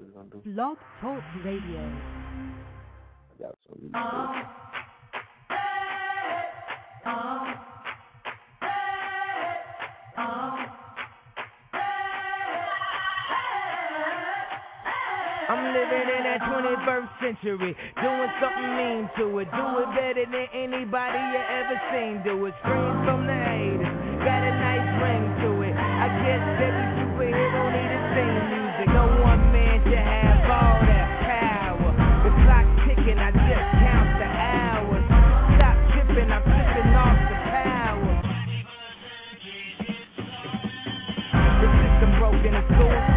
is gonna do. Blog Talk Radio. I got some really ah. good. I'm living in that 21st century, doing something mean to it. Do it better than anybody you ever seen. Do it scream from the haters, got a nice ring to it. I guess every superhero need a theme music. No one have all that power. The ticking, I just count the hours. Stop tripping, I'm tripping off the power. The system broken, school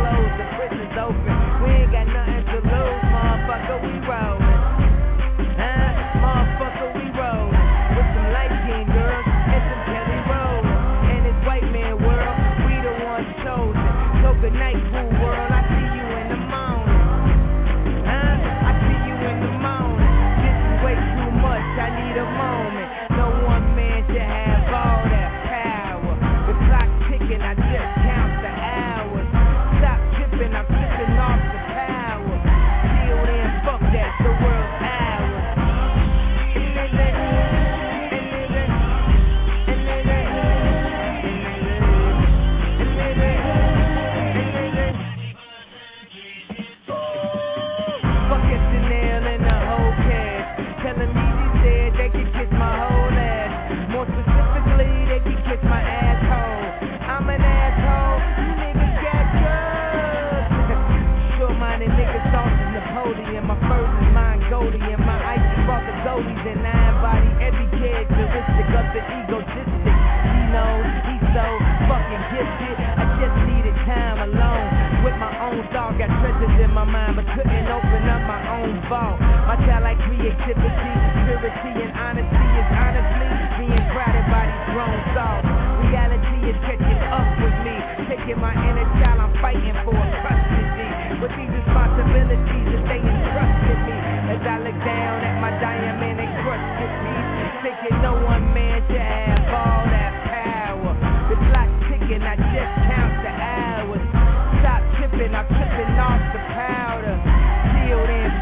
and I embody every characteristic of the egotistic. He knows he's so fucking gifted. I just needed time alone with my own thought. Got treasures in my mind, but couldn't open up my own vault. My talent, creativity, purity, and honesty is honestly being crowded by these grown thoughts. Reality is catching up with me, taking my inner child. I'm fighting for custody. With these responsibilities diamond encrusted piece, thinking no one man should have all that power. The clock ticking, I just count the hours. Stop I'm off the powder.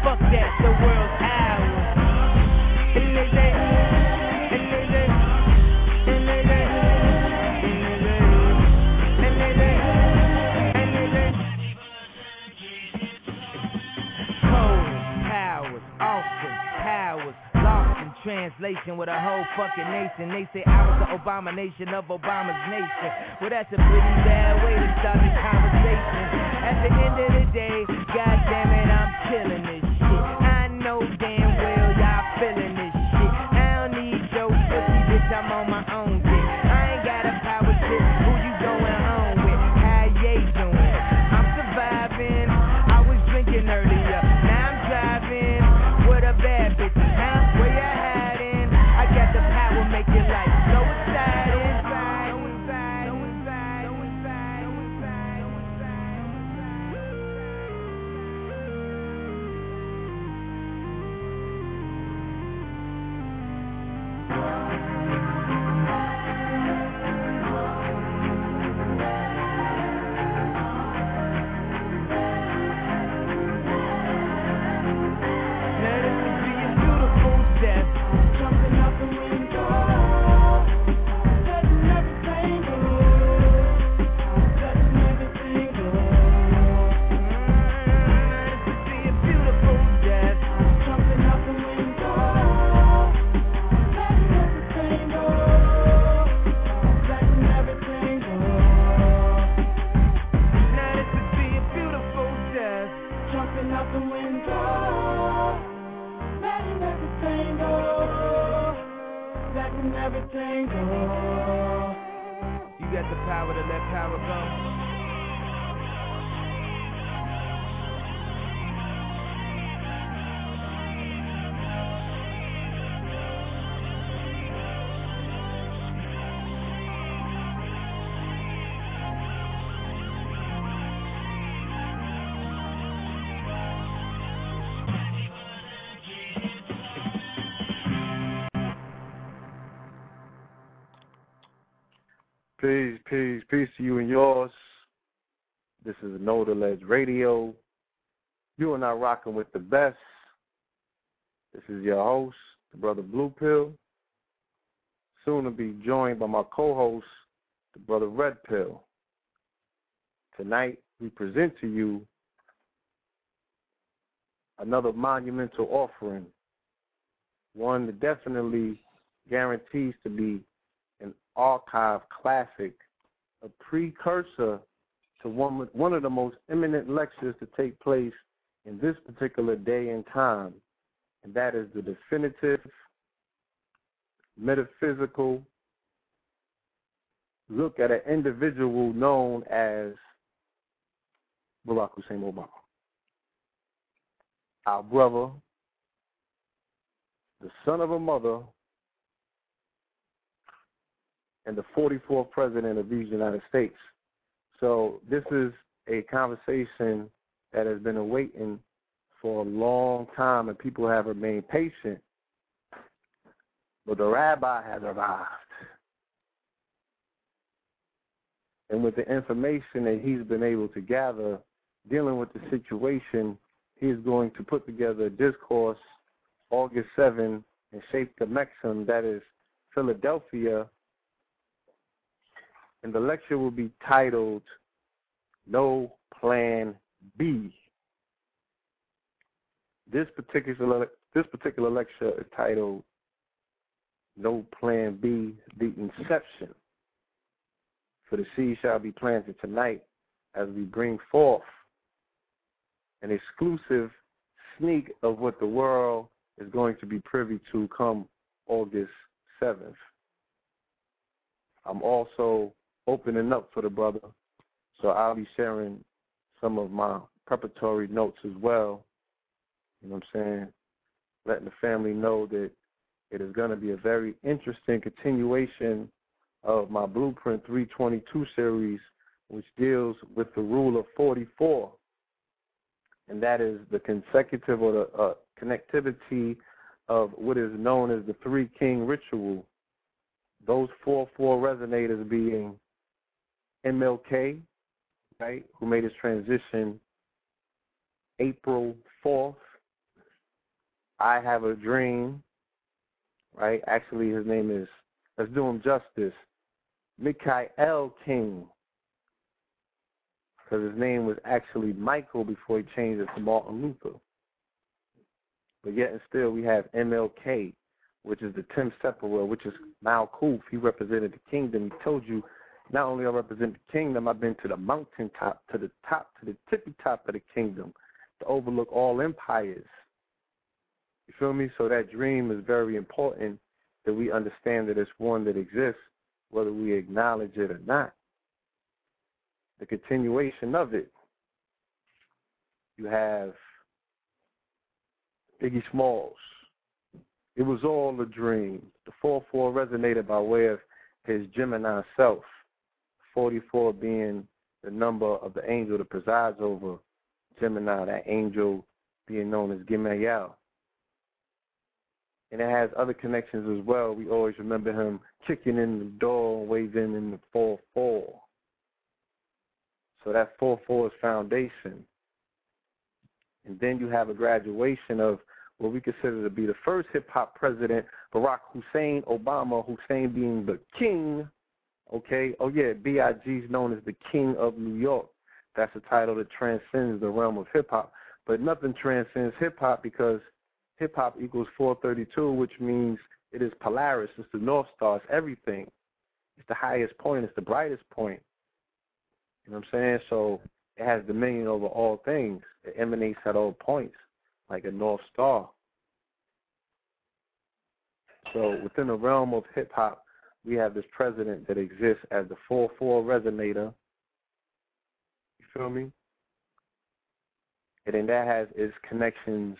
Fuck that, translation with a whole fucking nation. They say I was the abomination of Obama's nation. Well, that's a pretty bad way to start the conversation. At the end of the day, god damn it, I'm killing this shit. I know damn well Peace, peace, peace to you and yours. This is No Radio. You are not rocking with the best. This is your host, the brother Blue Pill. Soon to be joined by my co-host, the brother Red Pill. Tonight we present to you another monumental offering, one that definitely guarantees to be archive classic, a precursor to one, one of the most eminent lectures to take place in this particular day and time, and that is the definitive metaphysical look at an individual known as Barack Hussein Obama. Our brother, the son of a mother, and the 44th president of these United States. So this is a conversation that has been awaiting for a long time, and people have remained patient. But the rabbi has arrived. And with the information that he's been able to gather dealing with the situation, he is going to put together a discourse August 7 and shape the Mexim, that is Philadelphia. And the lecture will be titled No Plan B. This particular this particular lecture is titled No Plan B, the Inception. For the seed shall be planted tonight as we bring forth an exclusive sneak of what the world is going to be privy to come August 7th. I'm also opening up for the brother, so I'll be sharing some of my preparatory notes as well. You know what I'm saying? Letting the family know that it is going to be a very interesting continuation of my Blueprint 322 series, which deals with the rule of 44 and that is the consecutive or the uh, connectivity of what is known as the three king ritual. Those four four resonators being MLK, right, who made his transition April 4th. I have a dream, right? Actually, his name is, let's do him justice, Mikhail King, because his name was actually Michael before he changed it to Martin Luther. But yet and still, we have MLK, which is the tenth Sephirah, which is Malkuth. He represented the kingdom. He told you, not only I represent the kingdom, I've been to the mountain top, to the top, to the tippy top of the kingdom, to overlook all empires. You feel me? So that dream is very important that we understand that it's one that exists, whether we acknowledge it or not the continuation of it. You have Biggie Smalls. It was all a dream. The 4 4 resonated by way of his Gemini self, 44 being the number of the angel that presides over Gemini, that angel being known as Gemayel. And it has other connections as well. We always remember him kicking in the door waving in the 4 4. So that 4 4 is foundation. And then you have a graduation of what we consider to be the first hip hop president, Barack Hussein Obama, Hussein being the king. Okay, oh yeah, B.I.G. is known as the king of New York. That's a title that transcends the realm of hip hop. But nothing transcends hip hop because hip hop equals 432, which means it is Polaris, it's the North Star, it's everything. It's the highest point, it's the brightest point. You know what I'm saying? So it has dominion over all things. It emanates at all points, like a North Star. So within the realm of hip hop, we have this president that exists as the 4 4 resonator. You feel me? And then that has its connections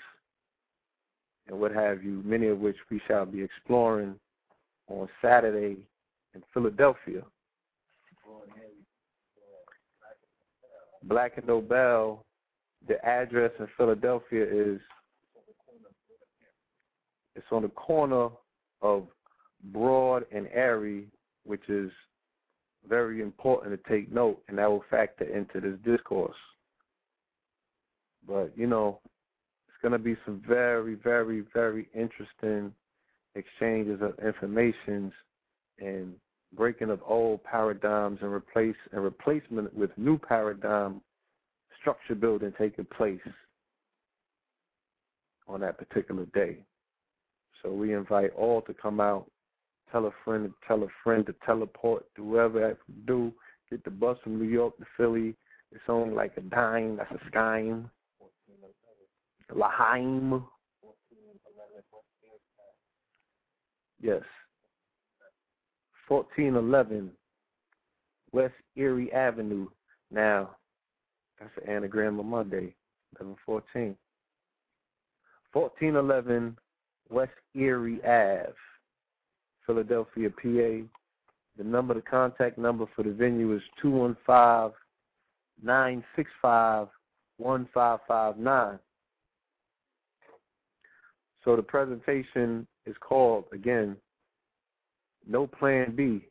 and what have you, many of which we shall be exploring on Saturday in Philadelphia. Black and Nobel, the address in Philadelphia is it's on the corner of Broad and airy, which is very important to take note, and that will factor into this discourse. But you know, it's going to be some very, very, very interesting exchanges of informations and breaking of old paradigms and replace and replacement with new paradigm structure building taking place on that particular day. So we invite all to come out, tell a friend to tell a friend to teleport, to whatever I do, get the bus from New York to Philly. It's only like a dime, that's a scheme. Laheim. Yes. 1411 West Erie Avenue. Now, that's an anagram of Monday, 1114. 1411 West Erie Ave, Philadelphia, PA. The number, the contact number for the venue is 215 965 1559. So the presentation is called, again, No Plan B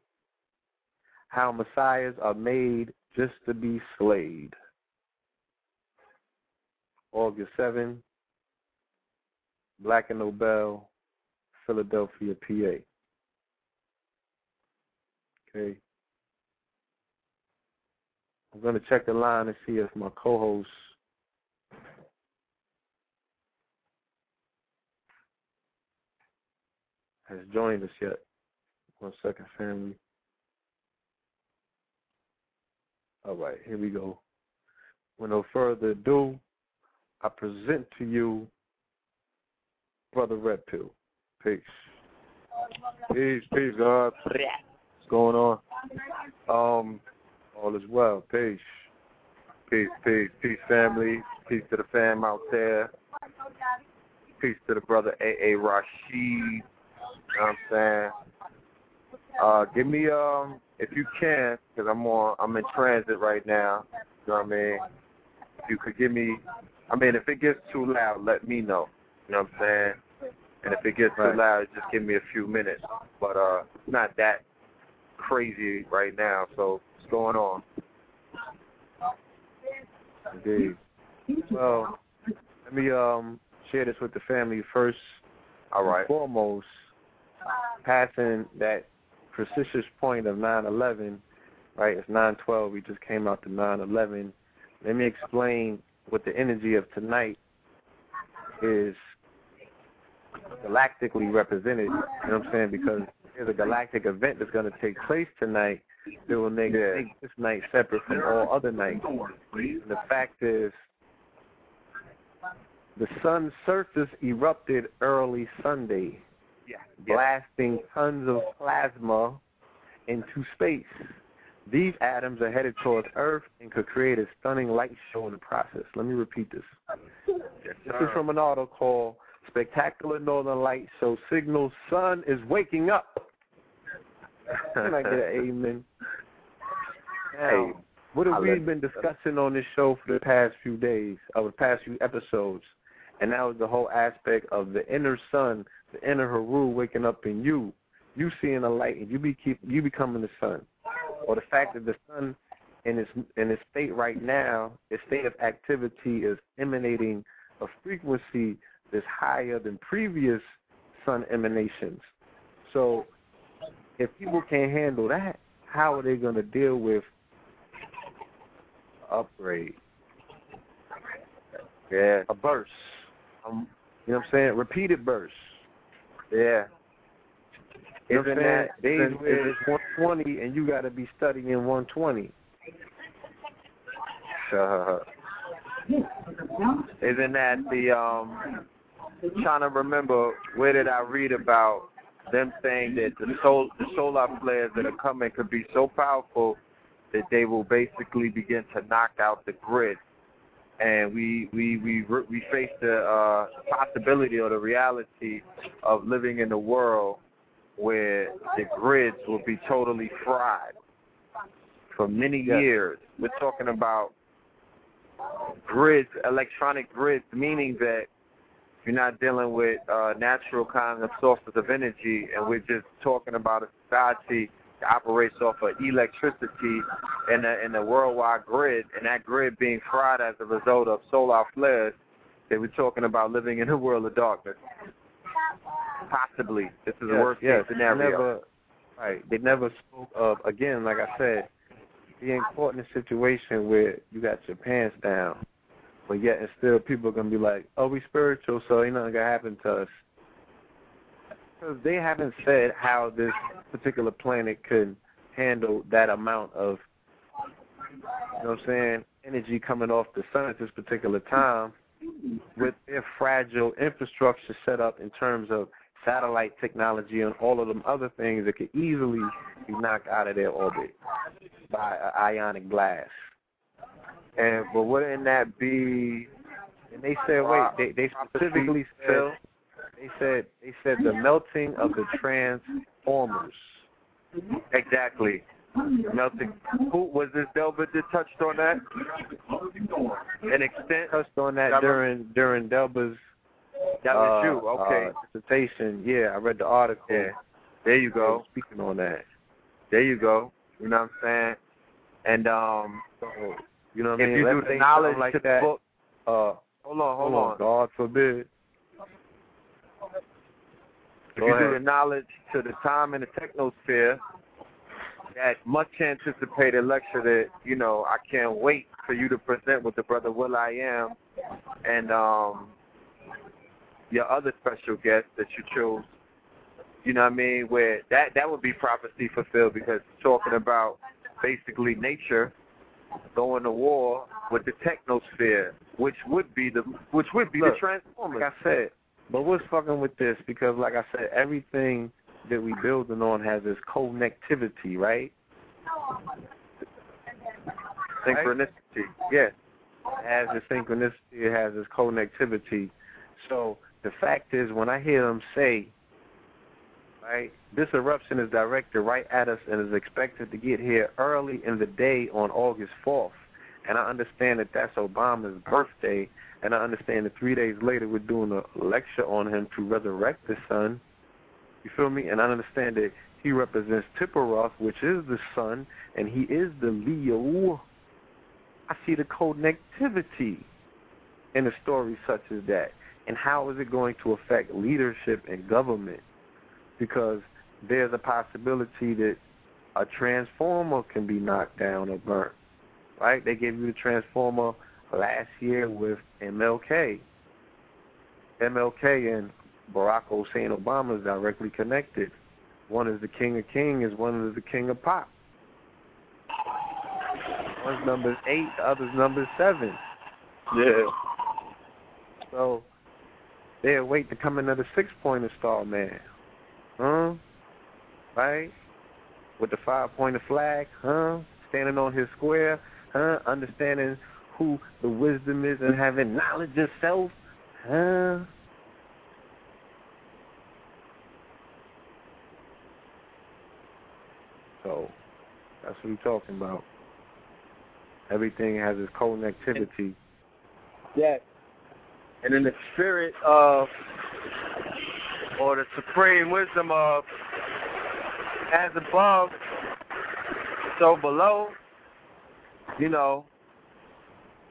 How Messiahs Are Made Just to Be Slayed. August 7, Black and Nobel, Philadelphia, PA. Okay. I'm going to check the line and see if my co host has joined us yet. One second, family. All right, here we go. With no further ado, I present to you Brother Red Pill. Peace. Peace, peace, God. Going on? Um, all is well. Peace. Peace, peace, peace, family. Peace to the fam out there. Peace to the brother A.A. Rashid. You know what I'm saying? Uh, give me um if you can, because I'm on I'm in transit right now. You know what I mean? If you could give me I mean if it gets too loud, let me know. You know what I'm saying? And if it gets right. too loud, just give me a few minutes. But uh not that crazy right now, so what's going on? Indeed. Well, let me um share this with the family first. All right. Foremost, passing that precise point of 9/11, right? It's 9/12. We just came out to 9/11. Let me explain what the energy of tonight is galactically represented. You know what I'm saying? Because there's a galactic event that's going to take place tonight that will make, make this night separate from all other nights. And the fact is, the sun's surface erupted early Sunday yeah. blasting tons of plasma into space. These atoms are headed towards Earth and could create a stunning light show in the process. Let me repeat this. Yes, this is from an article called Spectacular Northern Light Show Signals Sun is Waking Up. Can I get an amen? Hey, what have we been discussing on this show for the past few days, or the past few episodes? And that was the whole aspect of the inner sun the inner Haru waking up in you, you seeing the light, and you be keep you becoming the sun, or the fact that the sun in its in its state right now, its state of activity is emanating a frequency that's higher than previous sun emanations. So, if people can't handle that, how are they going to deal with upgrade? Yeah, a burst. Um, you know what I'm saying? Repeated bursts. Yeah. Isn't that days where it's 120 and you got to be studying 120? Uh, isn't that the um? Trying to remember where did I read about them saying that the sol the solar flares that are coming could be so powerful that they will basically begin to knock out the grid and we we we we face the uh, possibility or the reality of living in a world where the grids will be totally fried for many years. We're talking about grids, electronic grids, meaning that you're not dealing with uh, natural kind of sources of energy, and we're just talking about a society that operates off of electricity in the in the worldwide grid, and that grid being fried as a result of solar flares, they were talking about living in a world of darkness. Possibly, this is yes, a worst yes. case scenario. Never, right. They never spoke of again, like I said, being caught in a situation where you got your pants down, but yet and still people are gonna be like, "Oh, we spiritual, so ain't nothing gonna happen to us." Because they haven't said how this particular planet could handle that amount of, you know what I'm saying, energy coming off the sun at this particular time with their fragile infrastructure set up in terms of satellite technology and all of them other things that could easily be knocked out of their orbit by an ionic blast. And but wouldn't that be? And they said, wait, they they specifically said they said they said the melting of the transformers. Exactly. Melting. Who was this? Delbert that touched on that? An extent. Touched on that during during Delba's That was uh, you. Okay. uh, dissertation. Yeah, I read the article. yeah. There you go. Speaking on that. There you go. You know what I'm saying? And um, you know what I mean? if you do the knowledge like to the that. book, uh, hold on, hold, hold on. God forbid. If Go you do ahead. the knowledge to the time in the technosphere, that much anticipated lecture that, you know, I can't wait for you to present with the brother Will I Am and um your other special guest that you chose. You know what I mean? Where that that would be prophecy fulfilled because talking about basically nature going to war with the technosphere, which would be the which would be Look, the Transformers. Like I said, but what's fucking with this? Because like I said, everything that we building on has this connectivity, right? Synchronicity. Yeah. It has this synchronicity, it has this connectivity. So the fact is, when I hear them say, right, this eruption is directed right at us and is expected to get here early in the day on August 4th, and I understand that that's Obama's birthday, and I understand that three days later we're doing a lecture on him to resurrect the sun. You feel me? And I understand that he represents Tiphareth, which is the sun, and he is the Leo. I see the connectivity in a story such as that. And how is it going to affect leadership and government? Because there's a possibility that a transformer can be knocked down or burnt. Right? They gave you the transformer last year with MLK. MLK and Barack Hussein Obama is directly connected. One is the king of kings, one is the king of pop. One's number eight, the other's number seven. Yeah. So they'll wait to come into the six pointer star man. Huh? Right? With the five pointer flag, huh? Standing on his square, huh? Understanding who the wisdom is and having knowledge of self, huh? So that's what we're talking about. Everything has its connectivity. Yeah. And in the spirit of, or the supreme wisdom of, as above, so below, you know,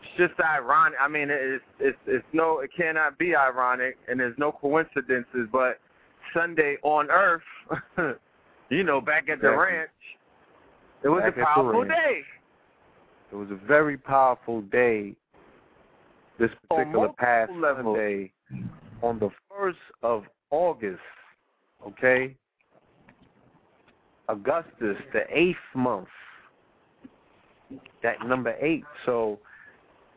it's just ironic. I mean, it's it's it's no, it cannot be ironic, and there's no coincidences. But Sunday on Earth, you know, back at the ranch, it was Back a powerful day. It was a very powerful day. This particular past levels. Sunday, on the first of August, okay, Augustus, the eighth month. That number eight. So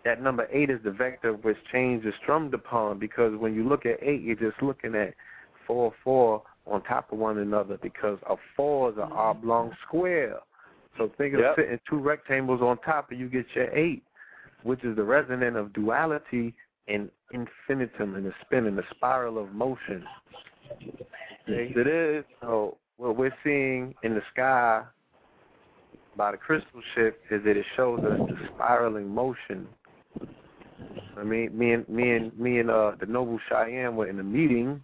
that number eight is the vector which change is strummed upon because when you look at eight, you're just looking at four, four on top of one another because a four is an oblong square. So think of Yep. sitting two rectangles on top and you get your eight, which is the resonant of duality and infinitum and the spin and the spiral of motion. Yes, it is. So what we're seeing in the sky by the crystal ship is that it shows us the spiraling motion. I mean, me and me and me and uh, the Noble Cheyenne were in a meeting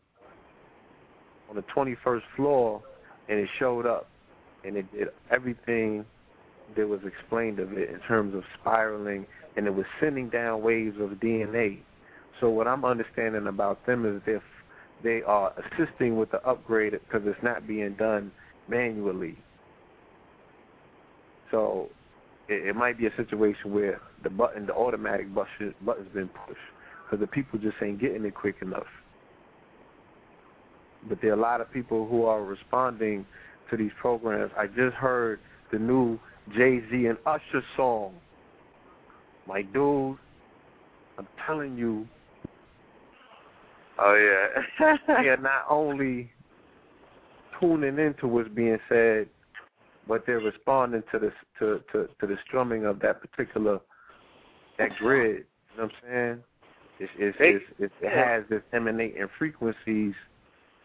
on the 21st floor, and it showed up, and it did everything that was explained of it in terms of spiraling, and it was sending down waves of DNA. So what I'm understanding about them is if they are assisting with the upgrade because it's not being done manually. So it, it might be a situation where the button, the automatic button, button's been pushed because the people just ain't getting it quick enough. But there are a lot of people who are responding to these programs. I just heard the new Jay Z and Usher song. My dude, I'm telling you. Oh yeah. they're not only tuning into what's being said, but they're responding to the to, to, to the strumming of that particular that grid. You know what I'm saying? It's, it's, it's, it's, it has this emanating frequencies,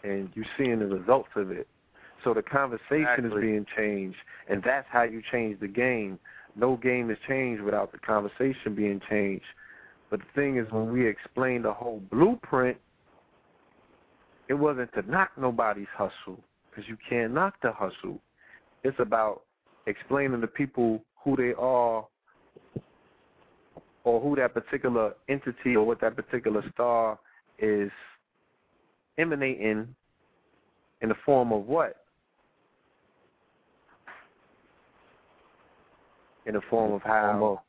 and you're seeing the results of it. So the conversation exactly. is being changed, and that's how you change the game. No game is changed without the conversation being changed. But the thing is, when we explain the whole blueprint, it wasn't to knock nobody's hustle, because you can't knock the hustle. It's about explaining to people who they are or who that particular entity or what that particular star is emanating in the form of what? In the form of how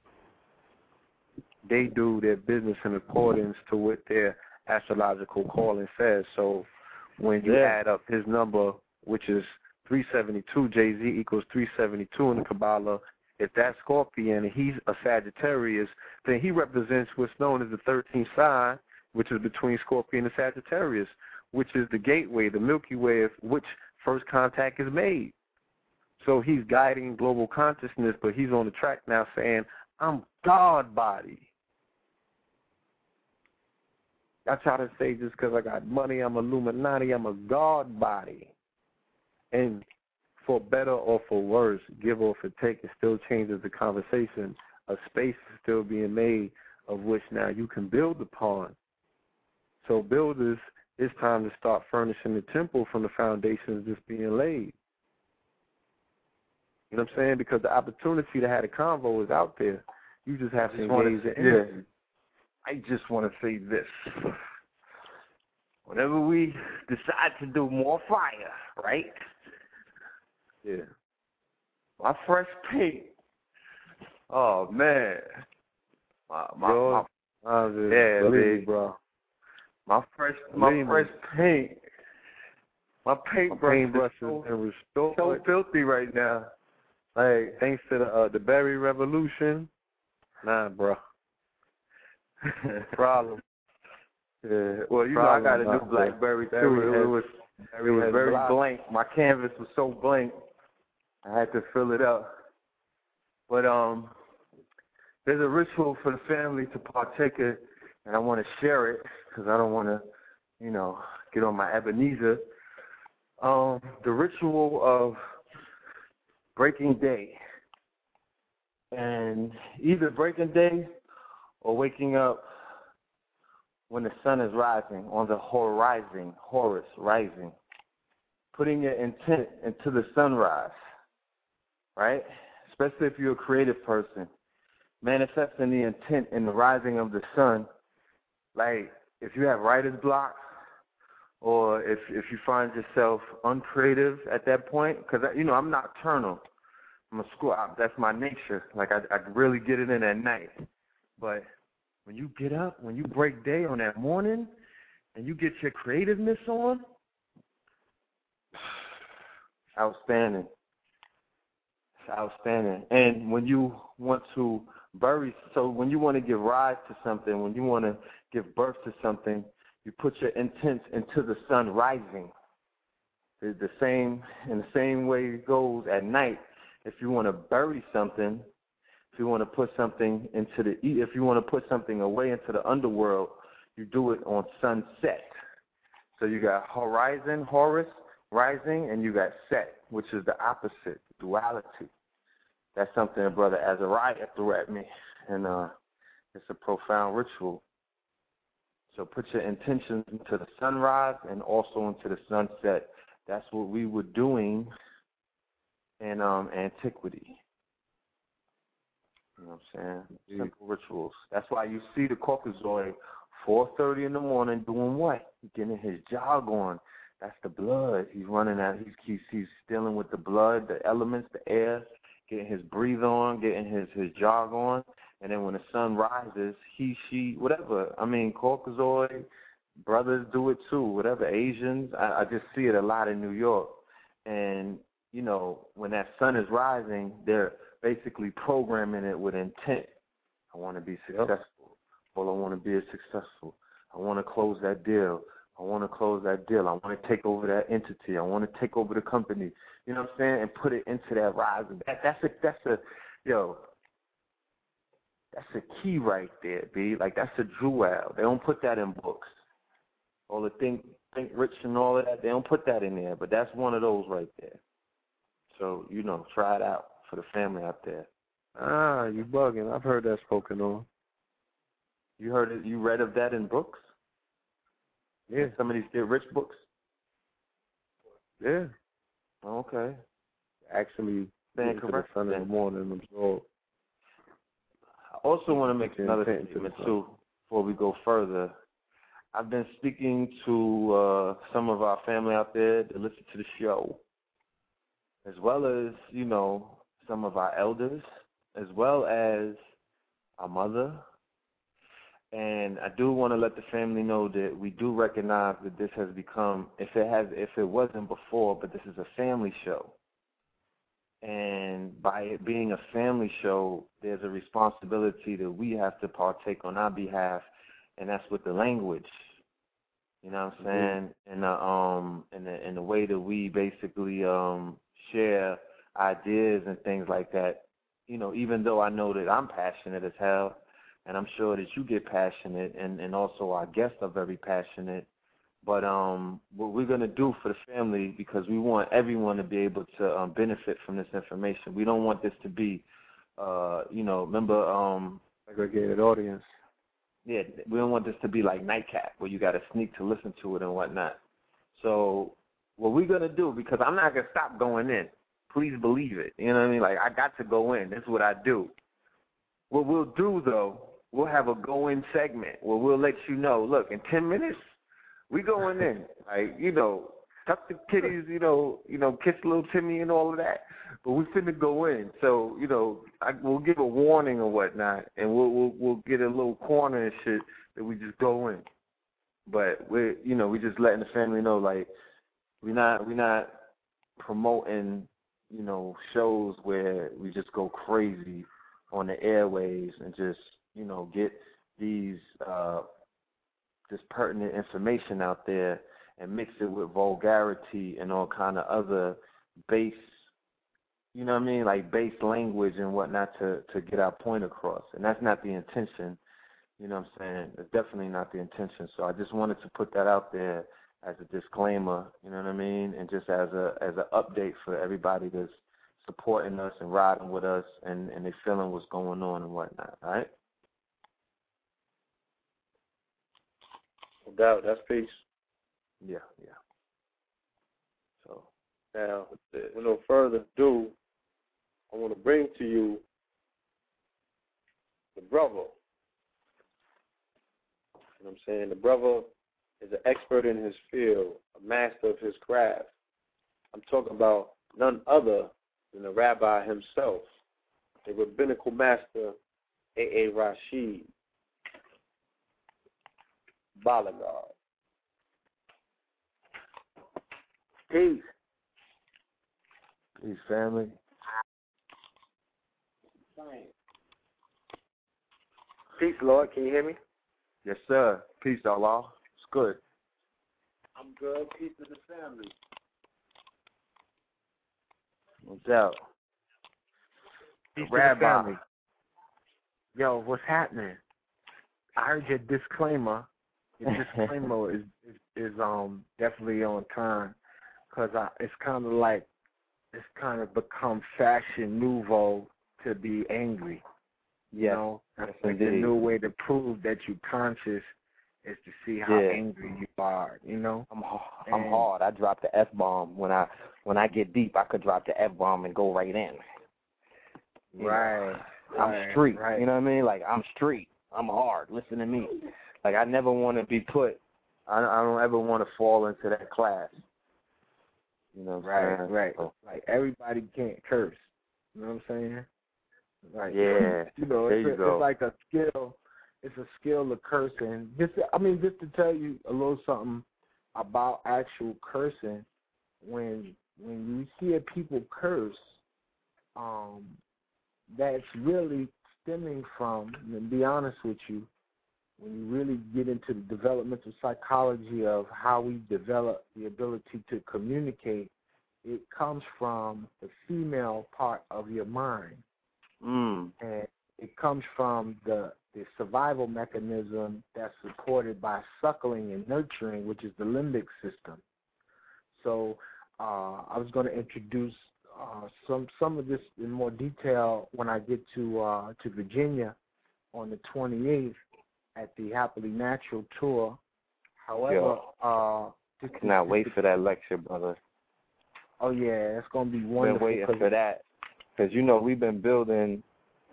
they do their business in accordance to what their astrological calling says. So when you Yeah. add up his number, which is 372, Jay Z equals 372 in the Kabbalah. If that's Scorpion and he's a Sagittarius, then he represents what's known as the 13th sign, which is between Scorpion and Sagittarius, which is the gateway, the Milky Way of which first contact is made. So he's guiding global consciousness, but he's on the track now saying, I'm God body. I try to say just because I got money, I'm Illuminati, I'm a God body. And for better or for worse, give or for take, it still changes the conversation. A space is still being made of which now you can build upon. So builders, it's time to start furnishing the temple from the foundations just being laid. You know what I'm saying? Because the opportunity to have a convo is out there. You just have to just engage the yeah. I just want to say this. Whenever we decide to do more fire, right? Yeah. My fresh paint. Oh man. My my Yours? my, I just, Yeah, believe, big. bro. my fresh my Believe me. fresh paint. My My paintbrush paintbrush is so, restored. so filthy right now. Like Thanks to the uh, the berry revolution. Nah, bro. Problem. Yeah, well, you know, I got a new. BlackBerry too. Berry It, was it was very blocked. blank. My canvas was so blank, I had to fill it up. But um, there's a ritual for the family to partake in, and I want to share it because I don't want to, you know, get on my Ebenezer. Um, the ritual of breaking day, and either breaking day or waking up when the sun is rising on the horizon, Horus rising, putting your intent into the sunrise, right? Especially if you're a creative person, manifesting the intent in the rising of the sun. Like if you have writer's block, or if if you find yourself uncreative at that point, because you know I'm nocturnal. I'm a school. I, that's my nature. Like I I really get it in at night, but when you get up, when you break day on that morning, and you get your creativeness on, outstanding. It's outstanding. And when you want to bury, so when you want to give rise to something, when you want to give birth to something, you put your intent into the sun rising. The, the same, in the same way it goes at night. If you want to bury something, if you want to put something into the if you want to put something away into the underworld, you do it on sunset. So you got horizon, Horus, rising, and you got set, which is the opposite, duality. That's something that Brother Azariah threw at me, and uh, it's a profound ritual. So put your intentions into the sunrise and also into the sunset. That's what we were doing in um antiquity. You know what I'm saying? Simple rituals. That's why you see the Caucasoid four thirty in the morning doing what? Getting his jog on. That's the blood. He's running out. He's he's he's dealing with the blood, the elements, the air, getting his breathe on, getting his his jog on, and then when the sun rises, he she whatever. I mean, Caucasoid brothers do it too. Whatever Asians, I, I just see it a lot in New York, and you know when that sun is rising, they're basically programming it with intent. I want to be successful. Well, I want to be successful. I want to close that deal. I want to close that deal. I want to take over that entity. I want to take over the company. You know what I'm saying? And put it into that rise. That that's a that's a yo. That's a key right there, B. Like that's a jewel. They don't put that in books. All the think think rich and all of that. They don't put that in there, but that's one of those right there. So you know, try it out for the family out there. Ah, you bugging. I've heard that spoken on. You heard it you read of that in books? Yeah. Some of these get rich books? Yeah. Okay. Actually Stand into the sun in the morning absorb. I also want to make another statement too before we go further. I've been speaking to uh, some of our family out there that listen to the show, as well as you know some of our elders, as well as our mother. And I do want to let the family know that we do recognize that this has become, if it has, if it wasn't before, but this is a family show. And by it being a family show, there's a responsibility that we have to partake on our behalf, and that's with the language. You know what I'm saying? And the um and the and the way that we basically um share ideas and things like that. You know, even though I know that I'm passionate as hell, and I'm sure that you get passionate, and and also our guests are very passionate. But um, what we're gonna do for the family because we want everyone to be able to um, benefit from this information. We don't want this to be, uh, you know, remember, um, Segregated audience. yeah, we don't want this to be like nightcap where you got to sneak to listen to it and whatnot. So what we're gonna do because I'm not gonna stop going in. Please believe it. You know what I mean? Like I got to go in. That's what I do. What we'll do though, we'll have a go in segment where we'll let you know. Look, in ten minutes, we going in. Like you know, tuck the kitties. You know, you know, kiss little Timmy and all of that. But we finna go in. So you know, I, we'll give a warning or whatnot, and we'll we'll we'll get a little corner and shit that we just go in. But we're you know we just letting the family know like we're not we're not promoting you know shows where we just go crazy on the airways and just you know get these uh this pertinent information out there and mix it with vulgarity and all kind of other base you know what I mean? Like base language and whatnot to to get our point across. And that's not the intention you know what I'm saying? It's definitely not the intention. So I just wanted to put that out there as a disclaimer, you know what I mean, and just as a as an update for everybody that's supporting us and riding with us and and they feeling what's going on and whatnot. All right. No doubt. That's peace. Yeah, yeah. So Now, with no further ado, I want to bring to you the brother. You know what I'm saying? The brother is an expert in his field, a master of his craft. I'm talking about none other than the rabbi himself, the rabbinical master, A.A. Rashid Balagard. Peace. peace, family. Peace, Lord. Can you hear me? Yes, sir. Peace, Allah. It's good. I'm good. Peace to the family. No doubt. Peace to the Rabbi. family. Yo, what's happening? I heard your disclaimer. Your disclaimer is, is is um definitely on time, cause I it's kind of like it's kind of become fashion nouveau to be angry. You Yes, know, I yes, think the indeed. new way to prove that you're conscious is to see how Yeah. angry you are. You know. I'm h- I'm And- hard. I drop the f bomb when I when I get deep, I could drop the f bomb and go right in. You right. Know, I'm right, street. Right. You know what I mean? Like I'm street. I'm hard. Listen to me. Like I never want to be put. I, I don't ever want to fall into that class. You know, right, saying? right. Like everybody can't curse. You know what I'm saying? Like yeah, you know, there it's, you a, go. it's like a skill. It's a skill of cursing. Just, I mean, just to tell you a little something about actual cursing. When when you hear people curse, um, that's really stemming from. And to be honest with you, when you really get into the developmental psychology of how we develop the ability to communicate, it comes from the female part of your mind. Mm. And it comes from the, the survival mechanism that's supported by suckling and nurturing, which is the limbic system. So uh, I was going to introduce uh, some some of this in more detail when I get to uh, to Virginia on the 28th at the Happily Natural tour. However, uh, I cannot wait for that lecture, brother. Oh yeah, it's gonna be wonderful. Been waiting for that because you know we've been building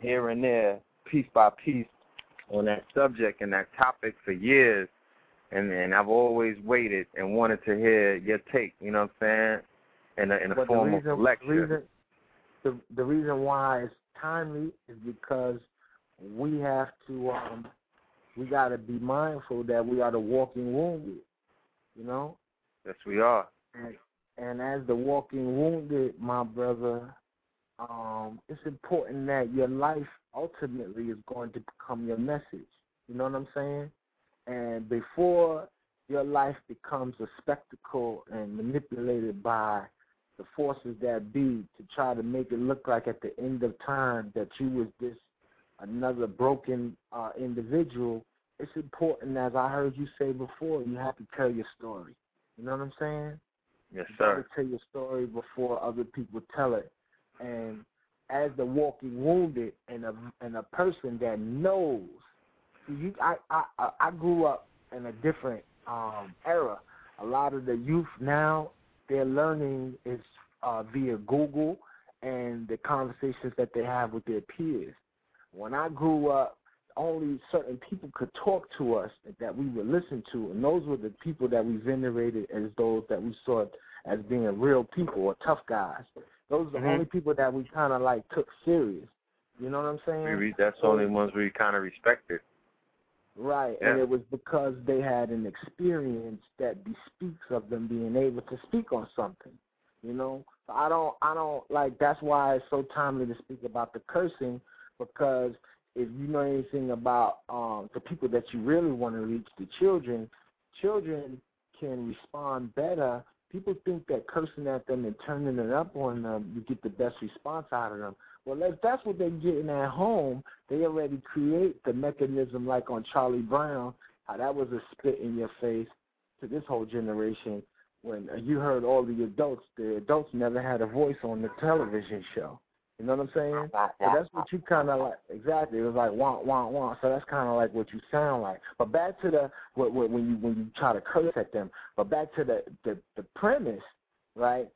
here and there, piece by piece, on that subject and that topic for years, and and I've always waited and wanted to hear your take. You know what I'm saying? In a, in a but form the reason, of lecture. The reason, the, the reason why it's timely is because we have to um we got to be mindful that we are the walking wounded. You know. Yes, we are. And, and as the walking wounded, my brother, um, it's important that your life ultimately is going to become your message. You know what I'm saying? And before your life becomes a spectacle and manipulated by the forces that be to try to make it look like at the end of time that you was this another broken uh, individual, it's important, as I heard you say before, you have to tell your story. You know what I'm saying? Yes, sir. you got to tell your story before other people tell it. And as the walking wounded and a and a person that knows, see, you, I I I grew up in a different um era. A lot of the youth now their learning is uh, via Google and the conversations that they have with their peers. When I grew up, only certain people could talk to us that we would listen to, and those were the people that we venerated as those that we saw as being real people or tough guys. Those are the mm-hmm. only people that we kind of like took serious. You know what I'm saying? We, that's the only ones we kind of respected. Right, yeah. and it was because they had an experience that bespeaks of them being able to speak on something. You know, I don't, I don't like. That's why it's so timely to speak about the cursing because if you know anything about um, the people that you really want to reach, the children, children can respond better. People think that cursing at them and turning it up on them, you get the best response out of them. Well, if that's what they're getting at home, they already create the mechanism like on Charlie Brown, how that was a spit in your face to this whole generation. When uh, you heard all the adults, the adults never had a voice on the television show. You know what I'm saying? So that's what you kind of like. Exactly. It was like wah wah wah. So that's kind of like what you sound like. But back to the what, what, when you when you try to curse at them. But back to the the, the premise, right?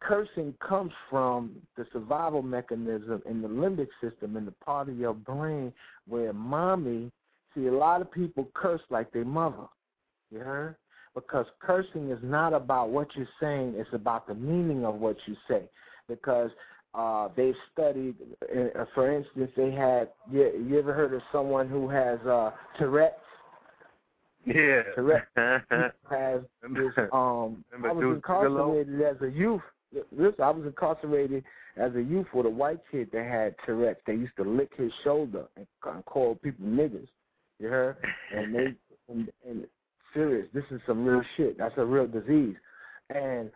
Cursing comes from the survival mechanism in the limbic system in the part of your brain where mommy. See, a lot of people curse like their mother. You heard? Because cursing is not about what you're saying; it's about the meaning of what you say. Because uh, they've studied, uh, for instance, they had. You, you ever heard of someone who has uh, Tourette's? Yeah. Tourette's has this. Um, I was incarcerated as a youth. Listen, I was incarcerated as a youth with a white kid that had Tourette's. They used to lick his shoulder and, and call people niggers. You heard? And they and, and serious. This is some real shit. That's a real disease. And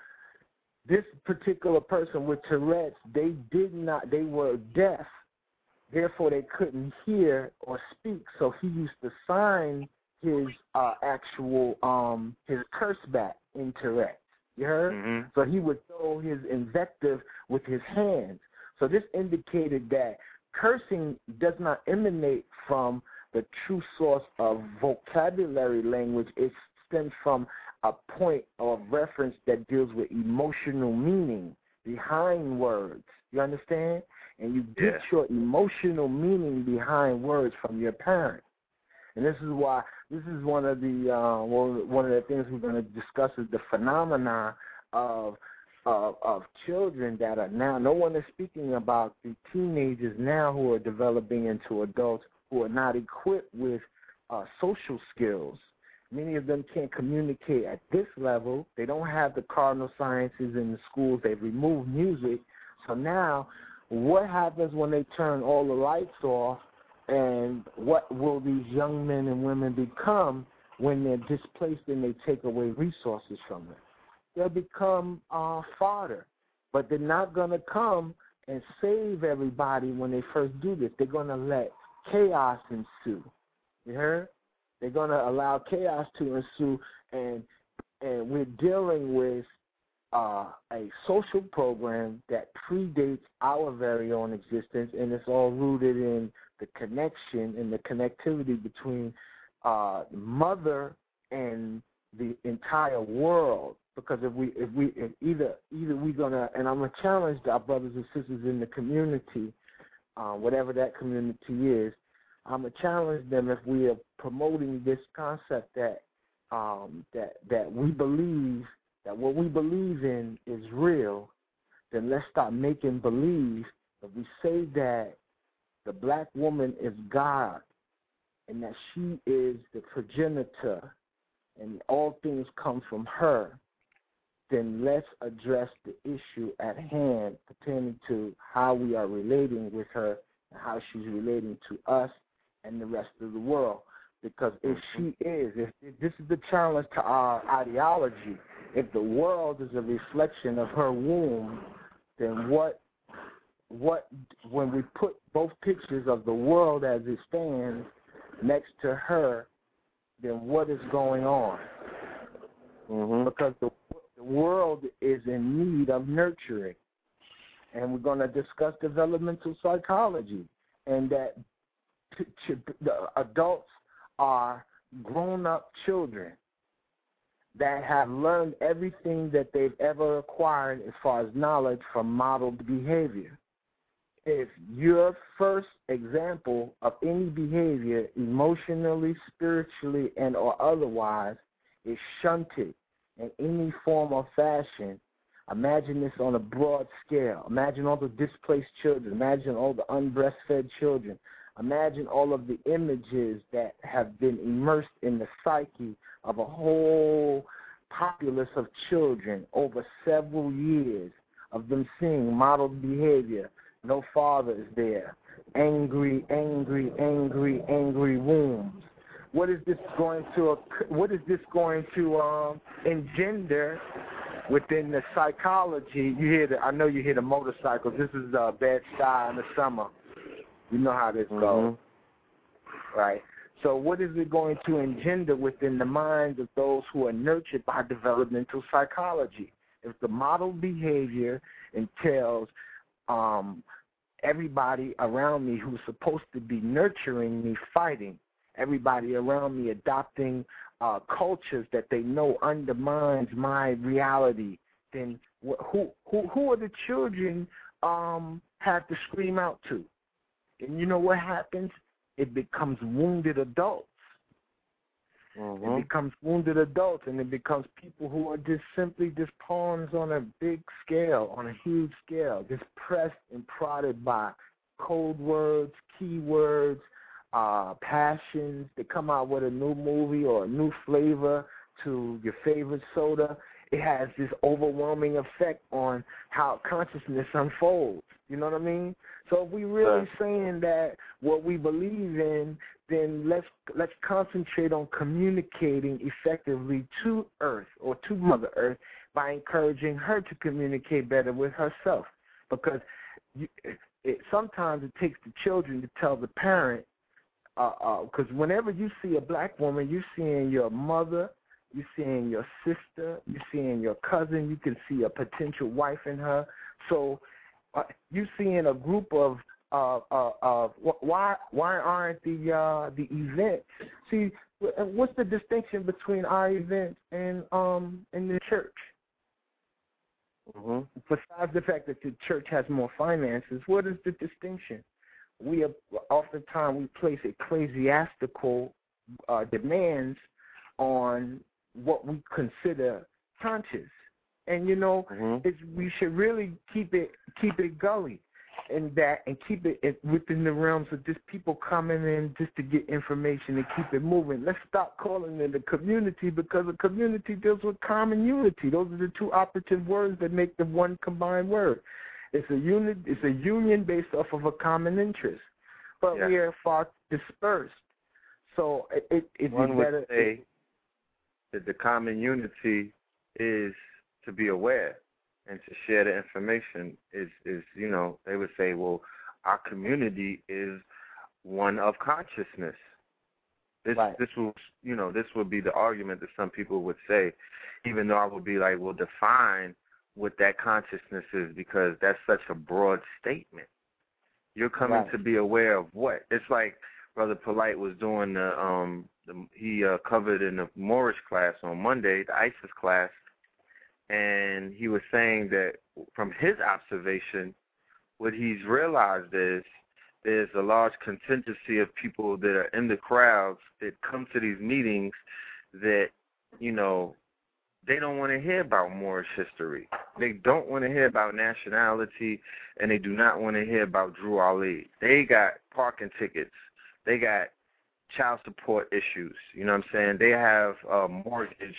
this particular person with Tourette's, they did not, they were deaf, therefore they couldn't hear or speak. So he used to sign his uh, actual um, his curse back in Tourette's. You heard? Mm-hmm. So he would throw his invective with his hands. So this indicated that cursing does not emanate from the true source of vocabulary language. It stems from a point of reference that deals with emotional meaning behind words. You understand? And you get Yeah. your emotional meaning behind words from your parent. And this is why this is one of the uh, one one of the things we're going to discuss is the phenomena of of of children that are now. No one is speaking about the teenagers now who are developing into adults who are not equipped with uh, social skills. Many of them can't communicate at this level. They don't have the cardinal sciences in the schools. They've removed music. So now, what happens when they turn all the lights off? And what will these young men and women become when they're displaced and they take away resources from them? They'll become uh, fodder. But they're not going to come and save everybody when they first do this. They're going to let chaos ensue. You heard? They're going to allow chaos to ensue, and and we're dealing with uh, a social program that predates our very own existence, and it's all rooted in the connection and the connectivity between uh, mother and the entire world. Because if we if we if either either we're gonna and I'm gonna challenge our brothers and sisters in the community, uh, whatever that community is, I'm gonna challenge them if we are promoting this concept that um, that that we believe that what we believe in is real, then let's stop making believe. If we say that the black woman is God and that she is the progenitor and all things come from her, then let's address the issue at hand pertaining to how we are relating with her and how she's relating to us and the rest of the world. Because if she is, if, if this is the challenge to our ideology, if the world is a reflection of her womb, then what what when we put both pictures of the world as it stands next to her, then what is going on? Mhm. Because the the world is in need of nurturing, and we're going to discuss developmental psychology, and that t- t- the adults are grown-up children that have learned everything that they've ever acquired as far as knowledge from modeled behavior. If your first example of any behavior, emotionally, spiritually, and or otherwise, is shunted in any form or fashion, imagine this on a broad scale. Imagine all the displaced children. Imagine all the unbreastfed children. Imagine all of the images that have been immersed in the psyche of a whole populace of children over several years of them seeing modeled behavior. No father is there. Angry, angry, angry, angry wombs. What is this going to? What is this going to um, engender within the psychology? You hear the? I know you hear the motorcycles. This is a bad style in the summer. You know how this goes, Mhm. right? So, what is it going to engender within the minds of those who are nurtured by developmental psychology? If the model behavior entails um, everybody around me who's supposed to be nurturing me fighting, everybody around me adopting uh, cultures that they know undermines my reality, then wh- who who who are the children um, have to scream out to? And you know what happens? It becomes wounded adults. It Mhm. becomes wounded adults, and it becomes people who are just simply just pawns on a big scale, on a huge scale, just pressed and prodded by code words, keywords, uh, passions. They come out with a new movie or a new flavor to your favorite soda. It has this overwhelming effect on how consciousness unfolds. You know what I mean? So if we really saying that what we believe in then let's let's concentrate on communicating effectively to Earth or to Mother Earth by encouraging her to communicate better with herself. Because you, it, sometimes it takes the children to tell the parent. Because uh, uh, whenever you see a black woman, you're seeing your mother, you're seeing your sister, you're seeing your cousin. You can see a potential wife in her. So uh, you're seeing a group of of uh, of why why aren't the uh, the events? See, what's the distinction between our events and um and the church? Mm-hmm. Besides the fact that the church has more finances, what is the distinction? We are, oftentimes we place ecclesiastical uh, demands on what we consider conscious, and you know, mm-hmm. it's, we should really keep it keep it gully and that and keep it within the realms of just people coming in just to get information and keep it moving. Let's stop calling it a community because a community deals with common unity. Those are the two operative words that make the one combined word. It's a unit. It's a union based off of a common interest, but yeah. we are far dispersed. So it, it it's one better, would say that the common unity is to be aware and to share the information is is you know they would say well our community is one of consciousness this right. this will you know this would be the argument that some people would say even though I would be like well define what that consciousness is because that's such a broad statement you're coming right. to be aware of what it's like brother polite was doing the um the, he uh, covered in the Moorish class on Monday the ISIS class and he was saying that from his observation, what he's realized is there's a large contingency of people that are in the crowds that come to these meetings that, you know, they don't want to hear about Moorish history. They don't want to hear about nationality, and they do not want to hear about Drew Ali. They got parking tickets. They got child support issues. You know what I'm saying? They have a mortgage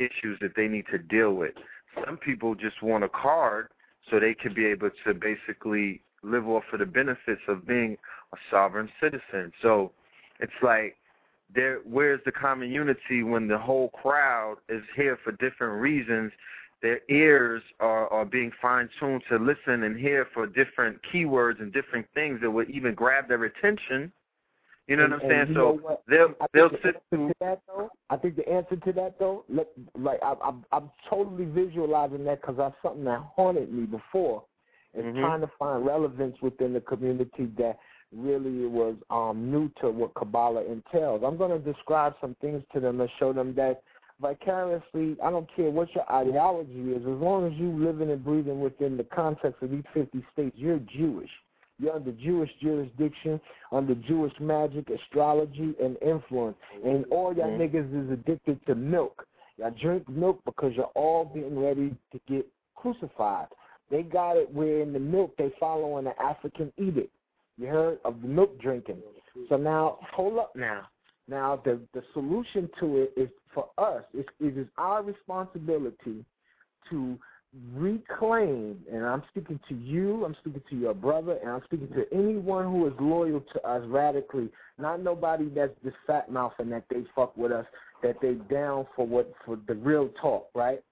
issues that they need to deal with. Some people just want a card so they can be able to basically live off of the benefits of being a sovereign citizen. So it's like there where's the common unity when the whole crowd is here for different reasons their ears are, are being fine tuned to listen and hear for different keywords and different things that would even grab their attention you know and, what I'm saying? So they'll they'll sit through. To that, though, I think the answer to that though, let, like I, I'm I'm totally visualizing that because that's something that haunted me before. Is mm-hmm. trying to find relevance within the community that really was um, new to what Kabbalah entails. I'm going to describe some things to them and show them that vicariously, I don't care what your ideology is, as long as you're living and breathing within the context of these 50 states, you're Jewish. You're under Jewish jurisdiction, under Jewish magic, astrology, and influence. And all y'all mm-hmm. niggas is addicted to milk. Y'all drink milk because you're all getting ready to get crucified. They got it where in the milk they following the African edict. You heard of the milk drinking. So now, hold up now. Now, the, the solution to it is for us, it, it is our responsibility to reclaim, and I'm speaking to you, I'm speaking to your brother, and I'm speaking to anyone who is loyal to us radically. Not nobody that's just fat mouth and that they fuck with us, that they down for what for the real talk, right?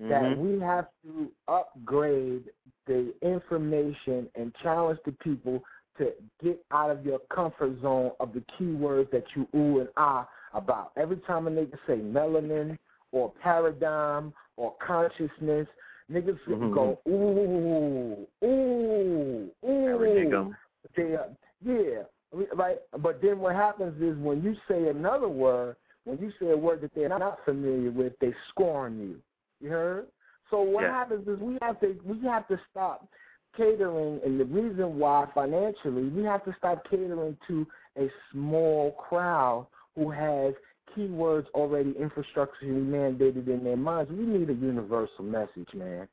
Mm-hmm. That we have to upgrade the information and challenge the people to get out of your comfort zone of the keywords that you ooh and ah about. Every time a nigga say melanin or paradigm or consciousness, Niggas mm-hmm. go ooh ooh ooh. They, uh, yeah, right. But then what happens is when you say another word, when you say a word that they're not familiar with, they scorn you. You heard? So what yeah. happens is we have to we have to stop catering, and the reason why financially we have to stop catering to a small crowd who has keywords already infrastructurally mandated in their minds. We need a universal message, man.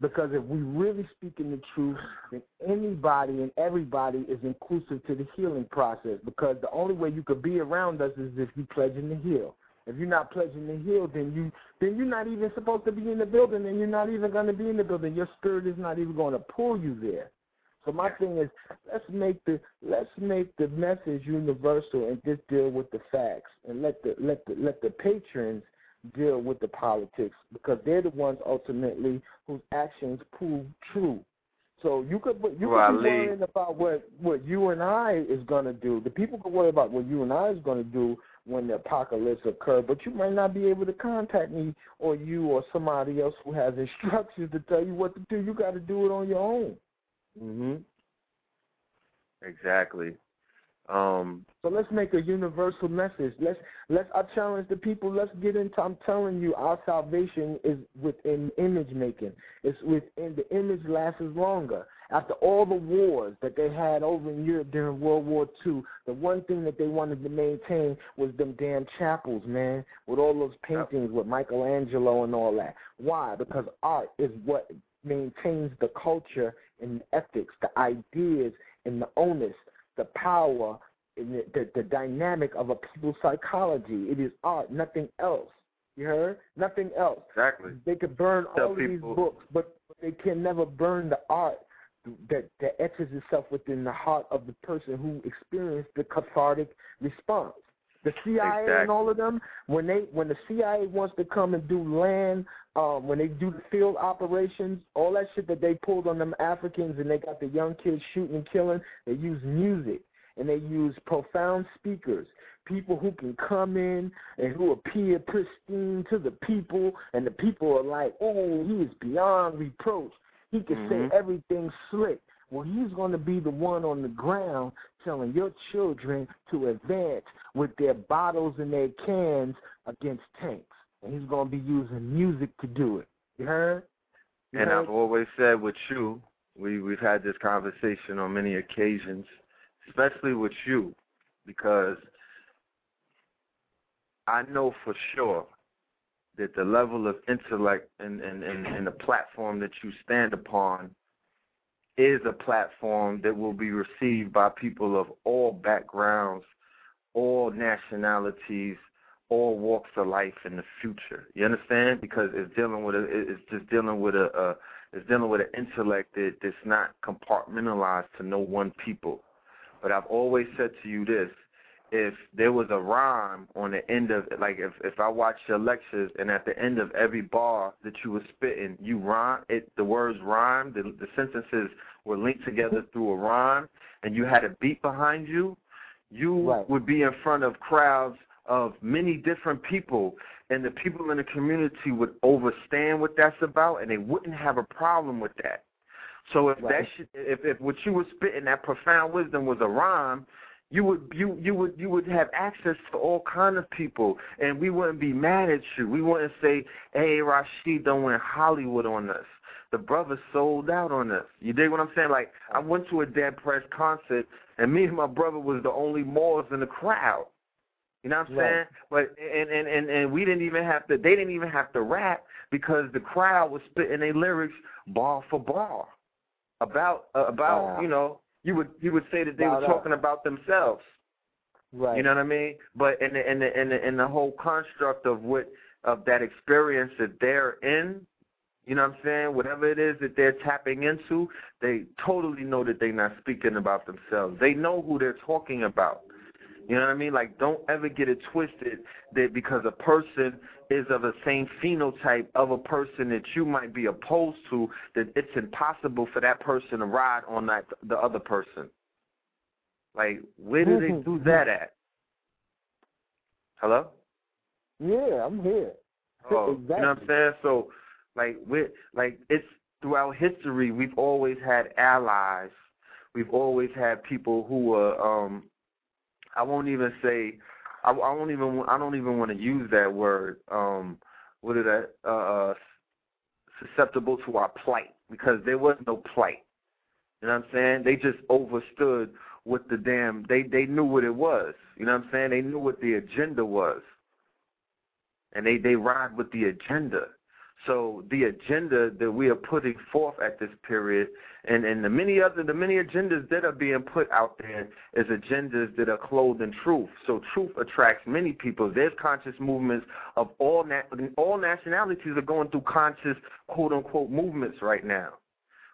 Because if we really speak in the truth, then anybody and everybody is inclusive to the healing process. Because the only way you could be around us is if you pledging to heal. If you're not pledging to heal, then you then you're not even supposed to be in the building, and you're not even going to be in the building. Your spirit is not even going to pull you there. So my thing is, let's make the let's make the message universal and just deal with the facts, and let the let the let the patrons deal with the politics because they're the ones ultimately whose actions prove true. So you could you could be worrying about what what you and I is going to do. The people could worry about what you and I is going to do when the apocalypse occur, but you might not be able to contact me or you or somebody else who has instructions to tell you what to do. You got to do it on your own. Mhm. Exactly. Um, so let's make a universal message. Let's let's I challenge the people. Let's get into. I'm telling you, our salvation is within image making. It's within the image lasts longer. After all the wars that they had over in Europe during World War II, the one thing that they wanted to maintain was them damn chapels, man, with all those paintings with Michelangelo and all that. Why? Because art is what maintains the culture and ethics, the ideas and the onus the power, the, the, the dynamic of a people's psychology. It is art, nothing else. You heard? Nothing else. Exactly. They could burn Tell all people. these books, but they can never burn the art that that etches itself within the heart of the person who experienced the cathartic response. The CIA exactly. and all of them, when they when the CIA wants to come and do land, um, when they do the field operations, all that shit that they pulled on them Africans and they got the young kids shooting and killing, they use music and they use profound speakers, people who can come in and who appear pristine to the people, and the people are like, oh, he is beyond reproach. He can mm-hmm. say everything slick. Well, he's going to be the one on the ground telling your children to advance with their bottles and their cans against tanks. And he's going to be using music to do it. You heard? You and heard? I've always said with you, we, we've had this conversation on many occasions, especially with you, because I know for sure that the level of intellect and, and, and, and the platform that you stand upon is a platform that will be received by people of all backgrounds, all nationalities, all walks of life in the future. You understand? Because it's dealing with a, it's just dealing with a, a it's dealing with an intellect that, that's not compartmentalized to no one people. But I've always said to you this: if there was a rhyme on the end of like if if I watched your lectures and at the end of every bar that you were spitting, you rhyme it the words rhyme, the the sentences were linked together through a rhyme and you had a beat behind you, you right. would be in front of crowds of many different people and the people in the community would understand what that's about and they wouldn't have a problem with that. So if right. that shit, if if what you were spitting that profound wisdom was a rhyme, you would you you would you would have access to all kind of people, and we wouldn't be mad at you. We wouldn't say, "Hey, Rashid, don't went Hollywood on us." The brother sold out on us. You dig what I'm saying? Like I went to a Dead Prez concert, and me and my brother was the only Moors in the crowd. You know what I'm right. saying? But and, and and and we didn't even have to. They didn't even have to rap because the crowd was spitting their lyrics bar for bar about uh, about wow. you know you would you would say that they were talking about themselves. Right. You know what I mean? But in the in the in the in the whole construct of what of that experience that they're in, you know what I'm saying? Whatever it is that they're tapping into, they totally know that they're not speaking about themselves. They know who they're talking about. You know what I mean? Like, don't ever get it twisted that because a person is of the same phenotype of a person that you might be opposed to, that it's impossible for that person to ride on that the other person. Like, where do they do that at? Hello? Yeah, I'm here. Oh, exactly. you know what I'm saying? So, like, we like it's throughout history, we've always had allies. We've always had people who were um I won't even say I, I won't even I don't even want to use that word. Um, what is that? Uh, susceptible to our plight because there was no plight. You know what I'm saying? They just overstood what the damn they they knew what it was. You know what I'm saying? They knew what the agenda was, and they they ride with the agenda. So the agenda that we are putting forth at this period, and, and the many other the many agendas that are being put out there is agendas that are clothed in truth. So truth attracts many people. There's conscious movements of all na- all nationalities are going through conscious quote unquote movements right now.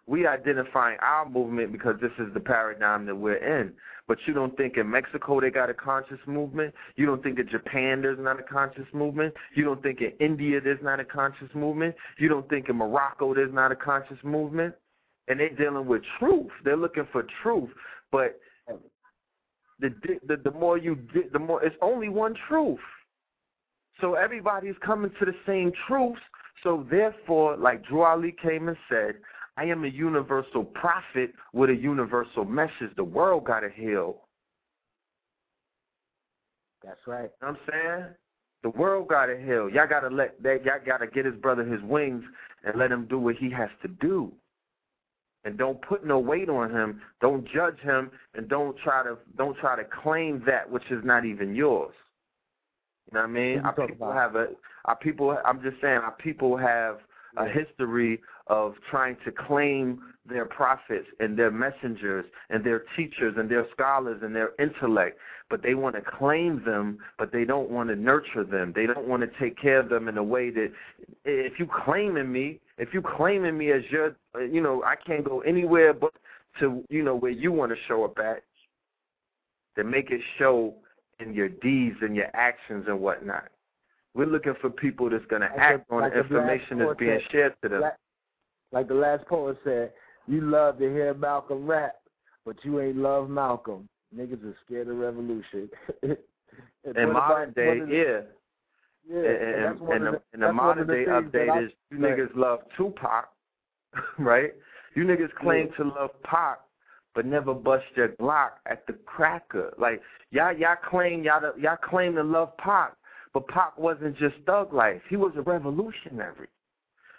We identifying our movement because this is the paradigm that we're in. But you don't think in Mexico they got a conscious movement? You don't think in Japan there's not a conscious movement? You don't think in India there's not a conscious movement? You don't think in Morocco there's not a conscious movement? And they're dealing with truth. They're looking for truth. But the the, the more you the more it's only one truth. So everybody's coming to the same truth. So therefore, like Drew Ali came and said, I am a universal prophet with a universal message. The world got to heal. That's right. You know what I'm saying? The world got to heal. Y'all got to let that. Y'all got to get his brother his wings and let him do what he has to do. And don't put no weight on him. Don't judge him, and don't try to don't try to claim that which is not even yours. You know what I mean? Our people have a. Our people. I'm just saying. Our people have a history of trying to claim their prophets and their messengers and their teachers and their scholars and their intellect, but they want to claim them, but they don't want to nurture them. They don't want to take care of them in a way that if you claiming me, if you claiming me as your, you know, I can't go anywhere but to, you know, where you want to show up at, then make it show in your deeds and your actions and whatnot. We're looking for people that's going to like act the, on like the information that's being shared to them. Like the last poet said, you love to hear Malcolm rap, but you ain't love Malcolm. Niggas are scared of revolution. in modern day, yeah. Yeah, and, and, and, the, and the modern day update is you niggas love Tupac, right? You niggas claim yeah. to love Pac, but never bust your Glock at the cracker. Like y'all, y'all claim y'all, y'all claim to love Pac, but Pac wasn't just thug life. He was a revolutionary.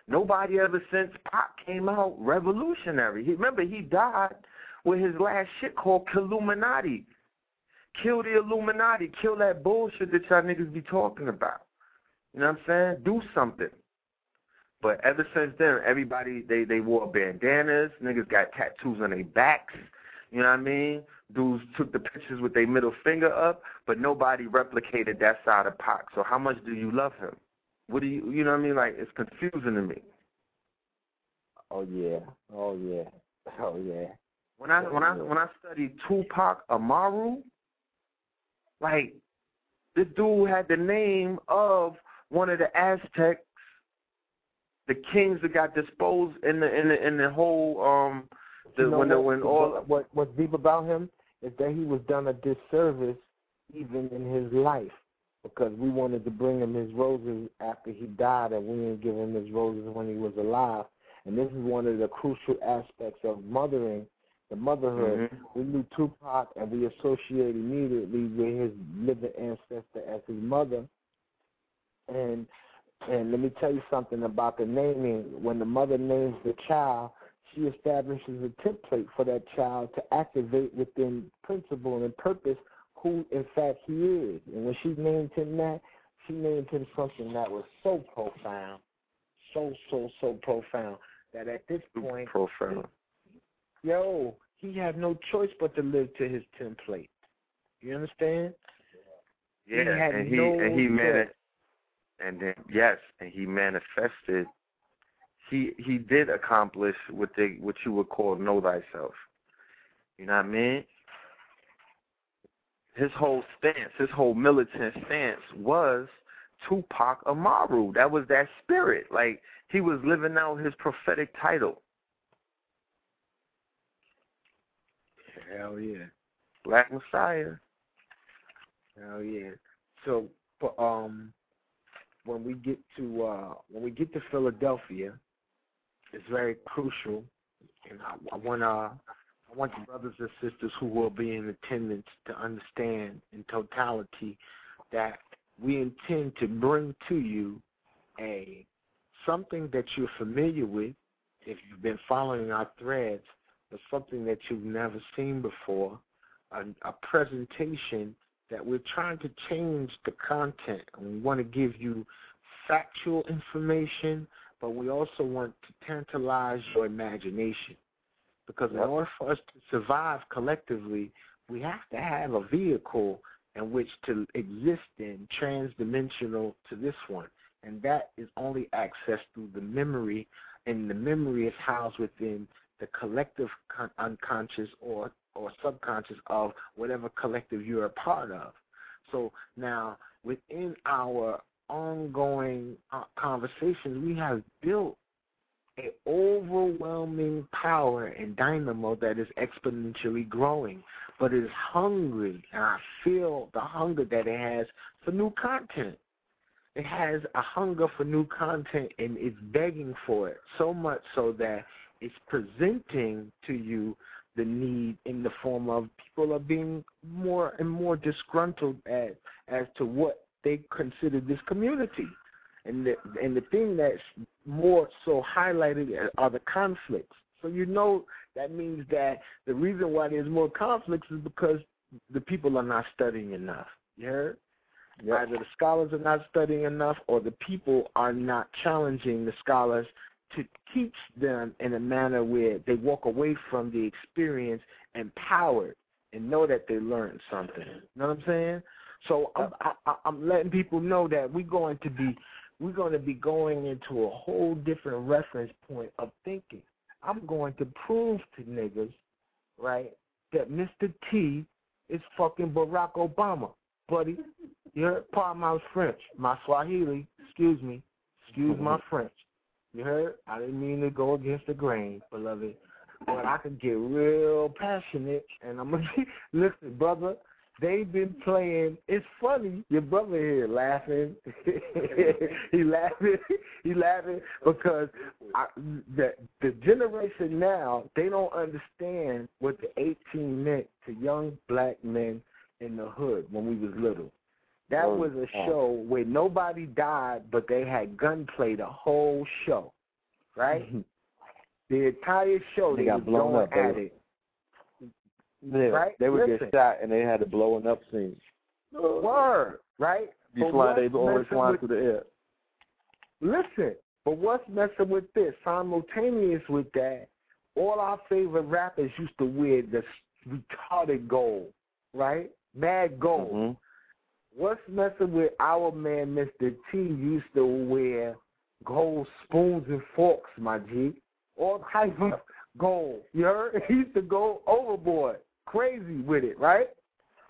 Nobody ever since Pac came out revolutionary. He, remember, he died with his last shit called Illuminati. Kill the Illuminati. Kill that bullshit that y'all niggas be talking about. You know what I'm saying? Do something. But ever since then, everybody they they wore bandanas. Niggas got tattoos on their backs. You know what I mean? Dudes took the pictures with their middle finger up, but nobody replicated that side of Pac. So how much do you love him? What do you you know what I mean? Like it's confusing to me. Oh yeah. Oh yeah. Oh yeah. When I when I when I studied Tupac Amaru, like this dude had the name of one of the Aztecs, the kings that got disposed in the in the in the whole um the you know when what, the when all what what's deep about him is that he was done a disservice even in his life because we wanted to bring him his roses after he died and we didn't give him his roses when he was alive. And this is one of the crucial aspects of mothering, the motherhood. Mm-hmm. We knew Tupac and we associate immediately with his living ancestor as his mother. And and let me tell you something about the naming. When the mother names the child, she establishes a template for that child to activate within principle and purpose who in fact he is. And when she named him that, she named him something that was so profound, so so so profound that at this mm, point, profound. Yo, he had no choice but to live to his template. You understand? Yeah, he and he no and he mani- and then yes, and he manifested. He he did accomplish what they what you would call know thyself. You know what I mean? His whole stance, his whole militant stance was Tupac Amaru. That was that spirit. Like he was living out his prophetic title. Hell yeah. Black Messiah. Hell yeah. So um when we get to uh when we get to Philadelphia, it's very crucial and I, I wanna I want the brothers and sisters who will be in attendance to understand in totality that we intend to bring to you a something that you're familiar with if you've been following our threads, but something that you've never seen before, a, a presentation that we're trying to change the content. And we want to give you factual information, but we also want to tantalize your imagination. Because in order for us to survive collectively, we have to have a vehicle in which to exist in, transdimensional to this one. And that is only accessed through the memory, and the memory is housed within the collective con- unconscious or, or subconscious of whatever collective you're a part of. So now, within our ongoing uh, conversations, we have built an overwhelming power and dynamo that is exponentially growing, but is hungry, and I feel the hunger that it has for new content. It has a hunger for new content and it's begging for it so much so that it's presenting to you the need in the form of people are being more and more disgruntled at as to what they consider this community. And the and the thing that's more so highlighted are the conflicts. So you know that means that the reason why there's more conflicts is because the people are not studying enough. You heard? Yep. Either the scholars are not studying enough or the people are not challenging the scholars to teach them in a manner where they walk away from the experience empowered and know that they learned something. You know what I'm saying? So I'm, I, I'm letting people know that we're going to be we're going to be going into a whole different reference point of thinking. I'm going to prove to niggas, right, that Mr. T is fucking Barack Obama, buddy. You heard? Pardon my French, my Swahili. Excuse me. Excuse my French. You heard? I didn't mean to go against the grain, beloved. But I could get real passionate, and I'm gonna be, listen, brother. They've been playing. It's funny. Your brother here laughing. he laughing. He laughing because I, the the generation now they don't understand what the A team meant to young black men in the hood when we was little. That was a show where nobody died, but they had gunplay the whole show, right? Mm-hmm. the entire show they, they got blown up at it. Yeah, right? they would Listen. get shot and they had a blowing up scene. Word, right? But flying, they always flying through the air. Listen, but what's messing with this? Simultaneous with that, all our favorite rappers used to wear the retarded gold, right? Mad gold. Mhm. What's messing with our man, Mr. T, used to wear gold spoons and forks, my G. All type of gold. You heard? He used to go overboard, crazy with it, right?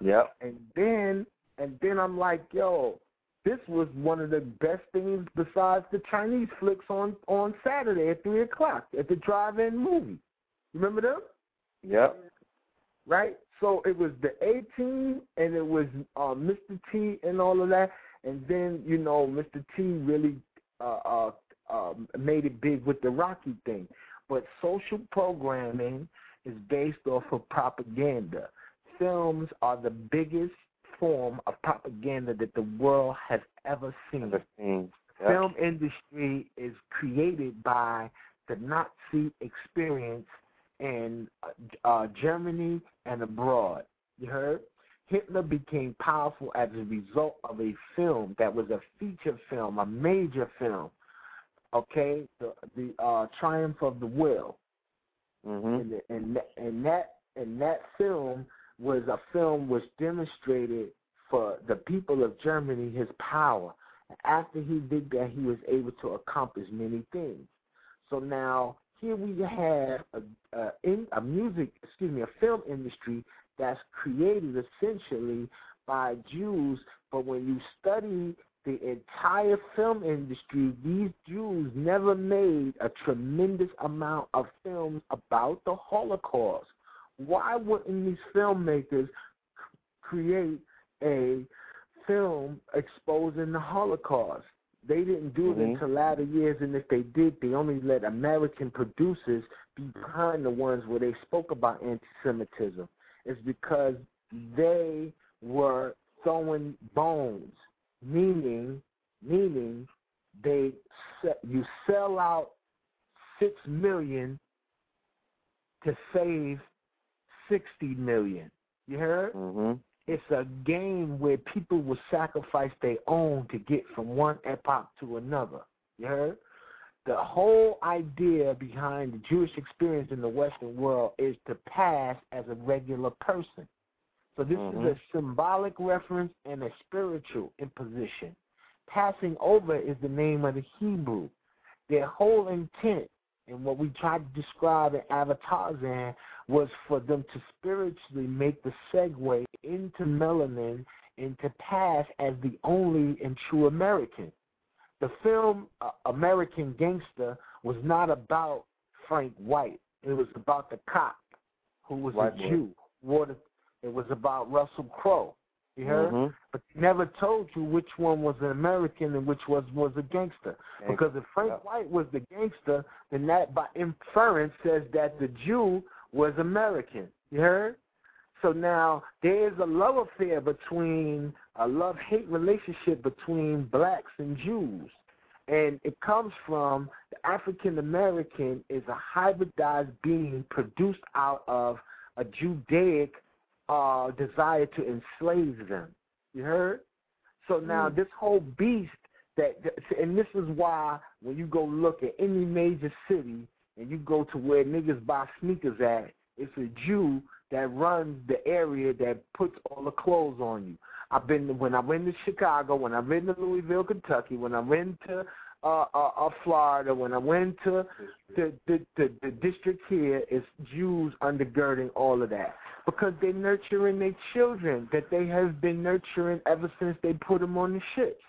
Yep. And then and then I'm like, yo, this was one of the best things besides the Chinese flicks on on Saturday at three o'clock at the drive-in movie. Remember them? Yep. Right. So it was the A team and it was uh, Mr. T and all of that, and then you know Mr. T really uh, uh, uh, made it big with the Rocky thing. But social programming is based off of propaganda. Films are the biggest form of propaganda that the world has ever seen. Ever seen. Yep. Film industry is created by the Nazi experience in uh, uh, Germany and abroad. You heard? Hitler became powerful as a result of a film that was a feature film, a major film. Okay, the the uh, Triumph of the Will, Mhm. and, and that- and that film was a film which demonstrated for the people of Germany his power. After he did that, he was able to accomplish many things. So now here we have a, a, a music, excuse me, a film industry that's created essentially by Jews. But when you study the entire film industry, these Jews never made a tremendous amount of films about the Holocaust. Why wouldn't these filmmakers create a film exposing the Holocaust? They didn't do it Mhm. until latter years, and if they did, they only let American producers be behind the ones where they spoke about anti-Semitism. It's because they were throwing bones, meaning, meaning they you sell out six million to save sixty million. You heard? Mhm. It's a game where people will sacrifice their own to get from one epoch to another. You heard? The whole idea behind the Jewish experience in the Western world is to pass as a regular person. So this Mhm. is a symbolic reference and a spiritual imposition. Passing over is the name of the Hebrew. Their whole intent and what we tried to describe in Avatar Zan was for them to spiritually make the segue into melanin and to pass as the only and true American. The film uh, American Gangster was not about Frank White. It was about the cop who was White a boy. Jew. Water, it was about Russell Crowe. You heard? Mhm. But they never told you which one was an American and which was was a gangster. Because if Frank. White was the gangster, then that by inference says that the Jew was American. You heard? So now there is a love affair between a love hate relationship between blacks and Jews. And it comes from the African American is a hybridized being produced out of a Judaic uh, desire to enslave them. You heard? So now Mm. this whole beast that, and this is why when you go look at any major city and you go to where niggas buy sneakers at, it's a Jew that runs the area that puts all the clothes on you. I've been when I went to Chicago, when I went to Louisville, Kentucky, when I went to uh, uh, uh, Florida, when I went to the, the the the district here, it's Jews undergirding all of that because they're nurturing their children that they have been nurturing ever since they put them on the ships.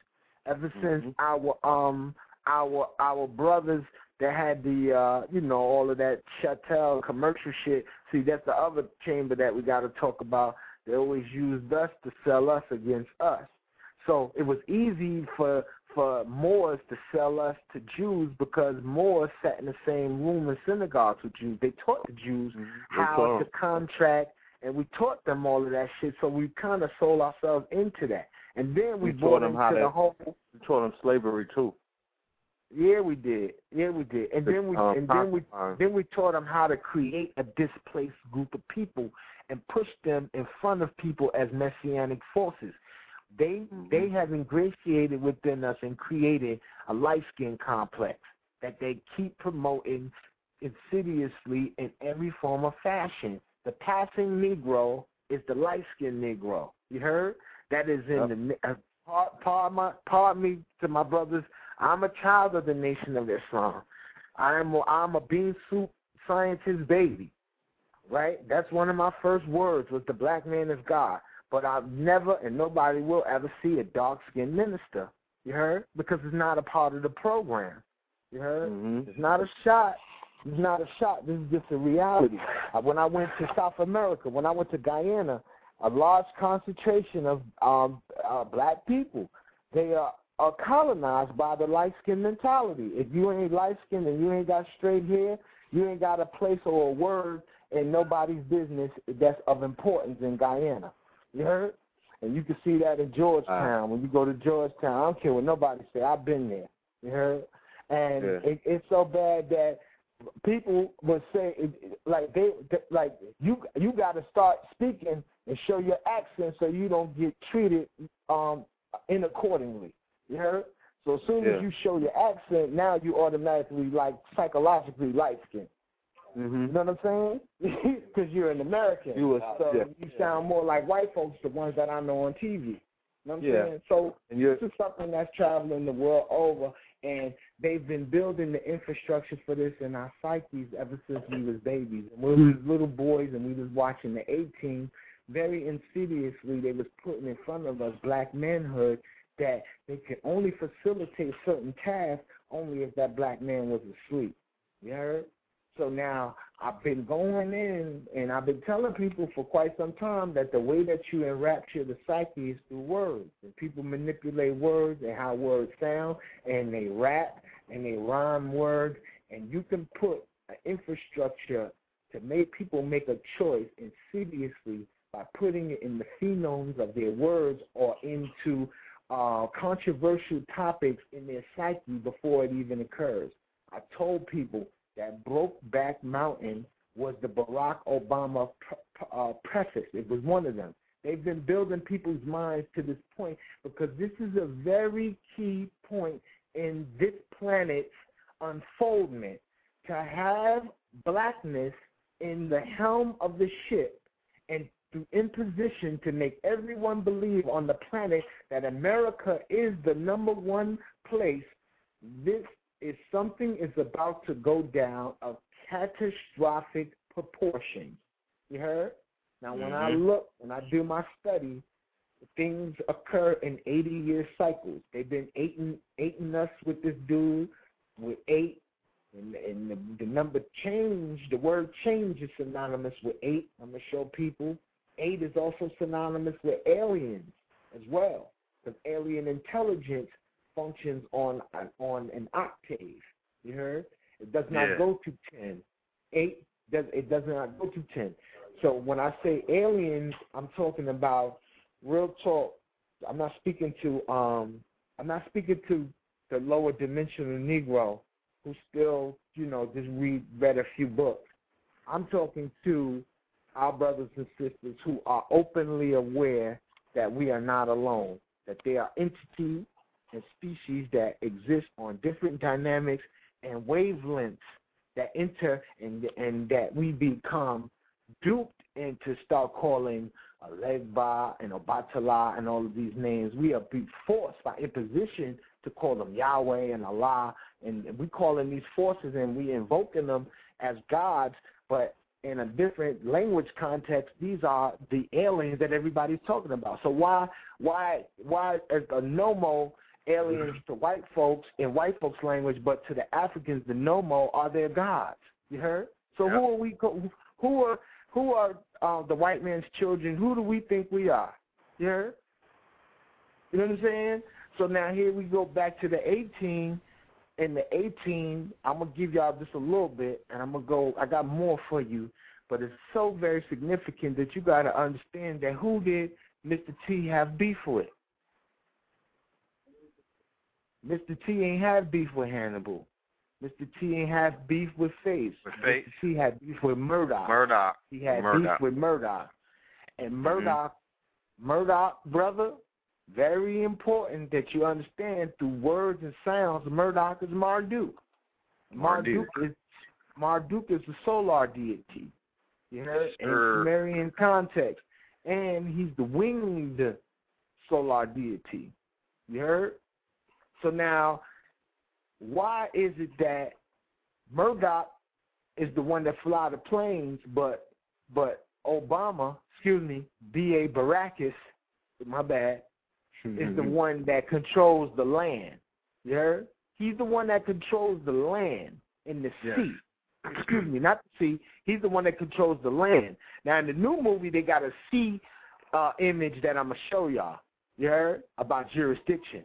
Ever since Mhm. our um our our brothers that had the uh you know all of that Chattel commercial shit. See, that's the other chamber that we got to talk about. They always used us to sell us against us. So it was easy for for Moors to sell us to Jews because Moors sat in the same room in synagogues with Jews. They taught the Jews They how to contract, and we taught them all of that shit. So we kind of sold ourselves into that, and then we, We them into how the whole. We taught them slavery too. Yeah, we did. Yeah, we did. And then we Um, and then we concubines. then we taught them how to create a displaced group of people and push them in front of people as messianic forces. They Mhm. they have ingratiated within us and created a light skin complex that they keep promoting insidiously in every form of fashion. The passing Negro is the light skinned Negro. You heard? That is in Yep. the uh, part part my pardon me to my brothers. I'm a child of the Nation of Islam. I'm a, I'm a bean soup scientist baby, right? That's one of my first words was the black man is God. But I've never and nobody will ever see a dark skinned minister. You heard? Because it's not a part of the program. You heard? Mhm. It's not a shot. It's not a shot. This is just a reality. Uh, When I went to South America, when I went to Guyana, a large concentration of um, uh, black people, they are, are colonized by the light skin mentality. If you ain't light skinned and you ain't got straight hair, you ain't got a place or a word in nobody's business that's of importance in Guyana. You heard? And you can see that in Georgetown. When you go to Georgetown, I don't care what nobody say. I've been there. You heard? And Yeah. it, it's so bad that people would say like they like you you got to start speaking and show your accent so you don't get treated um in accordingly. You heard? So as soon Yeah. as you show your accent, now you automatically like psychologically light skinned. You Mhm. know what I'm saying? Because you're an American. You a- so yeah. you sound more like white folks, the ones that I know on TV. You know what I'm Yeah. saying? So And you're this is something that's traveling the world over, and they've been building the infrastructure for this in our psyches ever since we was babies. And we was little boys and we was watching the A team, very insidiously they was putting in front of us black manhood that they could only facilitate certain tasks only if that black man was asleep. You heard? So now I've been going in and I've been telling people for quite some time that the way that you enrapture the psyche is through words. And people manipulate words and how words sound and they rap and they rhyme words and you can put an infrastructure to make people make a choice insidiously by putting it in the phonemes of their words or into uh, controversial topics in their psyche before it even occurs. I told people that Brokeback Mountain was the Barack Obama uh, preface. It was one of them. They've been building people's minds to this point because this is a very key point in this planet's unfoldment. To have blackness in the helm of the ship and to, in position to make everyone believe on the planet that America is the number one place, this is something is about to go down of catastrophic proportions. You heard? Now, when I Mhm. look, when I do my study, things occur in 80 year cycles. They've been eating, eating us with this dude with eight, and, and the, the number change, the word change is synonymous with eight. I'm going to show people Eight is also synonymous with aliens as well, because alien intelligence functions on on an octave. You heard? It does not Yeah. go to ten. Eight does it does not go to ten. So when I say aliens, I'm talking about real talk. I'm not speaking to um I'm not speaking to the lower dimensional Negro who still, you know, just read read a few books. I'm talking to our brothers and sisters who are openly aware that we are not alone, that there are entities and species that exist on different dynamics and wavelengths that enter and and that we become duped into start calling a Legba and Obatala and all of these names. We are being forced by imposition to call them Yahweh and Allah, and we calling these forces and we invoking them as gods, but in a different language context, these are the aliens that everybody's talking about. So why why why is the Nomo aliens to white folks in white folks language, but to the Africans the Nomo are their gods? You heard? So who are we? Who are who are uh, the white man's children? Who do we think we are? You heard? You know what I'm saying? So now here we go back to the A team. In the A team, I'm gonna give y'all just a little bit, and I'm gonna go. I got more for you, but it's so very significant that you got to understand that who did Mr. T have beef with? Mr. T ain't have beef with Hannibal. Mr. T ain't have beef with Face. With Face? Mr. T had beef with Murdock. Murdock. He had Murdock. beef with Murdock. And Mm-hmm. Murdock, Murdock, brother, very important that you understand through words and sounds, Murdock is Marduk. Marduk Marduk. is Marduk is the solar deity. You heard? In. Sumerian context. And he's the winged solar deity. You heard? So now, why is it that Murdock is the one that fly the planes, but but Obama, excuse me, B.A. Baracus, my bad, is the one that controls the land. You heard? He's the one that controls the land in the Yes. sea. Excuse me, not the sea. He's the one that controls the land. Now in the new movie, they got a sea uh, image that I'm gonna show y'all. You heard about jurisdiction?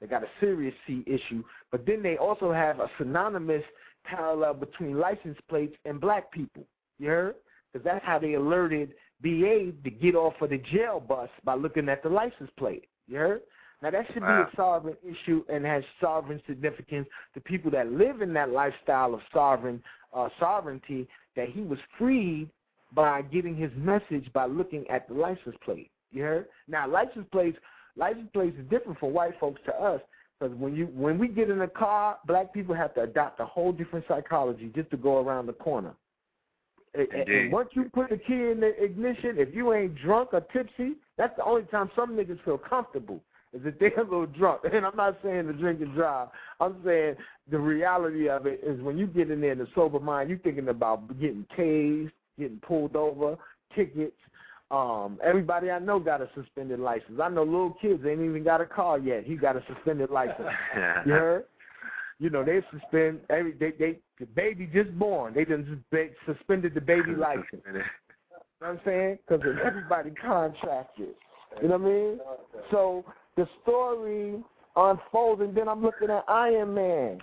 They got a serious sea issue, but then they also have a synonymous parallel between license plates and black people. You heard? Because that's how they alerted BA to get off of the jail bus by looking at the license plate. You heard? Now that should Wow. be a sovereign issue and has sovereign significance to people that live in that lifestyle of sovereign uh, sovereignty. That he was freed by getting his message by looking at the license plate. You heard? Now license plates, license plates is different for white folks to us because when you when we get in a car, black people have to adopt a whole different psychology just to go around the corner. Indeed. And once you put the key in the ignition, if you ain't drunk or tipsy, that's the only time some niggas feel comfortable. Is if they're a little drunk. And I'm not saying to drink and drive. I'm saying the reality of it is when you get in there in a sober mind, you're thinking about getting tased, getting pulled over, tickets. Um, everybody I know got a suspended license. I know little kids ain't even got a car yet. He got a suspended license. You heard? You know, they suspend every they they the baby just born. They done just ba- suspended the baby license. You know what I'm saying? Because everybody contracted. You know what I mean? So the story unfolds, and then I'm looking at Iron Man,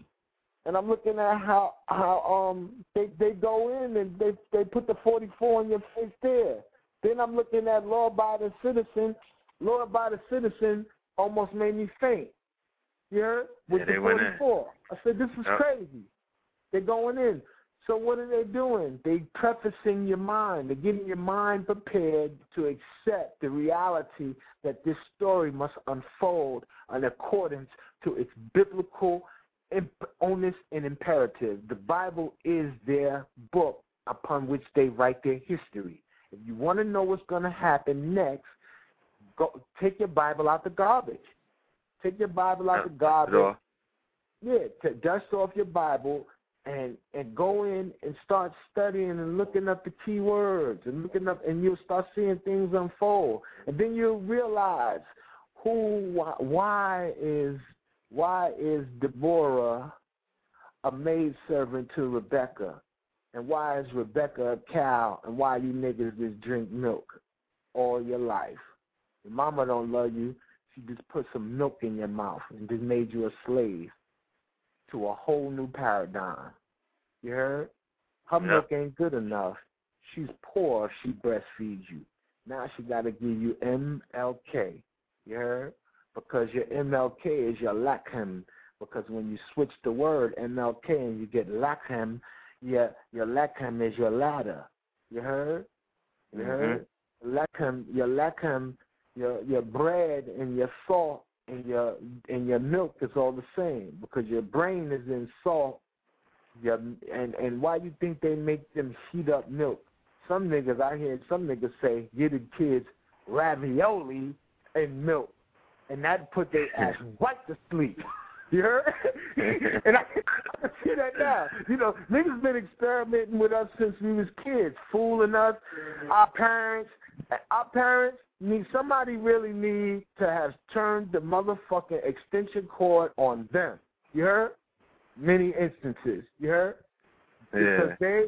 and I'm looking at how how um they they go in and they they put the 44 in your face there. Then I'm looking at Law Abiding Citizen. Law Abiding Citizen almost made me faint. You heard? With Yeah, the they went in. 44. I said, this is Yep. crazy. They're going in. So what are they doing? They prefacing your mind. They're getting your mind prepared to accept the reality that this story must unfold in accordance to its biblical imp- onus and imperative. The Bible is their book upon which they write their history. If you want to know what's going to happen next, go take your Bible out the garbage. Take your Bible out the garbage. Sure. Yeah, to dust off your Bible and and go in and start studying and looking up the key words and looking up and you'll start seeing things unfold. And then you'll realize who why, why is why is Deborah a maid servant to Rebecca? And why is Rebecca a cow and why you niggas just drink milk? all your life. Your mama don't love you. She just put some milk in your mouth and just made you a slave to a whole new paradigm. You heard? Her Yep. milk ain't good enough. She's poor if she breastfeeds you. Now she got to give you MLK. You heard? Because your MLK is your Lachem. Because when you switch the word MLK and you get Lachem, your your Lachem is your ladder. You heard? You Mhm. heard? Lechem, your lechem, your your bread and your salt and your and your milk is all the same because your brain is in salt. Your and and why you think they make them heat up milk? Some niggas I hear some niggas say give the kids ravioli and milk, and that put their ass right to sleep. You heard? and I, I can see that now. You know, niggas been experimenting with us since we was kids, fooling us. Our parents, our parents need somebody really need to have turned the motherfucking extension cord on them. You heard? Many instances. You heard? Yeah. Because they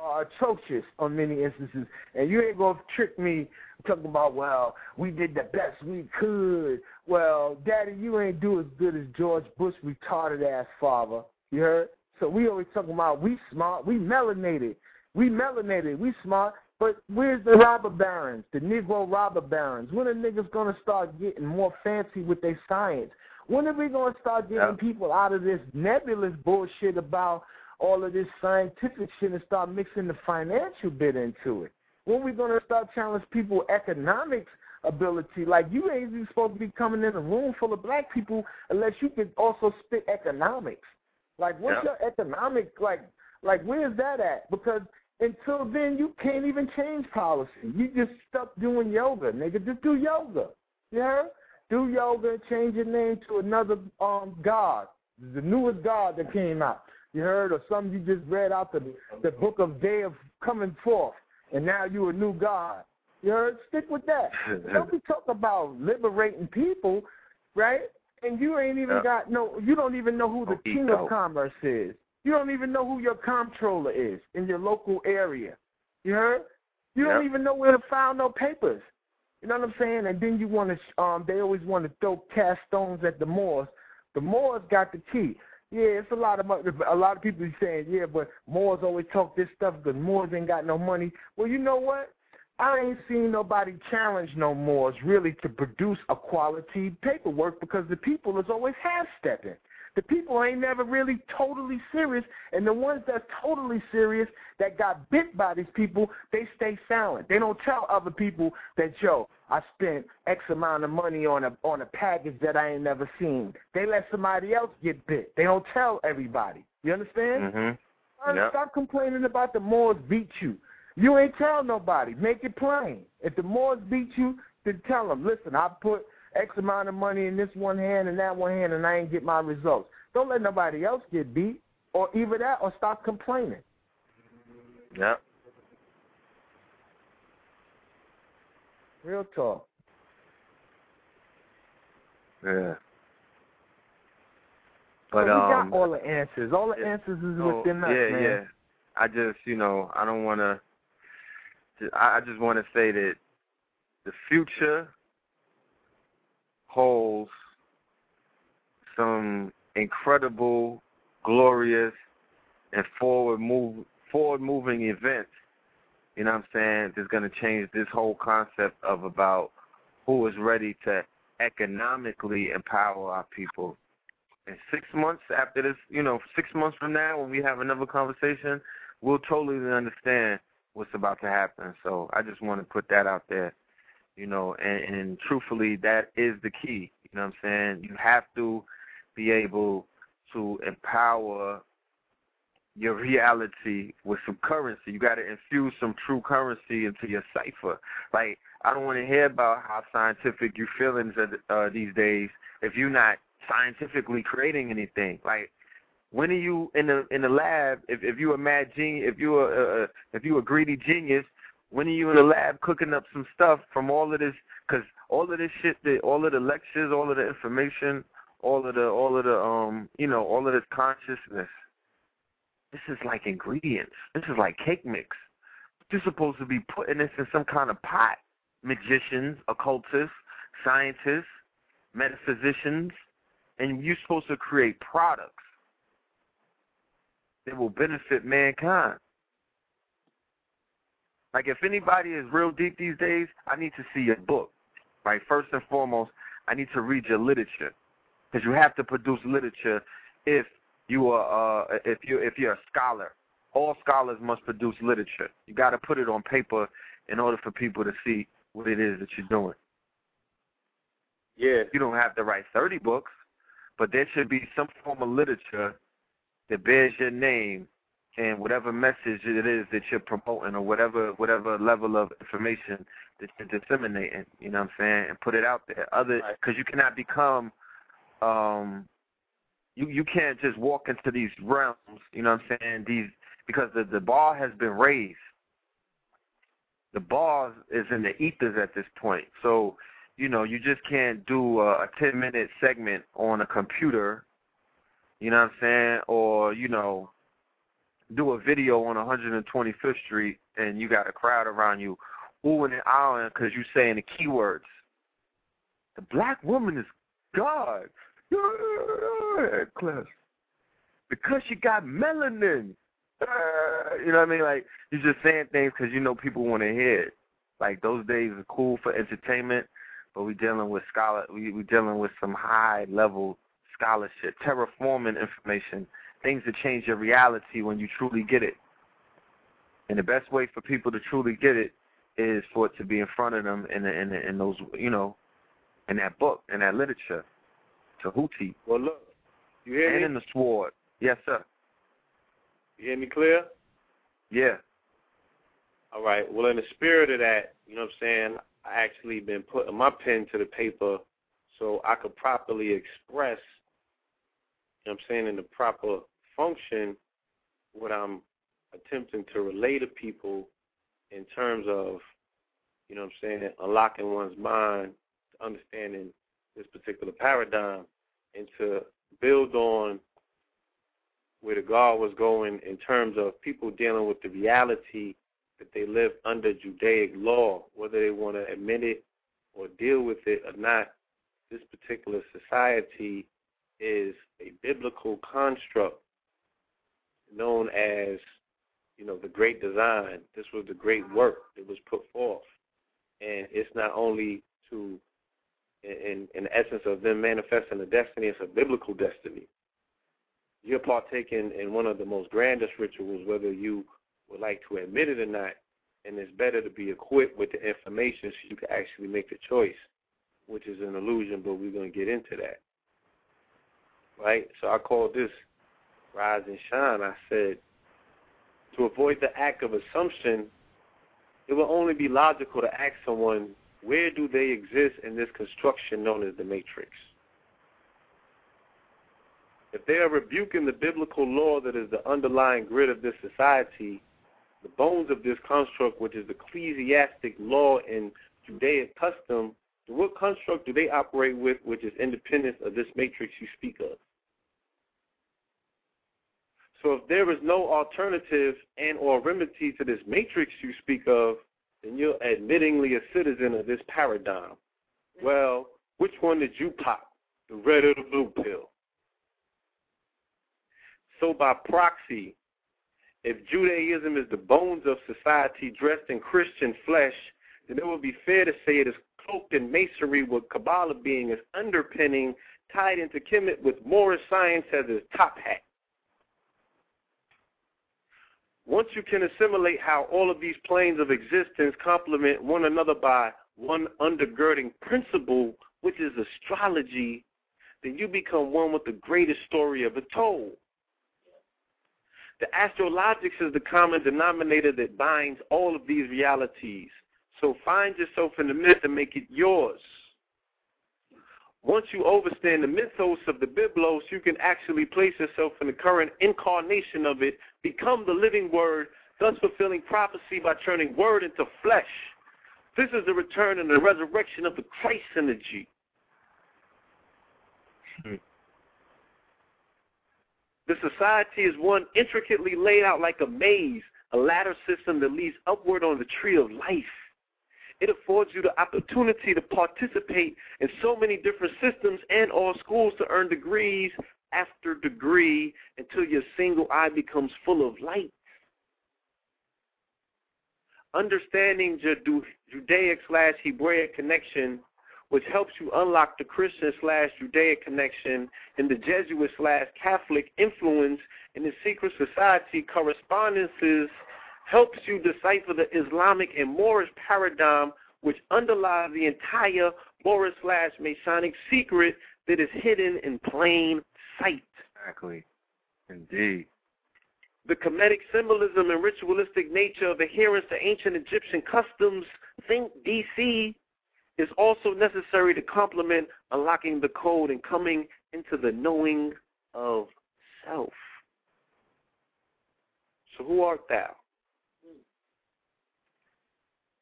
are atrocious on many instances. And you ain't gonna trick me talking about, well, we did the best we could. Well, Daddy, you ain't do as good as George Bush retarded ass father. You heard? So we always talking about we smart, we melanated. We melanated, we smart. But where's the robber barons, the Negro robber barons? When are niggas gonna start getting more fancy with their science? When are we gonna start getting Yeah. people out of this nebulous bullshit about all of this scientific shit and start mixing the financial bit into it? When are we gonna start challenging people economics ability? Like you ain't even supposed to be coming in a room full of black people unless you can also spit economics. Like what's Yeah. your economic like like where's that at? Because until then you can't even change policy. You just stuck doing yoga, nigga. Just do yoga. You heard? Do yoga and change your name to another um god. The newest god that came out. You heard? Or something you just read out the the book of day of coming forth and now you a new god. You heard? Stick with that. Don't be talking about liberating people, right? And you ain't even Yeah. got no you don't even know who the king of commerce is. You don't even know who your comptroller is in your local area. You heard? You don't even know where to find no papers. You know what I'm saying? And then you want to, um, they always want to throw cast stones at the Moors. The Moors got the key. Yeah, it's a lot of a lot of people be saying, yeah, but Moors always talk this stuff because Moors ain't got no money. Well, you know what? I ain't seen nobody challenge no more Moors really to produce a quality paperwork because the people is always half stepping. The people ain't never really totally serious, and the ones that's totally serious that got bit by these people, they stay silent. They don't tell other people that yo, I spent X amount of money on a on a package that I ain't never seen. They let somebody else get bit. They don't tell everybody. You understand? Mhm. Uh, Yep. Stop complaining about the Moors beat you. You ain't tell nobody. Make it plain. If the Moors beat you, then tell them, listen, I put X amount of money in this one hand and that one hand, and I ain't get my results. Don't let nobody else get beat, or either that, or stop complaining. Yep. Real talk. Yeah. But But we um, got all the answers. All the yeah. answers is no, within us, yeah, man. yeah. I just, you know, I don't want to. I just want to say that the future holds some incredible, glorious, and forward move forward moving events. You know what I'm saying? That's going to change this whole concept of about who is ready to economically empower our people. And six months after this, you know, six months from now, when we have another conversation, we'll totally understand what's about to happen. So I just want to put that out there, you know, and, and truthfully, that is the key. You know what I'm saying? You have to be able to empower your reality with some currency. You got to infuse some true currency into your cipher. Like I don't want to hear about how scientific your feelings are uh, these days if you're not scientifically creating anything. Like when are you in the in the lab? If if you're a mad genius, if you're a uh, if you're a greedy genius, when are you in the lab cooking up some stuff from all of this? Because all of this shit, that all of the lectures, all of the information, all of the all of the um, you know, all of this consciousness. This is like ingredients. This is like cake mix. You're supposed to be putting this in some kind of pot, magicians, occultists, scientists, metaphysicians, and you're supposed to create products that will benefit mankind. Like if anybody is real deep these days, I need to see your book. Right? First and foremost, I need to read your literature. Because you have to produce literature if you are uh, if you if you're a scholar. All scholars must produce literature. You got to put it on paper in order for people to see what it is that you're doing. Yeah. You don't have to write 30 books, but there should be some form of literature that bears your name and whatever message it is that you're promoting or whatever whatever level of information that you're disseminating, you know what I'm saying, and put it out there. Other because you cannot become um you you can't just walk into these realms, you know what I'm saying, these because the the bar has been raised. The bar is in the ethers at this point. So, you know, you just can't do a, a 10 minute segment on a computer, you know what I'm saying, or, you know, do a video on 125th Street and you got a crowd around you oohing and ahhing because you're saying the keywords. The black woman is God. Class. Because she got melanin. You know what I mean? Like you're just saying things because you know people want to hear it. Like those days are cool for entertainment, but we're dealing with scholar. We we dealing with some high level scholarship, terraforming information, things that change your reality when you truly get it. And the best way for people to truly get it is for it to be in front of them in the, in, the, in those you know, in that book, in that literature. Tahuti. Well, look, you hear and me? in the sword. Yes, sir. You hear me clear? Yeah. All right. Well, in the spirit of that, you know what I'm saying, I actually been putting my pen to the paper so I could properly express, know what I'm saying, in the proper function what I'm attempting to relay to people in terms of, you know what I'm saying, unlocking one's mind, to understanding this particular paradigm, and to build on where the God was going in terms of people dealing with the reality that they live under Judaic law, whether they want to admit it or deal with it or not. This particular society is a biblical construct known as, you know, the great design. This was the great work that was put forth. And it's not only to, in, in essence of them manifesting a destiny, it's a biblical destiny you're partaking in one of the most grandest rituals, whether you would like to admit it or not, and it's better to be equipped with the information so you can actually make the choice, which is an illusion, but we're going to get into that. Right? So I called this Rise and Shine. I said, to avoid the act of assumption, it will only be logical to ask someone, where do they exist in this construction known as the Matrix? If they are rebuking the biblical law that is the underlying grid of this society, the bones of this construct, which is ecclesiastic law and Judaic custom, what construct do they operate with which is independent of this matrix you speak of? So if there is no alternative and or remedy to this matrix you speak of, then you're admittingly a citizen of this paradigm. Well, which one did you pop? The red or the blue pill? So by proxy, if Judaism is the bones of society dressed in Christian flesh, then it would be fair to say it is cloaked in masonry with Kabbalah being its underpinning, tied into Kemet with Moorish science as its top hat. Once you can assimilate how all of these planes of existence complement one another by one undergirding principle, which is astrology, then you become one with the greatest story ever told. The astrologics is the common denominator that binds all of these realities. So find yourself in the myth and make it yours. Once you understand the mythos of the Biblos, you can actually place yourself in the current incarnation of it, become the living word, thus fulfilling prophecy by turning word into flesh. This is the return and the resurrection of the Christ energy. The society is one intricately laid out like a maze, a ladder system that leads upward on the tree of life. It affords you the opportunity to participate in so many different systems and or schools to earn degrees after degree until your single eye becomes full of light. Understanding the Judaic slash Hebraic connection, which helps you unlock the Christian slash Judaic connection and the Jesuit slash Catholic influence in the secret society correspondences helps you decipher the Islamic and Moorish paradigm which underlies the entire Moorish slash Masonic secret that is hidden in plain sight. Exactly. Indeed. The Kemetic symbolism and ritualistic nature of adherence to ancient Egyptian customs, think DC, is also necessary to complement unlocking the code and coming into the knowing of self. So, who art thou?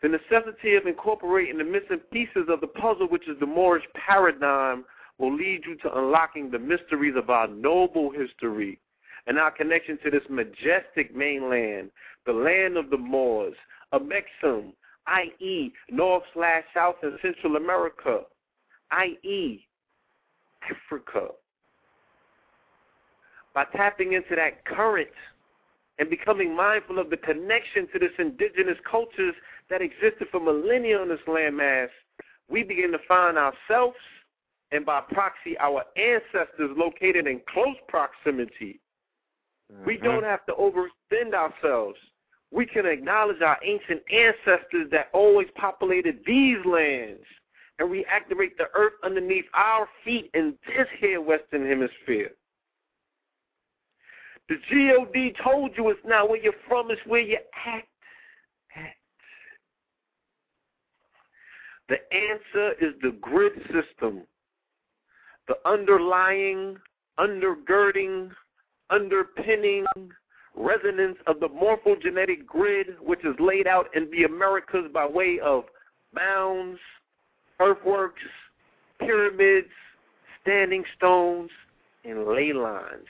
The necessity of incorporating the missing pieces of the puzzle, which is the Moorish paradigm, will lead you to unlocking the mysteries of our noble history and our connection to this majestic mainland, the land of the Moors, Amexem, i.e., North slash South and Central America, i.e., Africa. By tapping into that current and becoming mindful of the connection to this indigenous cultures that existed for millennia on this landmass, we begin to find ourselves and by proxy our ancestors located in close proximity. Mm-hmm. We don't have to overextend ourselves. We can acknowledge our ancient ancestors that always populated these lands and reactivate the earth underneath our feet in this here Western Hemisphere. The God told you it's not where you're from, it's where you act at. The answer is the grid system the underlying, undergirding, underpinning resonance of the morphogenetic grid, which is laid out in the Americas by way of mounds, earthworks, pyramids, standing stones, and ley lines.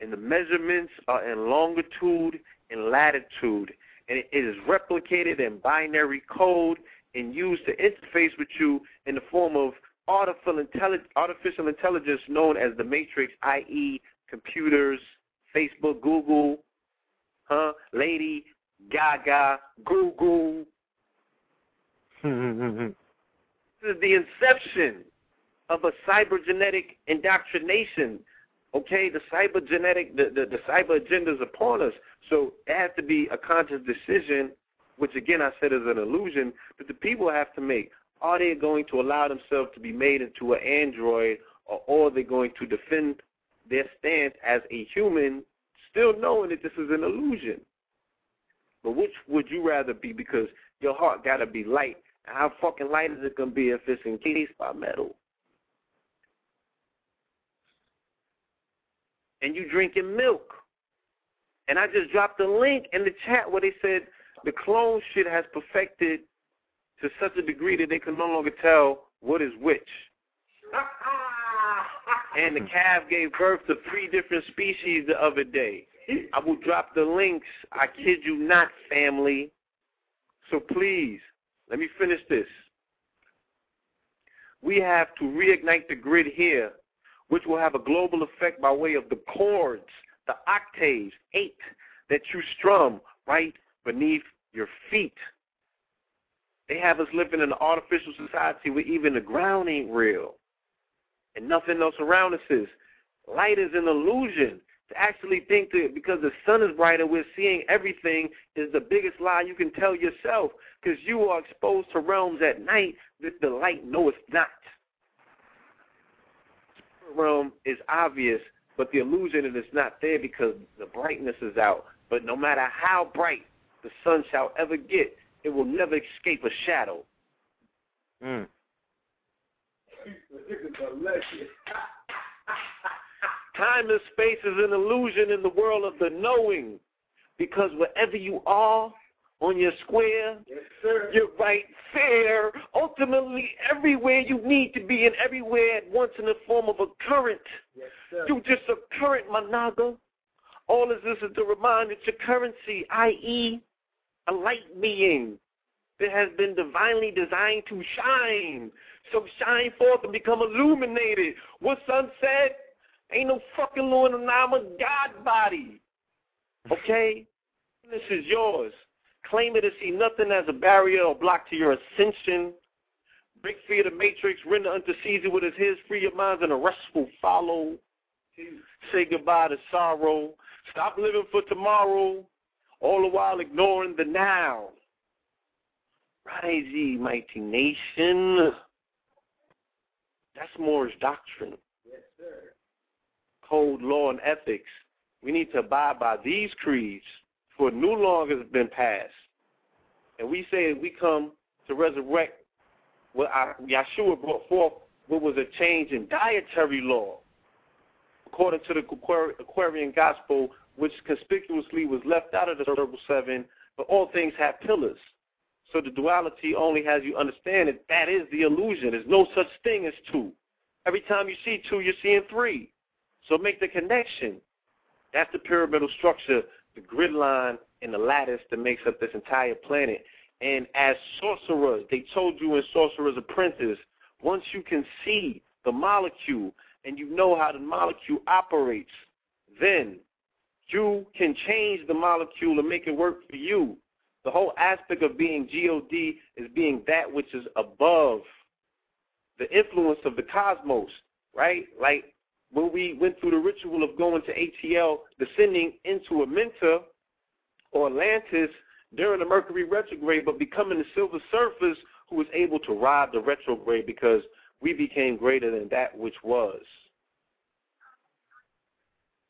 And the measurements are in longitude and latitude. And it is replicated in binary code and used to interface with you in the form of artificial intelligence known as the matrix, i.e., computers, Facebook, Google, huh? Lady Gaga, Google. this is the inception of a cybergenetic indoctrination. Okay, the cybergenetic, the, the, the cyber agenda is upon us. So it has to be a conscious decision, which again I said is an illusion, that the people have to make. Are they going to allow themselves to be made into an android, or are they going to defend their stance as a human, still knowing that this is an illusion? But which would you rather be? Because your heart got to be light. How fucking light is it to be if it's encased by metal? And you drinking milk. And I just dropped a link in the chat where they said the clone shit has perfected to such a degree that they can no longer tell what is which. and the calf gave birth to three different species the other day. I will drop the links. I kid you not, family. So please, let me finish this. We have to reignite the grid here, which will have a global effect by way of the chords, the octaves, eight, that you strum right beneath your feet. They have us living in an artificial society where even the ground ain't real and nothing else around us is. Light is an illusion. To actually think that because the sun is brighter, we're seeing everything is the biggest lie you can tell yourself because you are exposed to realms at night that the light no it's not. Realm is obvious, but the illusion is not there because the brightness is out. But no matter how bright the sun shall ever get, it will never escape a shadow. Mm. Time and space is an illusion in the world of the knowing. Because wherever you are on your square, yes, you're right there. Ultimately, everywhere you need to be and everywhere at once in the form of a current. Yes, you just a current, Managa. All of this is to remind that your currency, i.e., a light being that has been divinely designed to shine. So shine forth and become illuminated. What Sun said? Ain't no fucking Lord, I'm a God body. Okay? This is yours. Claim it and see nothing as a barrier or block to your ascension. Break free of the matrix, render unto Caesar what is his, free your minds and a restful follow. Say goodbye to sorrow. Stop living for tomorrow, all the while ignoring the now. Rise ye, mighty nation. That's Moorish doctrine. Yes, sir. Code, law, and ethics. We need to abide by these creeds, for new law has been passed. And we say we come to resurrect what Yeshua brought forth, what was a change in dietary law. According to the Aquarian Gospel, which conspicuously was left out of the Circle Seven, but all things have pillars. So the duality only has you understand that that is the illusion. There's no such thing as two. Every time you see two, you're seeing three. So make the connection. That's the pyramidal structure, the grid line, and the lattice that makes up this entire planet. And as sorcerers, they told you in Sorcerer's Apprentice, once you can see the molecule and you know how the molecule operates, then you can change the molecule and make it work for you. The whole aspect of being God is being that which is above the influence of the cosmos, right? Like when we went through the ritual of going to ATL, descending into Amenta or Atlantis during the Mercury retrograde, but becoming the Silver Surfers who was able to ride the retrograde because we became greater than that which was.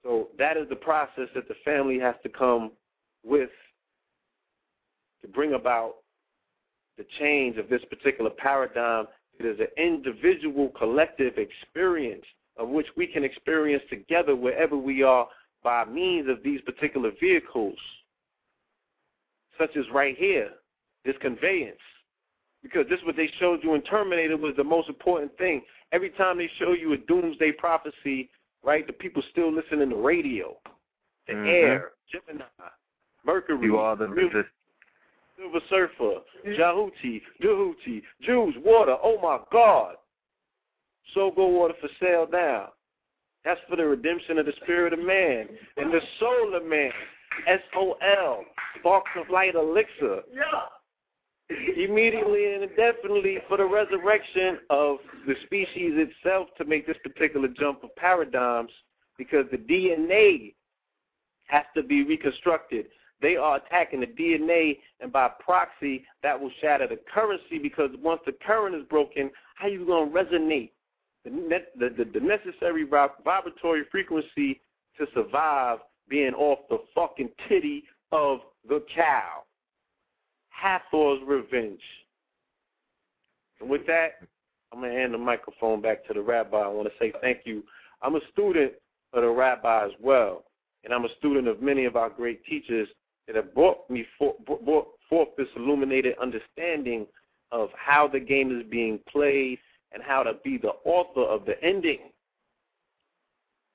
So that is the process that the family has to come with to bring about the change of this particular paradigm. It is an individual collective experience of which we can experience together wherever we are by means of these particular vehicles, such as right here, this conveyance. Because this is what they showed you in Terminator was the most important thing. Every time they show you a doomsday prophecy, right, the people still listen to radio, the mm-hmm. air, Gemini, Mercury, you are the music, Silver Surfer, Jahuti, Jahuti, Jews, water, oh my God. So go water for sale now. That's for the redemption of the spirit of man and the soul of man. S O L, sparks of light elixir. Yeah. Immediately and indefinitely for the resurrection of the species itself to make this particular jump of paradigms because the DNA has to be reconstructed. They are attacking the DNA, and by proxy, that will shatter the currency because once the current is broken, how you going to resonate the, the, the, the necessary vibratory frequency to survive being off the fucking titty of the cow? Hathor's revenge. And with that, I'm going to hand the microphone back to the rabbi. I want to say thank you. I'm a student of the rabbi as well, and I'm a student of many of our great teachers that have brought me for, brought forth this illuminated understanding of how the game is being played and how to be the author of the ending.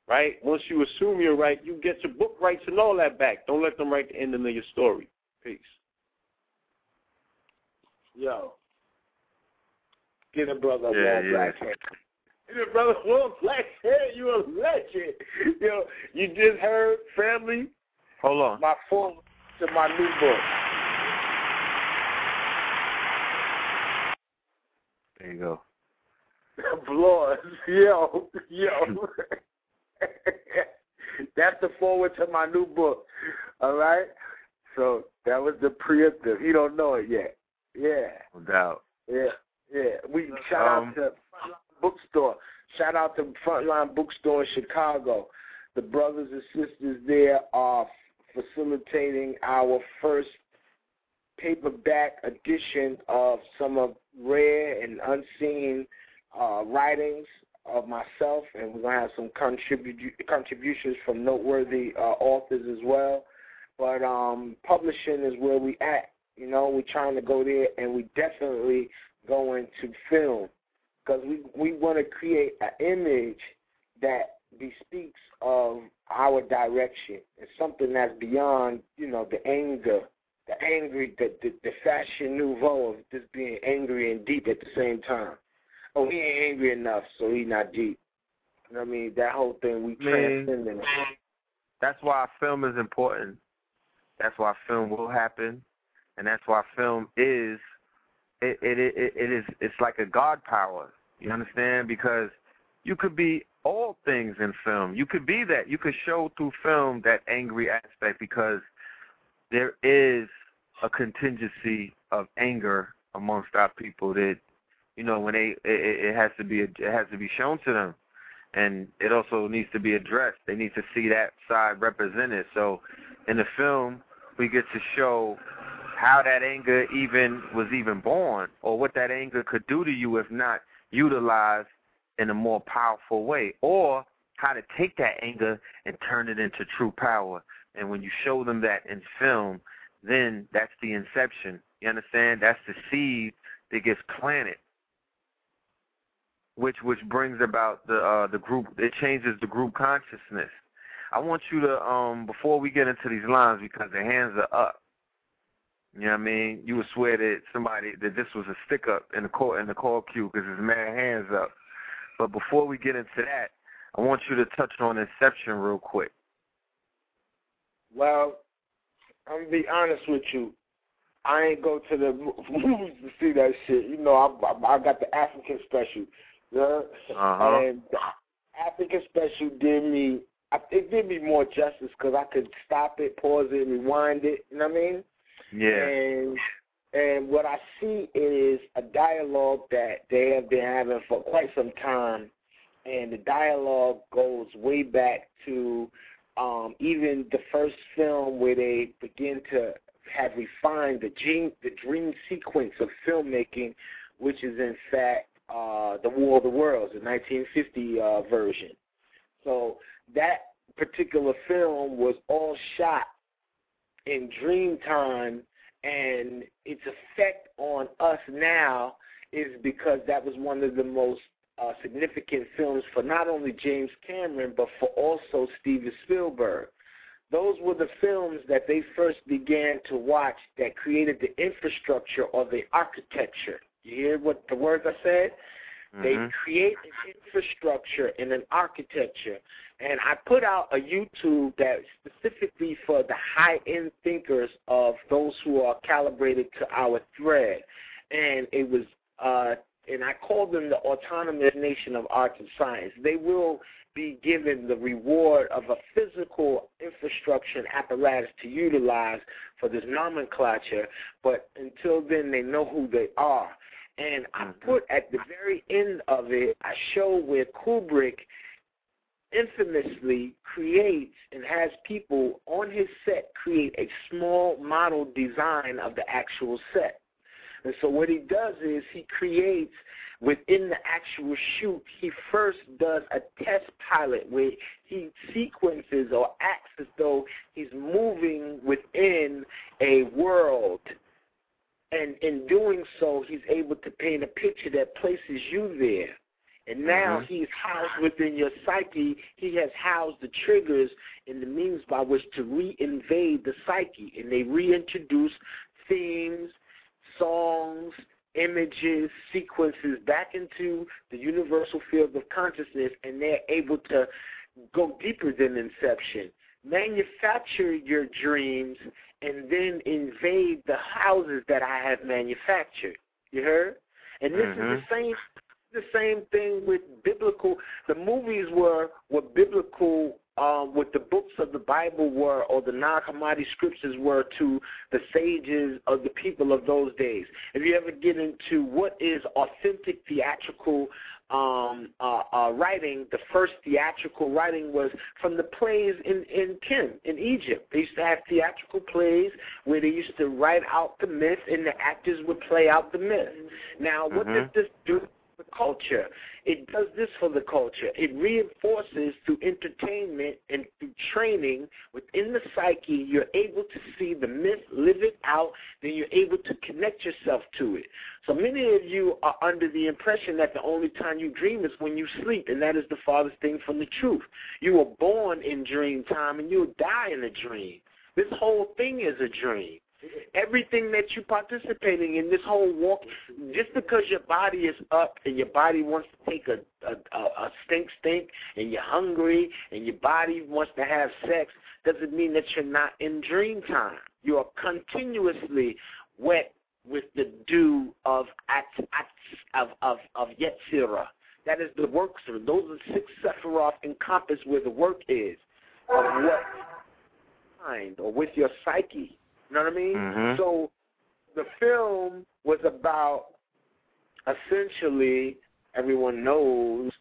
Right? Once you assume you're right, you get your book rights and all that back. Don't let them write the ending of your story. Peace. Yo. Get a brother yeah, long yeah. black hair. Get a brother long black hair. You a legend. Yo, you just heard family. Hold on. My phone to my new book. There you go. Applause. Yo, yo. That's the forward to my new book. All right? So that was the preemptive. You don't know it yet. Yeah. No doubt. Yeah. Yeah. We shout Um, out to Frontline Bookstore. Shout out to Frontline Bookstore in Chicago. The brothers and sisters there are facilitating our first paperback edition of some of rare and unseen uh, writings of myself, and we're gonna have some contribu- contributions from noteworthy uh, authors as well. But um, publishing is where we at. You know, we're trying to go there, and we definitely going to film because we we want to create an image that bespeaks of our direction. It's something that's beyond, you know, the anger the angry, the, the the fashion nouveau of just being angry and deep at the same time. Oh, he ain't angry enough, so he not deep. You know what I mean? That whole thing we transcend. That's why film is important. That's why film will happen, and that's why film is it it it, it is it's like a god power. You understand? Because you could be all things in film. You could be that. You could show through film that angry aspect because there is a contingency of anger amongst our people that you know when they it, it has to be it has to be shown to them and it also needs to be addressed they need to see that side represented so in the film we get to show how that anger even was even born or what that anger could do to you if not utilized in a more powerful way or how to take that anger and turn it into true power and when you show them that in film then that's the inception. You understand? That's the seed that gets planted, which which brings about the uh, the group. It changes the group consciousness. I want you to um before we get into these lines because the hands are up. You know what I mean? You would swear that somebody that this was a stick up in the call in the call queue because his man hands up. But before we get into that, I want you to touch on Inception real quick. Well, I'm gonna be honest with you. I ain't go to the movies to see that shit. You know, I I, I got the African special. Know? Uh-huh. And the African special did me. It did me more justice because I could stop it, pause it, rewind it. You know what I mean? Yeah. And and what I see is a dialogue that they have been having for quite some time, and the dialogue goes way back to um, even the first film where they begin to have refined the dream, the dream sequence of filmmaking, which is in fact uh, the War of the Worlds, the 1950 uh, version. So that particular film was all shot in dream time, and its effect on us now is because that was one of the most uh, significant films for not only James Cameron but for also Steven Spielberg. Those were the films that they first began to watch that created the infrastructure or the architecture. You hear what the words I said? Mm-hmm. They create an infrastructure and an architecture. And I put out a YouTube that specifically for the high end thinkers of those who are calibrated to our thread. And it was uh, and I call them the autonomous nation of arts and science. They will be given the reward of a physical infrastructure and apparatus to utilize for this nomenclature, but until then, they know who they are. And I mm-hmm. put at the very end of it, I show where Kubrick infamously creates and has people on his set create a small model design of the actual set. And so what he does is he creates within the actual shoot, he first does a test pilot where he sequences or acts as though he's moving within a world. And in doing so, he's able to paint a picture that places you there. And now Mhm. he's housed within your psyche. He has housed the triggers and the means by which to reinvade the psyche. And they reintroduce themes, songs, images, sequences back into the universal field of consciousness, and they're able to go deeper than inception. Manufacture your dreams and then invade the houses that I have manufactured. You heard? And this Mhm. is the same the same thing with biblical the movies were were biblical um, what the books of the Bible were or the Nag Hammadi scriptures were to the sages of the people of those days. If you ever get into what is authentic theatrical um, uh, uh, writing, the first theatrical writing was from the plays in, in Kim, in Egypt. They used to have theatrical plays where they used to write out the myth and the actors would play out the myth. Now, what Mhm. does this do the culture. It does this for the culture. It reinforces through entertainment and through training within the psyche, you're able to see the myth, live it out, then you're able to connect yourself to it. So many of you are under the impression that the only time you dream is when you sleep, and that is the farthest thing from the truth. You were born in dream time and you'll die in a dream. This whole thing is a dream. Everything that you're participating in, this whole walk, just because your body is up and your body wants to take a, a, a stink stink and you're hungry and your body wants to have sex, doesn't mean that you're not in dream time. You are continuously wet with the dew of at of of of Yetzirah. That is the work. Those are six Sephiroth encompass where the work is of what mind or with your psyche. You know what I mean? Mm-hmm. So the film was about essentially everyone knows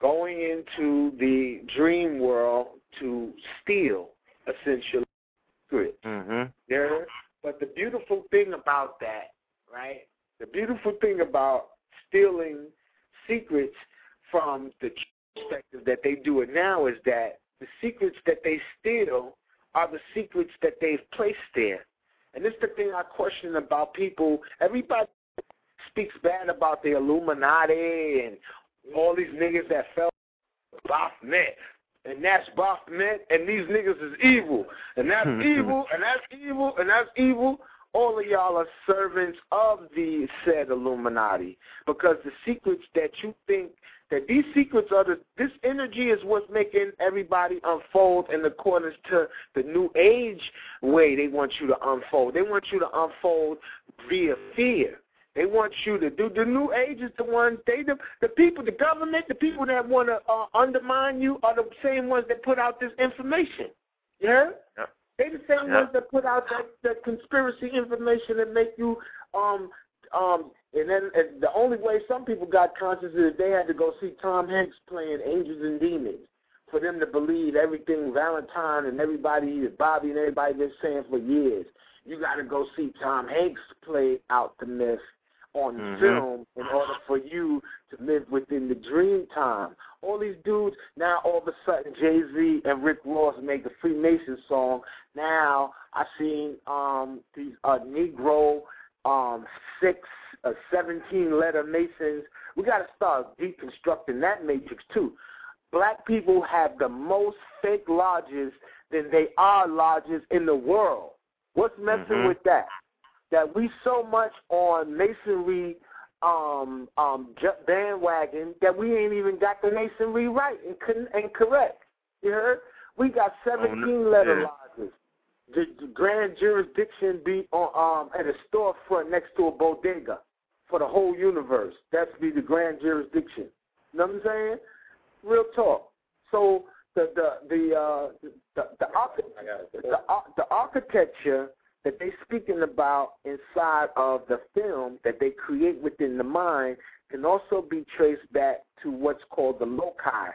going into the dream world to steal essentially Mm-hmm. There but the beautiful thing about that, right? The beautiful thing about stealing secrets from the perspective that they do it now is that the secrets that they steal are the secrets that they've placed there. And this is the thing I question about people. Everybody speaks bad about the Illuminati and all these niggas that fell Baphomet. And that's Baphomet, and these niggas is evil. And that's hmm. evil, and that's evil, and that's evil. All of y'all are servants of the said Illuminati. Because the secrets that you think that these secrets are the this energy is what's making everybody unfold in accordance to the new age way they want you to unfold. They want you to unfold via fear. They want you to do the new age is the ones they the, the people the government the people that want to uh, undermine you are the same ones that put out this information. Yeah, yeah. they the same yeah. ones that put out that, that conspiracy information that make you um um and then and the only way some people got conscious is they had to go see Tom Hanks playing Angels and Demons for them to believe everything Valentine and everybody, Bobby and everybody been saying for years. You got to go see Tom Hanks play out the myth on mm-hmm. film in order for you to live within the dream time. All these dudes, now all of a sudden Jay Z and Rick Ross make a Freemason song. Now I seen um these uh Negro um six uh, 17 letter Masons. We got to start deconstructing that matrix too. Black people have the most fake lodges than they are lodges in the world. What's messing mm-hmm. with that? That we so much on masonry um um bandwagon that we ain't even got the masonry right and, and correct. You heard? We got 17 oh, letter yeah. lodges. The, grand jurisdiction be on um at a storefront next to a bodega for the whole universe. That's be the grand jurisdiction. You know what I'm saying? Real talk. So the the the uh, the the, the, the, the architecture that they speaking about inside of the film that they create within the mind can also be traced back to what's called the loci.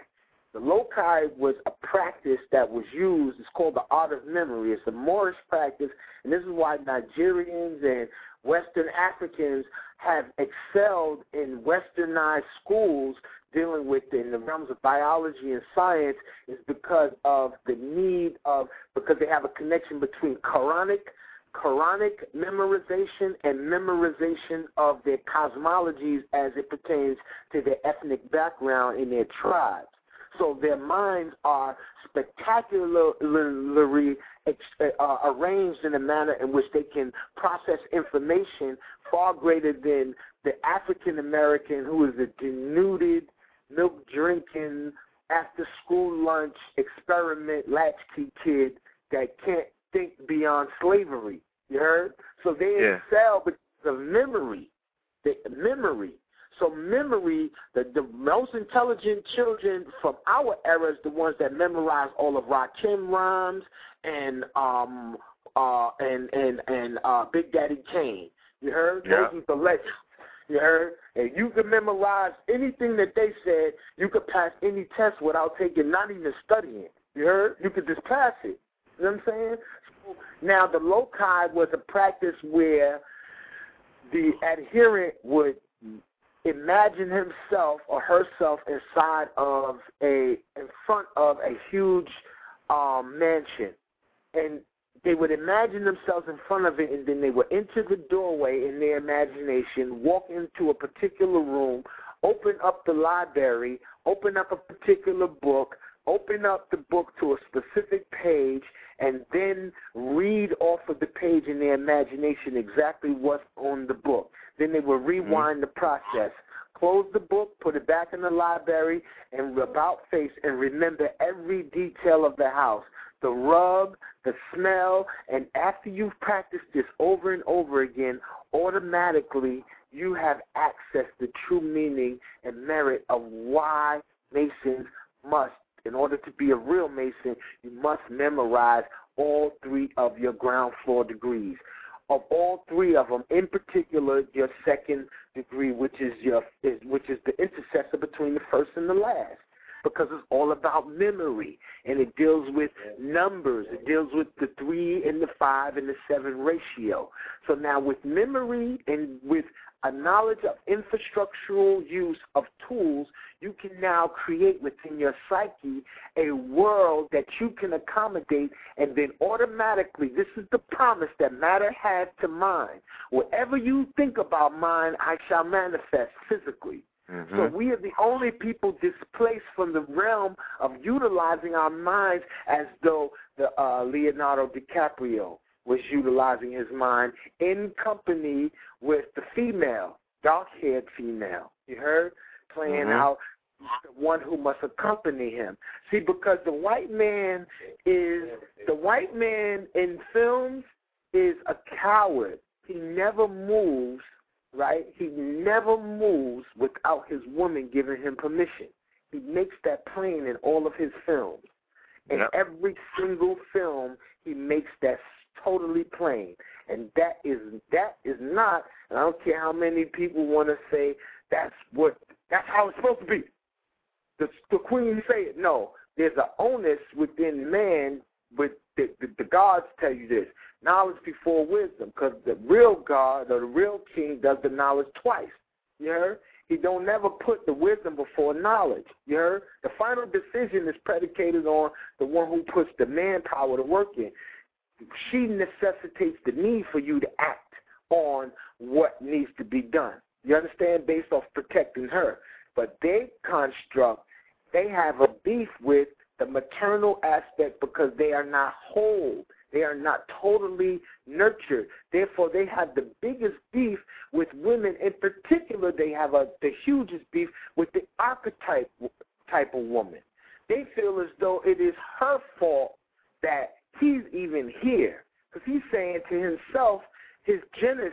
The loci was a practice that was used. It's called the art of memory. It's a Moorish practice, and this is why Nigerians and Western Africans have excelled in westernized schools dealing with in the realms of biology and science is because of the need of because they have a connection between Quranic Quranic memorization and memorization of their cosmologies as it pertains to their ethnic background in their tribes. So their minds are spectacularly uh, arranged in a manner in which they can process information far greater than the African American who is a denuded, milk drinking, after school lunch experiment latchkey kid that can't think beyond slavery. You heard? So they yeah. excel because of memory. The memory. So memory, the, the most intelligent children from our era is the ones that memorize all of Rakim rhymes and um uh and and and uh Big Daddy Kane. You heard? Yeah. Those the legends. You heard? And you could memorize anything that they said. You could pass any test without taking, not even studying. You heard? You could just pass it. You know what I'm saying? So now the loci was a practice where the adherent would imagine himself or herself inside of a in front of a huge um mansion and they would imagine themselves in front of it and then they would enter the doorway in their imagination walk into a particular room open up the library open up a particular book open up the book to a specific page and then read off of the page in their imagination exactly what's on the book. Then they will rewind mm-hmm. the process. Close the book, put it back in the library, and about face and remember every detail of the house the rug, the smell, and after you've practiced this over and over again, automatically you have access to the true meaning and merit of why Masons must, in order to be a real Mason, you must memorize all three of your ground floor degrees. Of all three of them, in particular, your second degree, which is your, is, which is the intercessor between the first and the last because it's all about memory and it deals with numbers. It deals with the three and the five and the seven ratio. So now with memory and with a knowledge of infrastructural use of tools, you can now create within your psyche a world that you can accommodate, and then automatically, this is the promise that matter has to mind. Whatever you think about mind, I shall manifest physically. Mm-hmm. So we are the only people displaced from the realm of utilizing our minds as though the uh, Leonardo DiCaprio was utilizing his mind in company with the female, dark-haired female. You heard playing mm-hmm. out the one who must accompany him. See, because the white man is the white man in films is a coward. He never moves right? He never moves without his woman giving him permission. He makes that plain in all of his films. In yep. every single film, he makes that totally plain. And that is that is not. And I don't care how many people want to say that's what that's how it's supposed to be. The the queen say it. No, there's an onus within man. With the, the, the gods tell you this knowledge before wisdom, because the real God or the real king does the knowledge twice. You heard? He don't never put the wisdom before knowledge. You heard? The final decision is predicated on the one who puts the manpower to work in. She necessitates the need for you to act on what needs to be done. You understand? Based off protecting her. But they construct, they have a beef with the maternal aspect because they are not whole. They are not totally nurtured. Therefore, they have the biggest beef with women. In particular, they have a, the hugest beef with the archetype type of woman. They feel as though it is her fault that he's even here. Because he's saying to himself, his genesis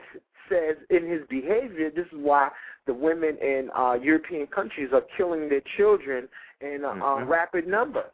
says in his behavior, this is why the women in uh, European countries are killing their children in a, mm-hmm. rapid number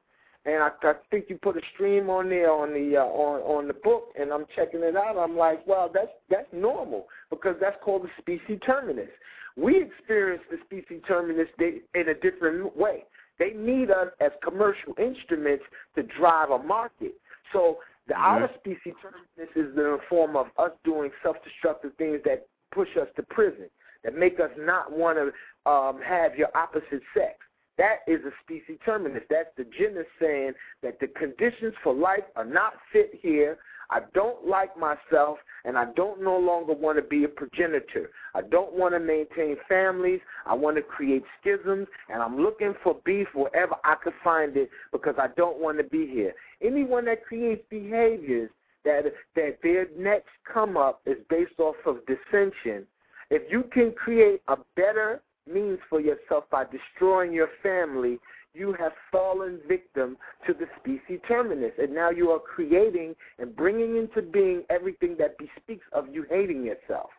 and I, I think you put a stream on there on the uh, on on the book, and I'm checking it out. I'm like, well, that's that's normal because that's called the species terminus. We experience the species terminus in a different way. They need us as commercial instruments to drive a market. So the mm-hmm. our species terminus is the form of us doing self-destructive things that push us to prison, that make us not want to um, have your opposite sex. That is a species terminus. That's the genus saying that the conditions for life are not fit here. I don't like myself, and I don't no longer want to be a progenitor. I don't want to maintain families. I want to create schisms, and I'm looking for beef wherever I could find it because I don't want to be here. Anyone that creates behaviors that that their next come up is based off of dissension. If you can create a better means for yourself by destroying your family, you have fallen victim to the species terminus. And now you are creating and bringing into being everything that bespeaks of you hating yourself.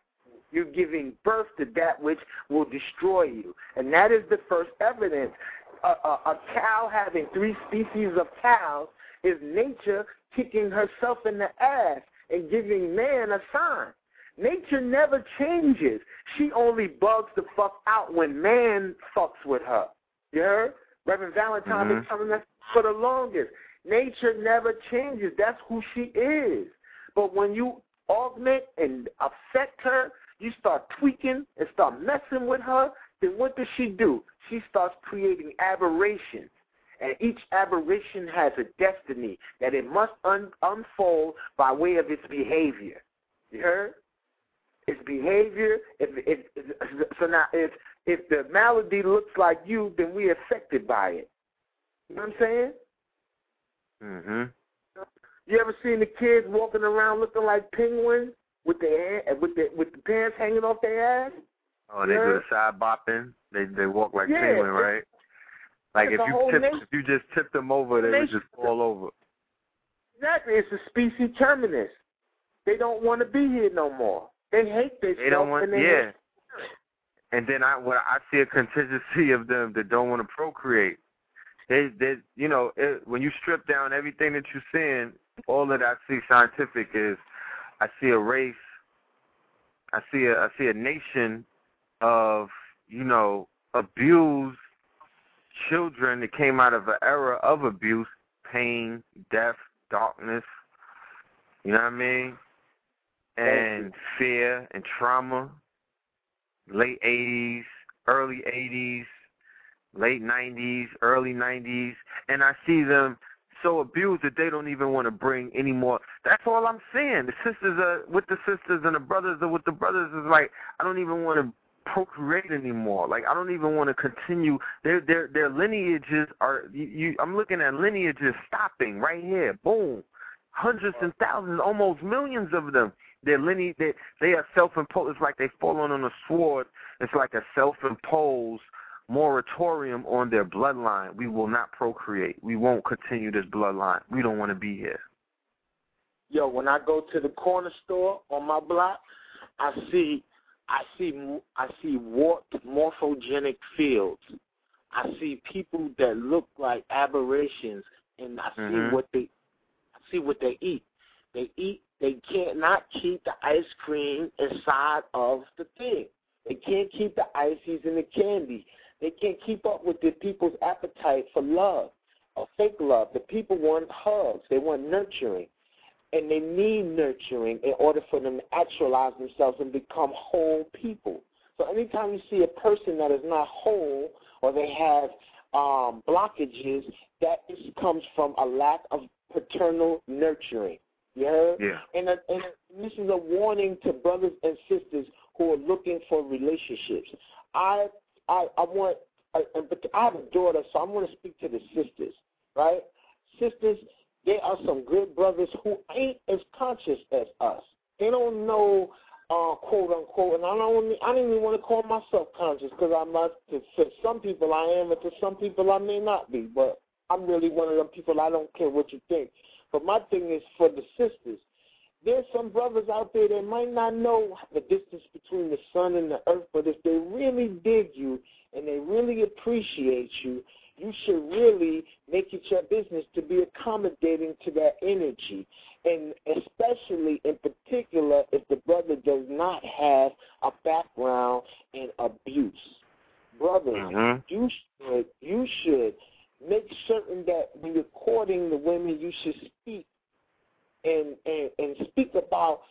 You're giving birth to that which will destroy you. And that is the first evidence. A, a, a cow having three species of cows is nature kicking herself in the ass and giving man a sign. Nature never changes. She only bugs the fuck out when man fucks with her. You heard? Reverend Valentine mm-hmm. been telling us for the longest. Nature never changes. That's who she is. But when you augment and affect her, you start tweaking and start messing with her, then what does she do? She starts creating aberrations. And each aberration has a destiny that it must un- unfold by way of its behavior. You heard? its behavior. If, if, if, so now, if if the malady looks like you, then we're affected by it. You know what I'm saying? Mhm. You ever seen the kids walking around looking like penguins with their with their with the pants hanging off their ass? Oh, they Yeah. do the side bopping. They they walk like Yeah, penguin, right? Like if you tip, if you just tipped them over, they would just fall over. Exactly. It's a species terminus. They don't want to be here no more. They hate themselves. They don't want, they yeah. And then I, what I see a contingency of them that don't want to procreate. They, they, you know, it, when you strip down everything that you're seeing, all that I see scientific is, I see a race, I see a, I see a nation of, you know, abused children that came out of an era of abuse, pain, death, darkness. You know what I mean? And fear and trauma. Late 80s, early 80s, late 90s, early 90s, and I see them so abused that they don't even want to bring any more. That's all I'm saying. The sisters are with the sisters and the brothers are with the brothers. Is like I don't even want to procreate anymore. Like I don't even want to continue. Their their their lineages are. You, you, I'm looking at lineages stopping right here. Boom, hundreds and thousands, almost millions of them. Their lineage, they they are self-imposed. It's like they've fallen on a sword. It's like a self-imposed moratorium on their bloodline. We will not procreate. We won't continue this bloodline. We don't want to be here. Yo, when I go to the corner store on my block, I see, I see, I see warped morphogenic fields. I see people that look like aberrations, and I see Mhm. what they, I see what they eat. They eat. They can't not keep the ice cream inside of the thing. They can't keep the ices and the candy. They can't keep up with the people's appetite for love or fake love. The people want hugs. They want nurturing and they need nurturing in order for them to actualize themselves and become whole people. So anytime you see a person that is not whole or they have um, blockages, that is, comes from a lack of paternal nurturing. You heard? Yeah. And, uh, and this is a warning to brothers and sisters who are looking for relationships. I I, I want, I, but I have a daughter, so I'm going to speak to the sisters, right? Sisters, there are some good brothers who ain't as conscious as us. They don't know, uh, quote unquote, and I don't, I don't even want to call myself conscious because I'm not. To, to some people I am, and to some people I may not be. But I'm really one of them people. I don't care what you think. But my thing is for the sisters. There's some brothers out there that might not know the distance between the sun and the earth, but if they really dig you and they really appreciate you, you should really make it your business to be accommodating to that energy. And especially in particular if the brother does not have a background in abuse. Brothers, Mhm. you should you should make certain that when you're courting the women you should speak and, and, and speak about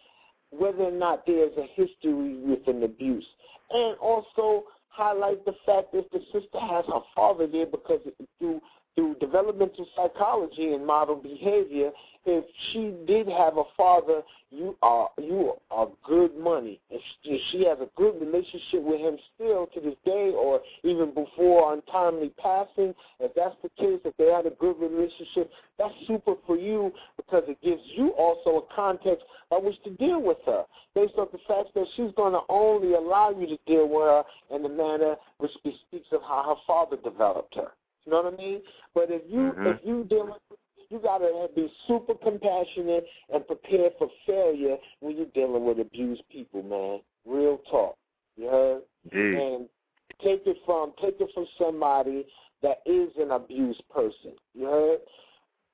whether or not there's a history with an abuse. And also highlight the fact that the sister has her father there because through through developmental psychology and model behavior, if she did have a father, you are you are good money. If she, has a good relationship with him still to this day, or even before untimely passing, if that's the case, if they had a good relationship, that's super for you because it gives you also a context by which to deal with her, based off the fact that she's going to only allow you to deal with her in the manner which speaks of how her father developed her. You know what I mean? But if you Mhm. if you dealing you gotta be super compassionate and prepared for failure when you're dealing with abused people, man. Real talk. You heard? Gee. And take it from take it from somebody that is an abused person. You heard?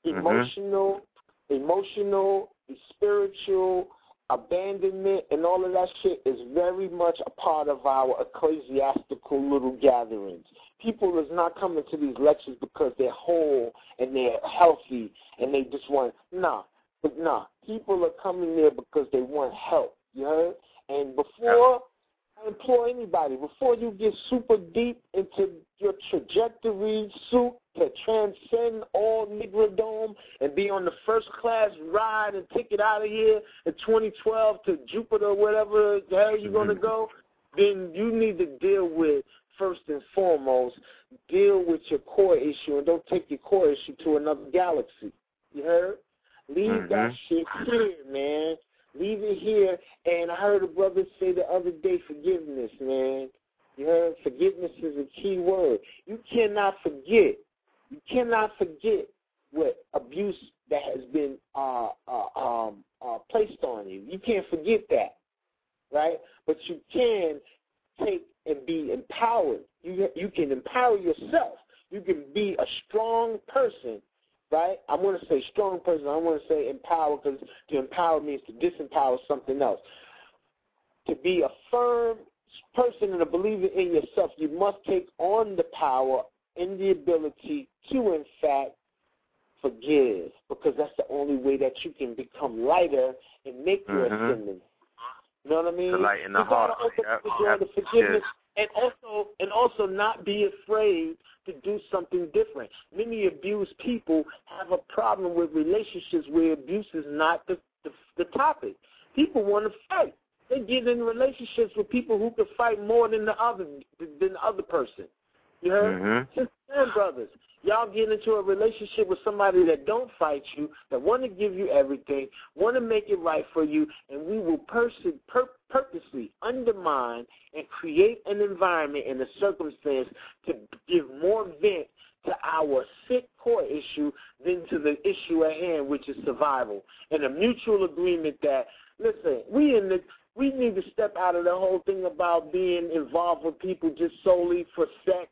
Emotional, emotional, spiritual, abandonment, and all of that shit is very much a part of our ecclesiastical little gatherings. People is not coming to these lectures because they're whole and they're healthy and they just want nah. But nah, people are coming there because they want help. You heard? And before I implore anybody, before you get super deep into your trajectory suit to transcend all Negrodome and be on the first class ride and take it out of here in 2012 to Jupiter, or whatever the hell you're going to go, then you need to deal with first and foremost, deal with your core issue and don't take your core issue to another galaxy. You heard? Leave mm-hmm. that shit here, man. Leave it here. And I heard a brother say the other day, forgiveness, man. You heard? Forgiveness is a key word. You cannot forget. You cannot forget what abuse that has been uh, uh, um, uh, placed on you. You can't forget that, right? But you can take and be empowered. You you can empower yourself. You can be a strong person, right? I'm going to say strong person. I want to say empower because to empower means to disempower something else. To be a firm person and a believer in yourself, you must take on the power and the ability to, in fact, forgive because that's the only way that you can become lighter and make your mm-hmm. ascendance. You know what I mean? The light in the heart. Open yep. the door to forgiveness and also and also not be afraid to do something different. Many abused people have a problem with relationships where abuse is not the the, the topic. People want to fight. They get in relationships with people who can fight more than the other than the other person. You heard? Mm-hmm. Sisters and brothers, y'all get into a relationship with somebody that don't fight you, that want to give you everything, want to make it right for you, and we will pers- pur- purposely undermine and create an environment and a circumstance to give more vent to our sick core issue than to the issue at hand, which is survival, and a mutual agreement that listen, we in the we need to step out of the whole thing about being involved with people just solely for sex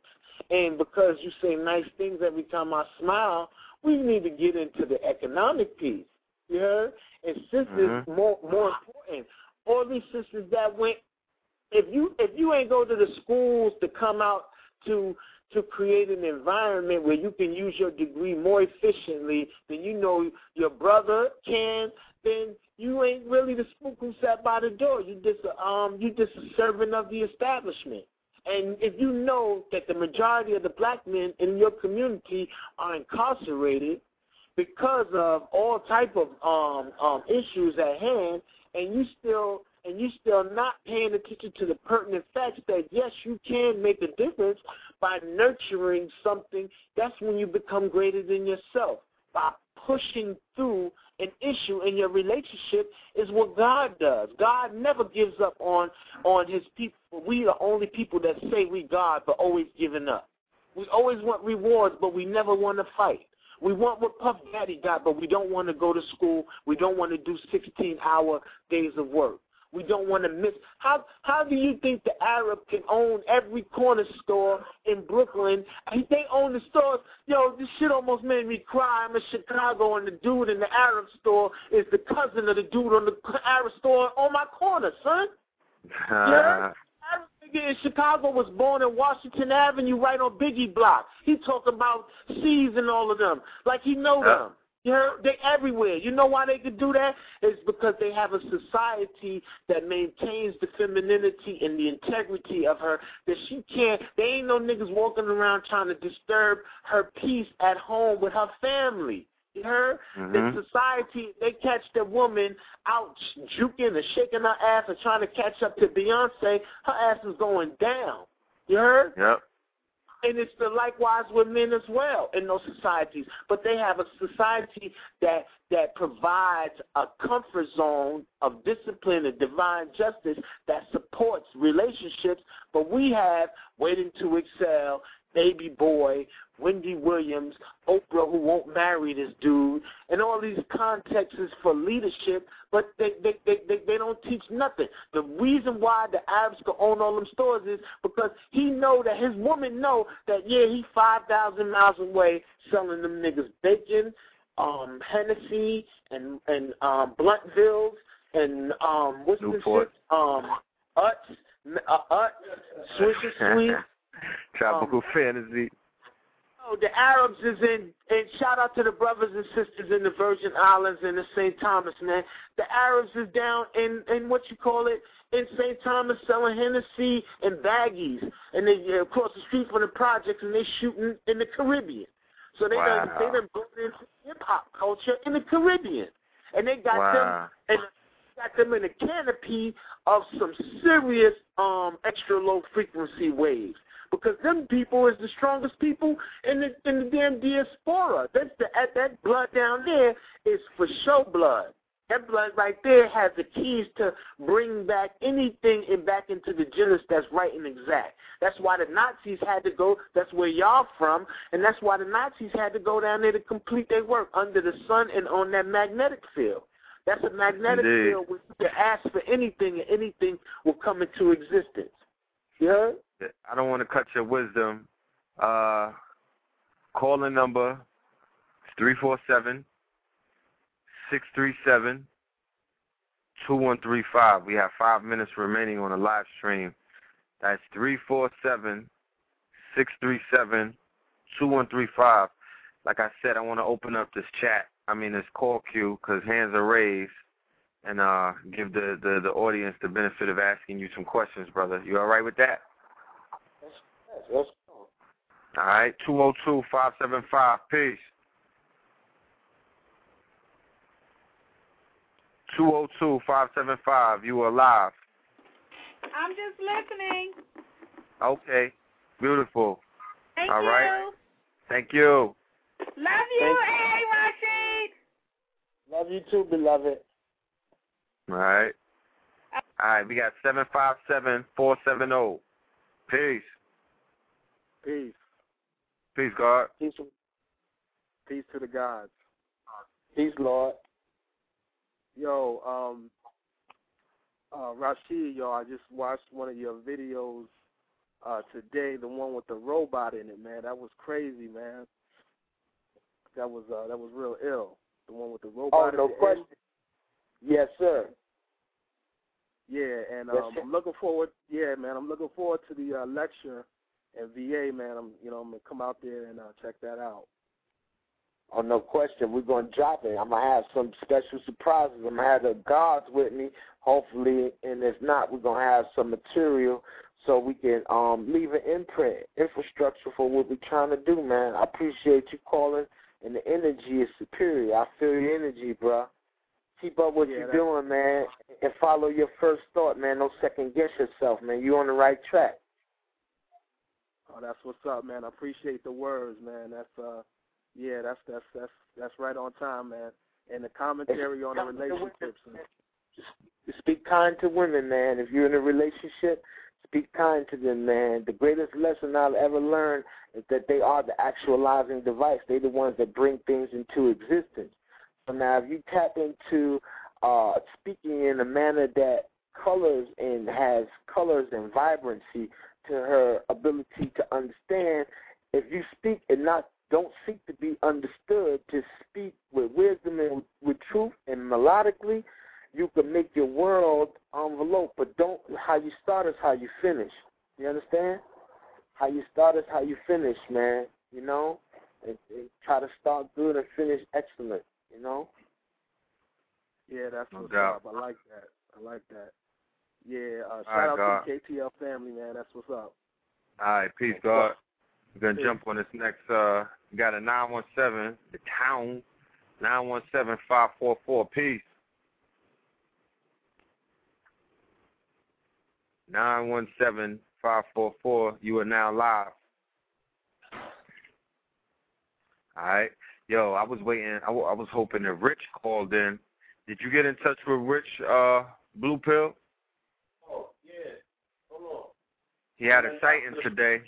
and because you say nice things every time I smile, we need to get into the economic piece. You heard? And sisters mm-hmm. more more important. All these sisters that went if you if you ain't go to the schools to come out to to create an environment where you can use your degree more efficiently than you know your brother can, then you ain't really the spook who sat by the door. You just um you just a servant of the establishment. And if you know that the majority of the black men in your community are incarcerated because of all type of um, um, issues at hand, and you still and you still not paying attention to the pertinent facts that yes, you can make a difference by nurturing something. That's when you become greater than yourself by pushing through an issue in your relationship is what God does. God never gives up on on his people. We are only people that say we God but always giving up. We always want rewards but we never want to fight. We want what Puff Daddy got, but we don't want to go to school. We don't want to do 16 hour days of work. We don't want to miss. How how do you think the Arab can own every corner store in Brooklyn? They own the stores. Yo, this shit almost made me cry. I'm in Chicago, and the dude in the Arab store is the cousin of the dude on the Arab store on my corner, son. yeah. Arab nigga in Chicago was born in Washington Avenue, right on Biggie Block. He talk about C's and all of them like he know uh, them. You heard? They everywhere. You know why they could do that? It's because they have a society that maintains the femininity and the integrity of her. That she can't. They ain't no niggas walking around trying to disturb her peace at home with her family. You heard? Mm-hmm. The society, they catch the woman out juking and shaking her ass and trying to catch up to Beyonce. Her ass is going down. You heard? Yep. And it's the likewise with men as well in those societies. But they have a society that that provides a comfort zone of discipline and divine justice that supports relationships. But we have Waiting to Exhale, baby boy, Wendy Williams, Oprah who won't marry this dude, and all these contexts for leadership, but they they, they, they they don't teach nothing. The reason why the Arabs can own all them stores is because he know that his woman know that yeah he five thousand miles away selling them niggas bacon, um, Hennessy and and um Bluntville's and um what's Newport. this shit? Um Utz uh, Utz, Swisher Sweet. Tropical um, fantasy. Oh, the Arabs is in, and shout out to the brothers and sisters in the Virgin Islands and the St. Thomas, man. The Arabs is down in, in what you call it, in St. Thomas selling Hennessy and baggies, and they uh, across the street from the projects, and they shooting in the Caribbean. So they wow. done, they done brought into hip hop culture in the Caribbean, and they got wow. them and got them in a canopy of some serious um extra low frequency waves because them people is the strongest people in the in the damn diaspora. That's the that blood down there is for show blood. That blood right there has the keys to bring back anything and back into the genus that's right and exact. That's why the Nazis had to go. That's where y'all from, and that's why the Nazis had to go down there to complete their work under the sun and on that magnetic field. That's a magnetic Indeed. field where you can ask for anything, and anything will come into existence. You heard? I don't want to cut your wisdom. Uh, calling number three four seven six three seven two one three five. We have five minutes remaining on the live stream. That's three four seven six three seven two one three five. Like I said, I want to open up this chat. I mean this call queue because hands are raised, and uh, give the, the the audience the benefit of asking you some questions, brother. You all right with that? Yes, let's go. All right, two zero two five seven five. Peace. Two zero two five seven five. You are live. I'm just listening. Okay, beautiful. Thank All you. right. Thank you. Love you, Thank hey Rashid. Love you too, beloved. All right. All right, we got seven five seven four seven zero. Peace. Peace. Peace, God. Peace. Peace to the gods. Peace, Lord. Yo, um, uh, Rashid, yo, I just watched one of your videos uh, today, the one with the robot in it, man. That was crazy, man. That was uh, that was real ill. The one with the robot. Oh, at no the end. Yes, sir. Yeah, and Yes, um, sir. I'm looking forward. Yeah, man, I'm looking forward to the uh, lecture at VA, man. I'm, you know, I'm gonna come out there and uh, check that out. Oh, no question. We're going to drop it. I'm going to have some special surprises. I'm going to have the gods with me, hopefully. And if not, we're going to have some material so we can um, leave an imprint, infrastructure for what we're trying to do, man. I appreciate you calling, and the energy is superior. I feel your energy, bro. Keep up what Yeah, you're doing, man, and follow your first thought, man. Don't second guess yourself, man. You're on the right track. Oh, that's what's up, man. I appreciate the words, man. That's uh, yeah, that's that's that's that's right on time, man. And the commentary on the relationships. And, Speak kind to women, man. If you're in a relationship, speak kind to them, man. The greatest lesson I'll ever learn is that they are the actualizing device. They're the ones that bring things into existence. Now, if you tap into uh, speaking in a manner that colors and has colors and vibrancy to her ability to understand, if you speak and not don't seek to be understood, just speak with wisdom and with truth and melodically, you can make your world envelope, but don't how you start is how you finish. You understand? How you start is how you finish, man. You know, and, and try to start good and finish excellent. You know. yeah, that's No what's doubt. up. I like that. I like that. Yeah, uh, shout right, out God. to the KTL family, man. That's what's up. All right, peace, God. We're gonna Peace. jump on this next. Uh, got a nine one seven. The town. Nine one seven five four four. Peace. Nine one seven five four four. You are now live. All right, yo. I was waiting. I, was hoping that Rich called in. Did you get in touch with Rich? Uh, Blue Pill. Oh, yeah. Hold on. He had a sighting today.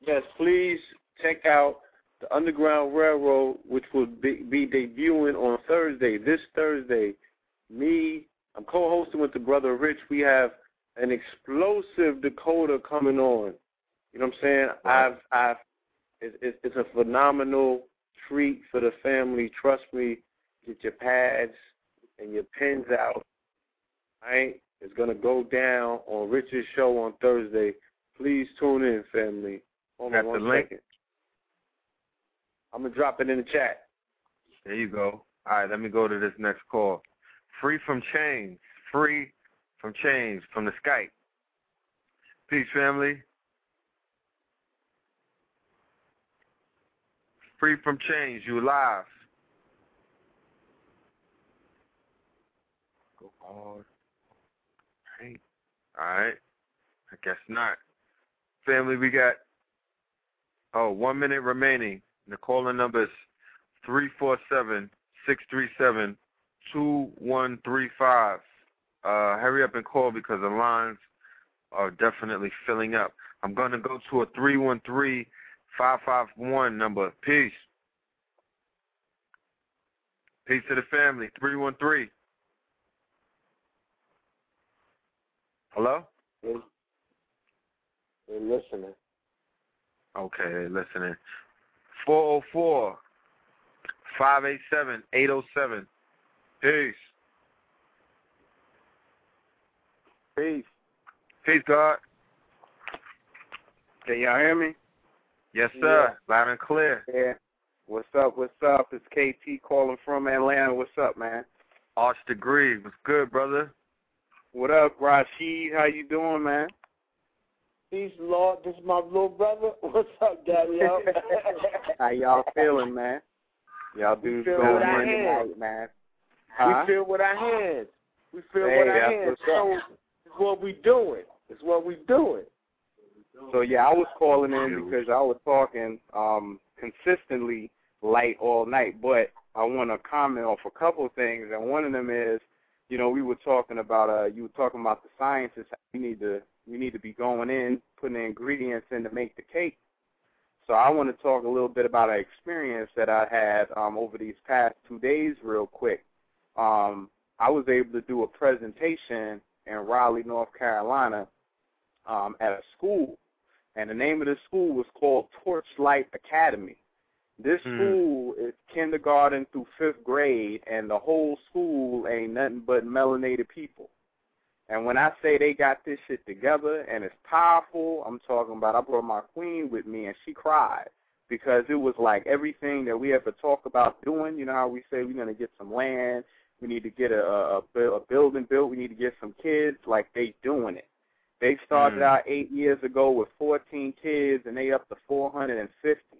Yes, please check out the Underground Railroad, which will be, be debuting on Thursday, this Thursday. Me, I'm co-hosting with the brother Rich. We have an explosive Dakota coming on. You know what I'm saying? Right. I've, I've, it's, it's a phenomenal treat for the family. Trust me. Get your pads and your pens out. All right? It's gonna go down on Richard's show on Thursday. Please tune in, family. Hold Got on the one link? second. I'm gonna drop it in the chat. There you go. All right, let me go to this next call. Free from chains. Free from chains from the Skype. Peace, family. Free from chains. You live. Go hard. Right. All right. I guess not. Family, we got oh one minute remaining. The calling number is three four seven six three seven two one three five. Uh, hurry up and call because the lines are definitely filling up. I'm gonna go to a three one three five five one number. Peace. Peace to the family. Three one three. Hello? They're, listening. Okay, they're listening. 404 587 807. Peace. Peace. Peace, God. Can y'all hear me? Yes, sir. Loud and clear. Yeah. What's up? What's up? It's KT calling from Atlanta. What's up, man? Arch degree. What's good, brother? What up, Rashid? How you doing, man? Peace, Lord. This is my little brother. What's up, Daddy? How y'all feeling, man? Y'all we dudes feel going in tonight, man. Huh? We feel with our hands. We feel Hey, with our that's hands. what's up. So it's what we doing. It's what we doing. So yeah, I was calling in because I was talking um consistently light all night, but I want to comment off a couple of things, and one of them is, you know, we were talking about uh, you were talking about the sciences. We need to we need to be going in, putting the ingredients in to make the cake. So I want to talk a little bit about an experience that I had um, over these past two days, real quick. Um, I was able to do a presentation in Raleigh, North Carolina, um, at a school, and the name of the school was called Torchlight Academy. This Hmm. school is kindergarten through fifth grade, and the whole school ain't nothing but melanated people. And when I say they got this shit together and it's powerful, I'm talking about I brought my queen with me and she cried because it was like everything that we ever talk about doing. You know how we say we're gonna get some land, we need to get a a, a building built, we need to get some kids. Like they doing it. They started Mm. out eight years ago with 14 kids and they up to 450.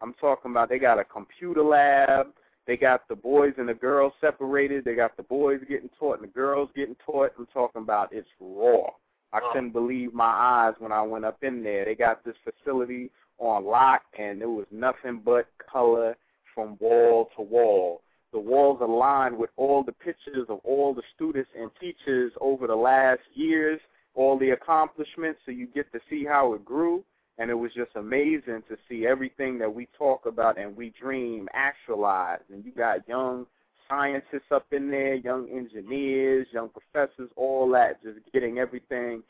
I'm talking about they got a computer lab. They got the boys and the girls separated. They got the boys getting taught and the girls getting taught. I'm talking about it's raw. I couldn't believe my eyes when I went up in there. They got this facility on lock, and there was nothing but color from wall to wall. The walls are lined with all the pictures of all the students and teachers over the last years, all the accomplishments, so you get to see how it grew and it was just amazing to see everything that we talk about and we dream actualized. And you got young scientists up in there, young engineers, young professors, all that, just getting everything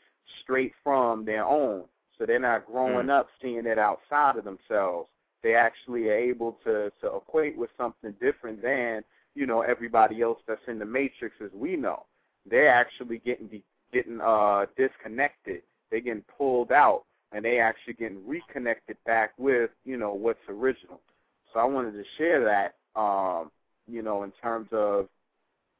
straight from their own. So they're not growing Mm. up seeing it outside of themselves. They actually are able to to equate with something different than you know everybody else that's in the matrix as we know. They're actually getting de- getting uh disconnected. They're getting pulled out and they actually getting reconnected back with you know what's original. So I wanted to share that, um, you know, in terms of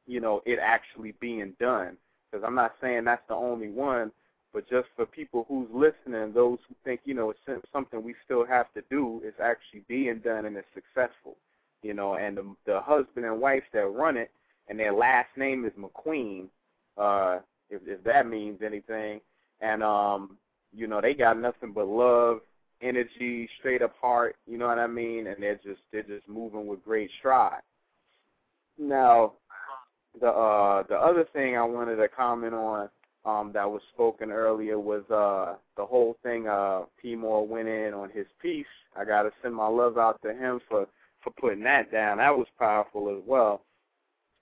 you know it actually being done. Because I'm not saying that's the only one, but just for people who's listening, those who think you know it's something we still have to do, is actually being done and it's successful. You know, and the, the husband and wife that run it, and their last name is McQueen, uh, if, if that means anything. And um, you know, they got nothing but love, energy, straight up heart, you know what I mean? And they're just they're just moving with great stride. Now, the uh the other thing I wanted to comment on um that was spoken earlier was uh the whole thing uh Timor went in on his piece. I gotta send my love out to him for for putting that down. That was powerful as well.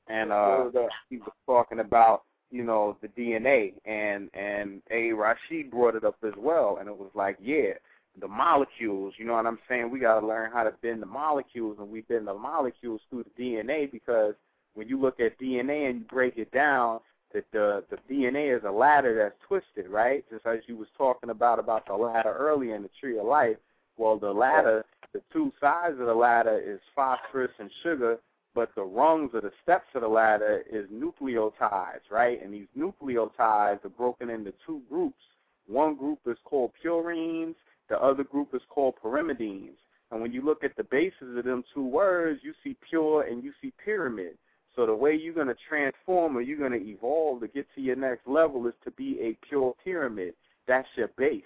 And uh he was talking about you know the DNA and and A Rashid brought it up as well and it was like yeah the molecules you know what I'm saying? We got to learn how to bend the molecules and we bend the molecules through the DNA because when you look at DNA and you break it down that the the DNA is a ladder that's twisted right? Just as you was talking about about the ladder earlier in the tree of life well the ladder the two sides of the ladder is phosphorus and sugar but the rungs or the steps of the ladder is nucleotides, right? And these nucleotides are broken into two groups. One group is called purines, the other group is called pyrimidines. And when you look at the bases of them two words, you see pure and you see pyramid. So the way you're going to transform or you're going to evolve to get to your next level is to be a pure pyramid. That's your base.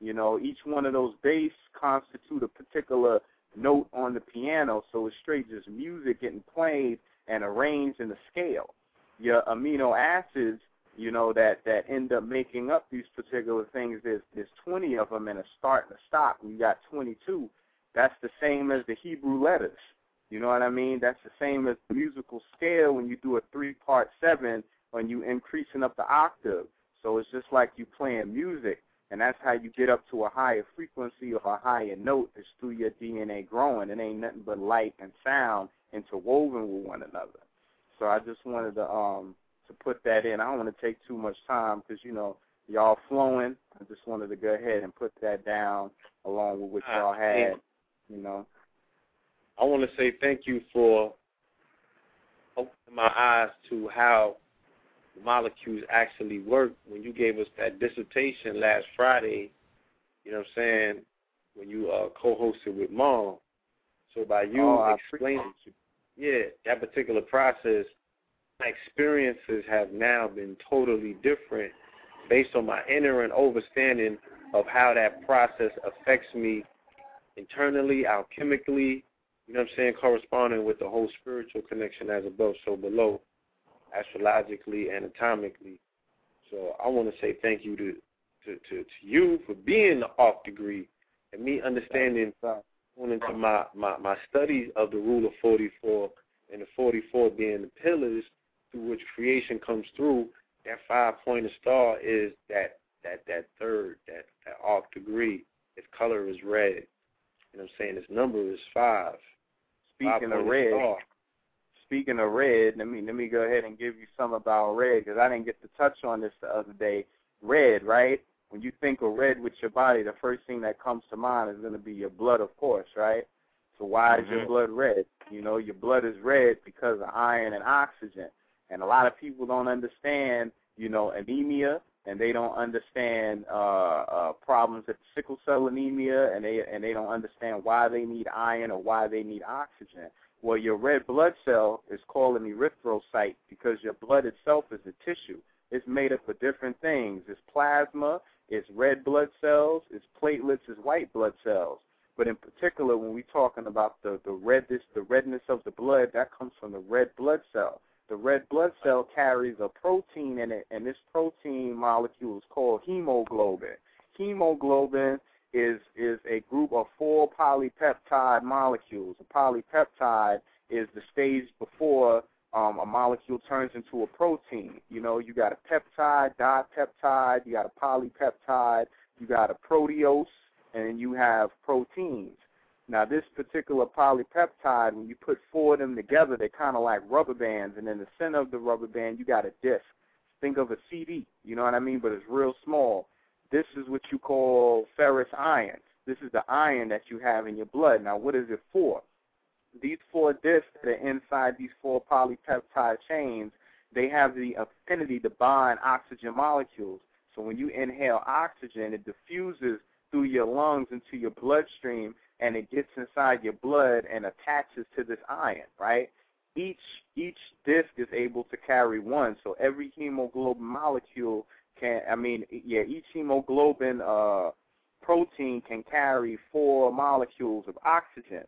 You know, each one of those bass constitute a particular note on the piano, so it's straight just music getting played and arranged in the scale. Your amino acids, you know, that that end up making up these particular things. There's there's 20 of them in a start and a stop. You got 22. That's the same as the Hebrew letters. You know what I mean? That's the same as the musical scale when you do a three-part seven when you increasing up the octave. So it's just like you playing music, and that's how you get up to a higher frequency or a higher note. It's through your DNA growing. It ain't nothing but light and sound interwoven with one another. So I just wanted to um to put that in. I don't want to take too much time because you know y'all flowing. I just wanted to go ahead and put that down along with what y'all had. You know. I want to say thank you for opening my eyes to how molecules actually work. When you gave us that dissertation last Friday, you know what I'm saying, when you uh, co-hosted with Mom. So by you oh, explaining, yeah, that particular process, my experiences have now been totally different based on my inner and understanding of how that process affects me internally, alchemically, you know what I'm saying, corresponding with the whole spiritual connection as above, so below, astrologically, anatomically. So I want to say thank you to, to, to, to you for being the off degree and me understanding going into my, my, my studies of the rule of 44 and the 44 being the pillars through which creation comes through, that five pointed star is that that that third, that that arc degree. Its color is red. You know what I'm saying? Its number is five. Speaking of red, star. Speaking of red, let me let me go ahead and give you some about red because I didn't get to touch on this the other day. Red, right? When you think of red with your body, the first thing that comes to mind is going to be your blood, of course, right? So why mm-hmm. is your blood red? You know, your blood is red because of iron and oxygen. And a lot of people don't understand, you know, anemia, and they don't understand uh, uh, problems with sickle cell anemia, and they and they don't understand why they need iron or why they need oxygen. Well, your red blood cell is called an erythrocyte because your blood itself is a tissue. It's made up of different things. It's plasma, it's red blood cells, it's platelets, it's white blood cells. But in particular, when we're talking about the the redness, the redness of the blood, that comes from the red blood cell the red blood cell carries a protein in it, and this protein molecule is called hemoglobin. Hemoglobin is is a group of four polypeptide molecules. A polypeptide is the stage before um, a molecule turns into a protein. You know, you got a peptide, dipeptide, you got a polypeptide, you got a proteose, and you have proteins. Now, this particular polypeptide, when you put four of them together, they're kind of like rubber bands, and in the center of the rubber band, you got a disc. Think of a CD, you know what I mean? But it's real small. This is what you call ferrous iron. This is the iron that you have in your blood. Now, what is it for? These four discs that are inside these four polypeptide chains, they have the affinity to bind oxygen molecules. So when you inhale oxygen, it diffuses through your lungs into your bloodstream and it gets inside your blood and attaches to this iron, right? Each each disc is able to carry one, so every hemoglobin molecule can I mean yeah, each hemoglobin uh protein can carry four molecules of oxygen.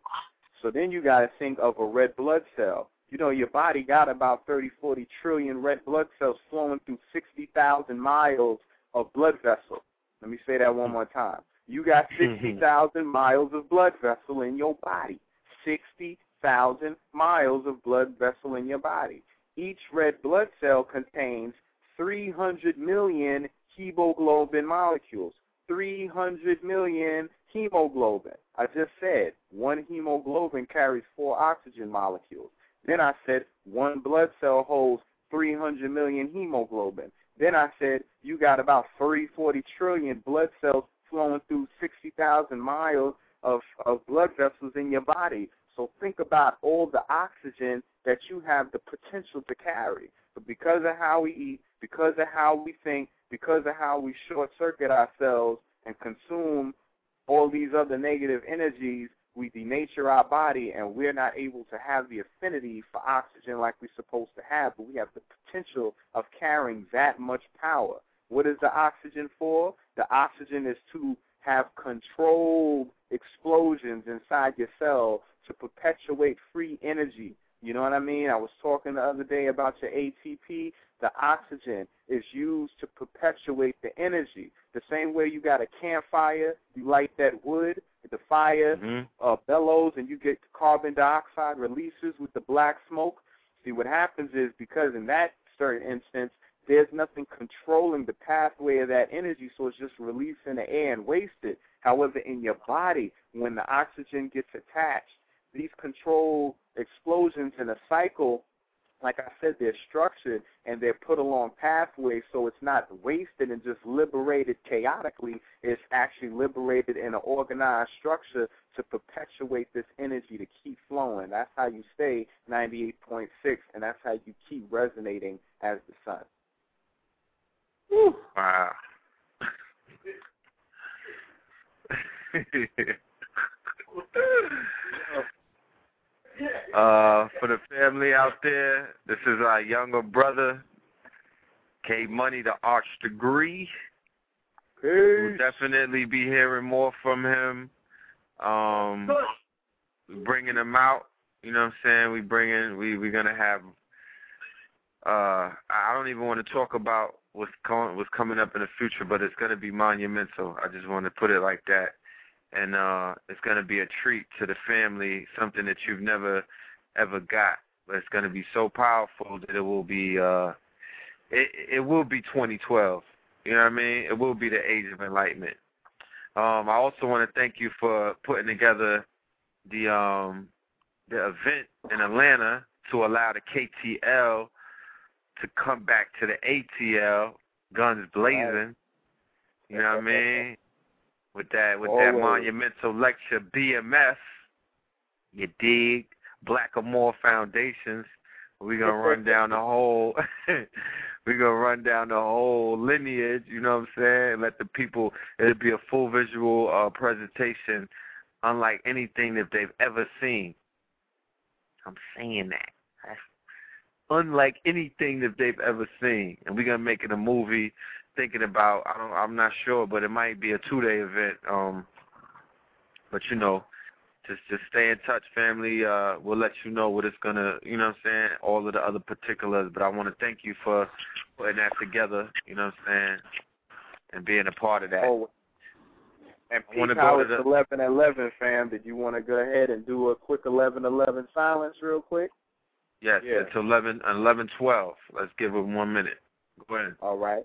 So then you got to think of a red blood cell. You know, your body got about 30, 40 trillion red blood cells flowing through 60,000 miles of blood vessel. Let me say that one more time. You got 60,000 miles of blood vessel in your body. 60,000 miles of blood vessel in your body. Each red blood cell contains 300 million hemoglobin molecules. 300 million hemoglobin. I just said one hemoglobin carries four oxygen molecules. Then I said one blood cell holds 300 million hemoglobin. Then I said you got about 30, 40 trillion blood cells flowing through 60,000 miles of, of blood vessels in your body. So think about all the oxygen that you have the potential to carry. But because of how we eat, because of how we think, because of how we short circuit ourselves and consume all these other negative energies, we denature our body and we're not able to have the affinity for oxygen like we're supposed to have, but we have the potential of carrying that much power. What is the oxygen for? The oxygen is to have controlled explosions inside your cell to perpetuate free energy. You know what I mean? I was talking the other day about your ATP. The oxygen is used to perpetuate the energy. The same way you got a campfire, you light that wood, the fire hmm uh, bellows, and you get carbon dioxide releases with the black smoke. See, what happens is because in that certain instance, there's nothing controlling the pathway of that energy, so it's just released in the air and wasted. However, in your body, when the oxygen gets attached, these control explosions in a cycle, like I said, they're structured and they're put along pathways so it's not wasted and just liberated chaotically. It's actually liberated in an organized structure to perpetuate this energy to keep flowing. That's how you stay 98.6, and that's how you keep resonating as the sun. Wow. uh, for the family out there, this is our younger brother, K Money, the Arch Degree. We'll definitely be hearing more from him. Um, bringing him out. You know what I'm saying? We bringing. We we're gonna have. Uh, I don't even want to talk about what's coming what's coming up in the future, but it's gonna be monumental. I just want to put it like that. And uh, it's gonna be a treat to the family, something that you've never ever got. But it's gonna be so powerful that it will be. Uh, it it will be 2012. You know what I mean? It will be the age of enlightenment. Um, I also want to thank you for putting together the um, the event in Atlanta to allow the KTL to come back to the ATL, guns blazing. You know what I mean? With that with that monumental lecture BMF, you dig? Blackamore Foundations. We're gonna run down the whole we're gonna run down the whole lineage, you know what I'm saying? Let the people it'll be a full visual uh presentation unlike anything that they've ever seen. I'm saying that. That's unlike anything that they've ever seen. And we're gonna make it a movie thinking about I don't I'm not sure, but it might be a two day event. Um but you know, just just stay in touch, family. Uh we'll let you know what it's gonna you know what I'm saying, all of the other particulars. But I wanna thank you for putting that together, you know what I'm saying, and being a part of that. Oh, and I wanna go to it's the- 11 11, fam. Did you want to go ahead and do a quick 11 11 silence real quick? Yes, Yeah. it's eleven eleven twelve. Let's give it one minute. Go ahead. All right.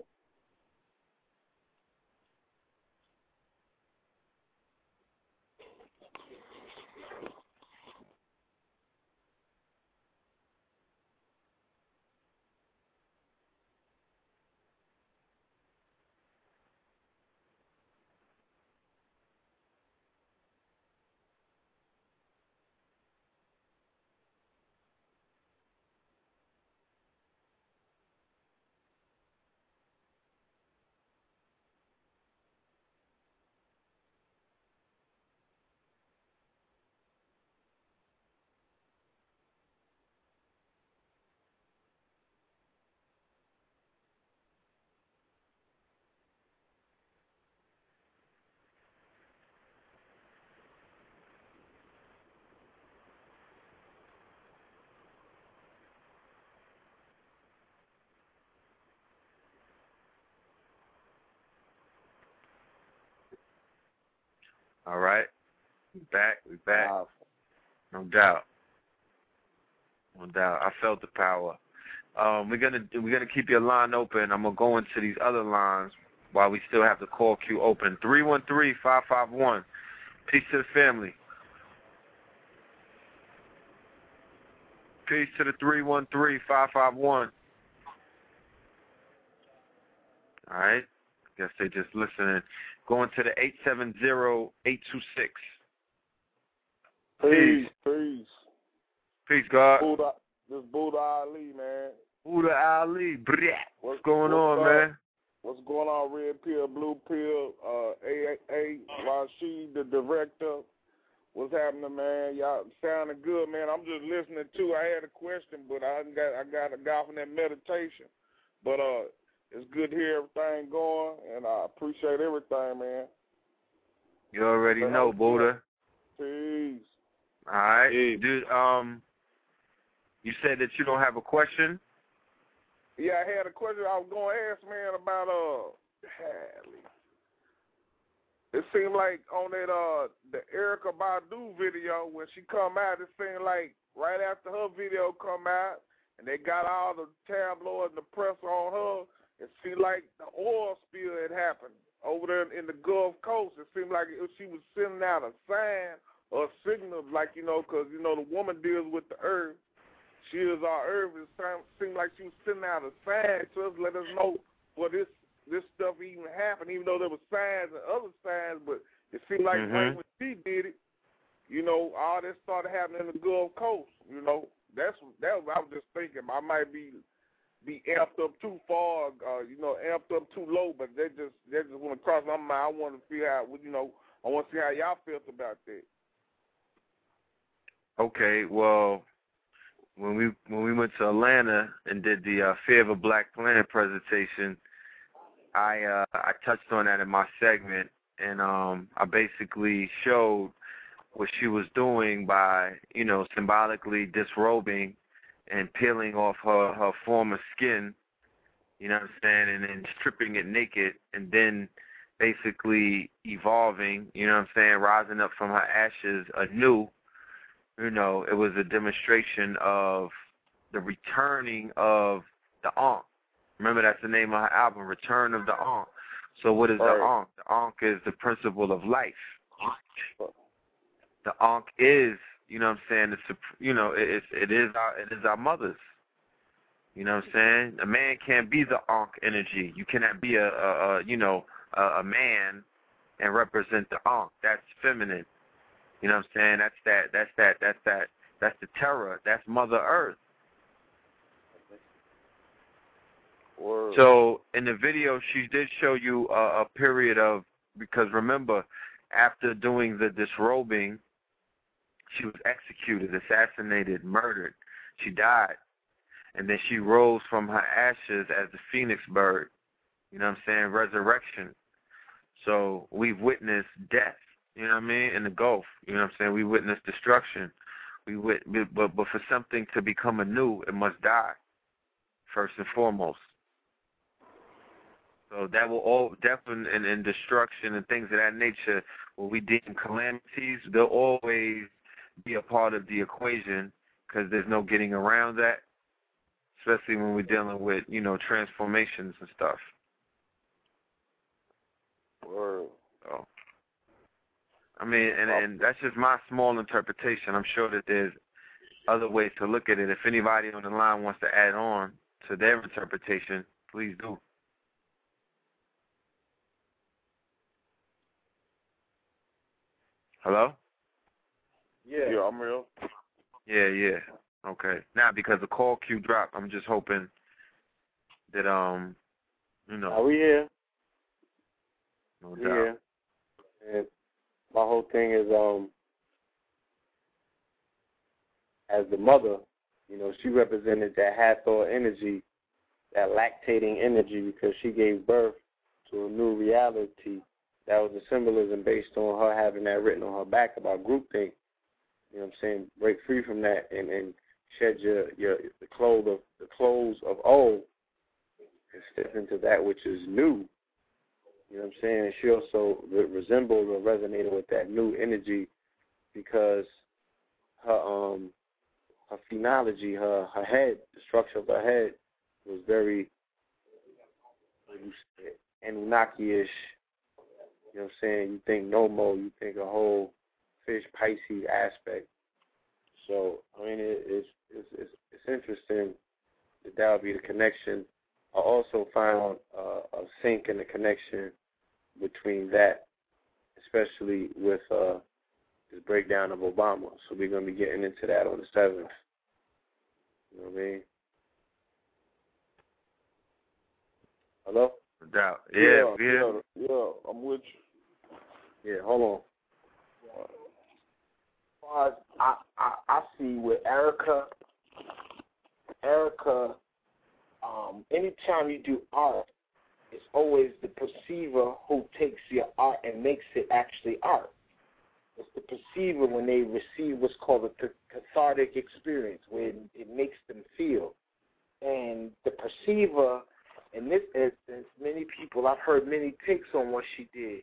All right. We back, we back. No doubt. No doubt. I felt the power. Um, we're gonna we're gonna keep your line open. I'm gonna go into these other lines while we still have the call queue open. Three one three five five one. Peace to the family. Peace to the three one three five five one. All right. Guess they just listening. Going to the eight seven zero eight two six. Peace, peace. Peace, God. Buddha, this Buddha Ali, man. Buddha Ali, brah. What's going what's on, up? man? What's going on, Red Pill, Blue Pill, uh, AAA, Rashid, the director. What's happening, man? Y'all sounding good, man. I'm just listening too. I had a question, but I got I got a got from that meditation. But uh, it's good to hear everything going, and I appreciate everything, man. You already know, Buddha. Peace. All right, dude. Um, you said that you don't have a question. Yeah, I had a question I was going to ask, man, about uh Hadley. It seemed like on that uh the Erykah Badu video when she come out, it seemed like right after her video come out and they got all the tabloids and the press on her, it seemed like the oil spill had happened over there in the Gulf Coast. It seemed like it, she was sending out a sign or a signal, like you know, because you know the woman deals with the earth. She is our earth. It seemed like she was sending out a sign to us, let us know what this this stuff even happened, even though there were signs and other signs, but it seemed like Mhm. right when she did it, you know, all this started happening in the Gulf Coast. You know, that's that. Was, I was just thinking I might be be amped up too far, uh, you know, amped up too low, but they just they just want to cross my mind. I want to figure how you know, I want to see how y'all felt about that. Okay, well, when we when we went to Atlanta and did the uh, Fear of a Black Planet presentation, I uh, I touched on that in my segment, and um, I basically showed what she was doing by you know symbolically disrobing and peeling off her her former skin, you know what I'm saying, and then stripping it naked, and then basically evolving, you know what I'm saying, rising up from her ashes anew you know, it was a demonstration of the returning of the Ankh. Remember, that's the name of her album, Return of the Ankh. So, what is Right. the Ankh? The Ankh is the principle of life. The Ankh is, you know, what I'm saying, it's, a- you know, it, it's it is our it is our mothers. You know what I'm saying? A man can't be the onk energy. You cannot be a, a, a you know, a, a man and represent the onk. That's feminine. You know what I'm saying? That's that. That's that. That's that. That's the terror. That's Mother Earth. Word. So in the video, she did show you a, a period of because remember, after doing the disrobing, she was executed, assassinated, murdered. She died, and then she rose from her ashes as the phoenix bird. You know what I'm saying? Resurrection. So we've witnessed death. You know what I mean? In the Gulf. You know what I'm saying? We witnessed destruction. We wit- but but for something to become anew, it must die first and foremost. So that will all death and, and, and destruction and things of that nature, what we deem calamities, they'll always be a part of the equation because there's no getting around that, especially when we're dealing with you know transformations and stuff. Word. So, I mean, and and that's just my small interpretation. I'm sure that there's other ways to look at it. If anybody on the line wants to add on to their interpretation, please do. Hello? Yeah. Yeah, I'm real. Yeah, yeah. Okay. Now because the call queue dropped, I'm just hoping that um, you know, Are we here? no We doubt. here. And my whole thing is um as the mother, you know, she represented that Hathor energy, that lactating energy because she gave birth to a new reality. That was the symbolism based on her having that written on her back about groupthink. You know what I'm saying? Break free from that and, and shed your, your the clothes of the clothes of old and step into that which is new. You know what I'm saying? She also re- resembled or resonated with that new energy because her um her phrenology, her her head, the structure of her head was very Anunnaki-ish. You know what I'm saying? You think Nommo, you think a whole fish Pisces aspect. So I mean, it, it's it's it's it's interesting that that would be the connection. I also found uh, a sync in the connection between that, especially with uh, this breakdown of Obama. So we're going to be getting into that on the seventh. You know what I mean? Hello? No doubt. Yeah, yeah, yeah. yeah, yeah, I'm with you. Yeah, hold on. Far as I, I, I see with Erykah, Erykah, um, anytime you do art, it's always the perceiver who takes your art and makes it actually art. It's the perceiver when they receive what's called a cathartic experience, it, it makes them feel. And the perceiver, in this instance, many people, I've heard many takes on what she did,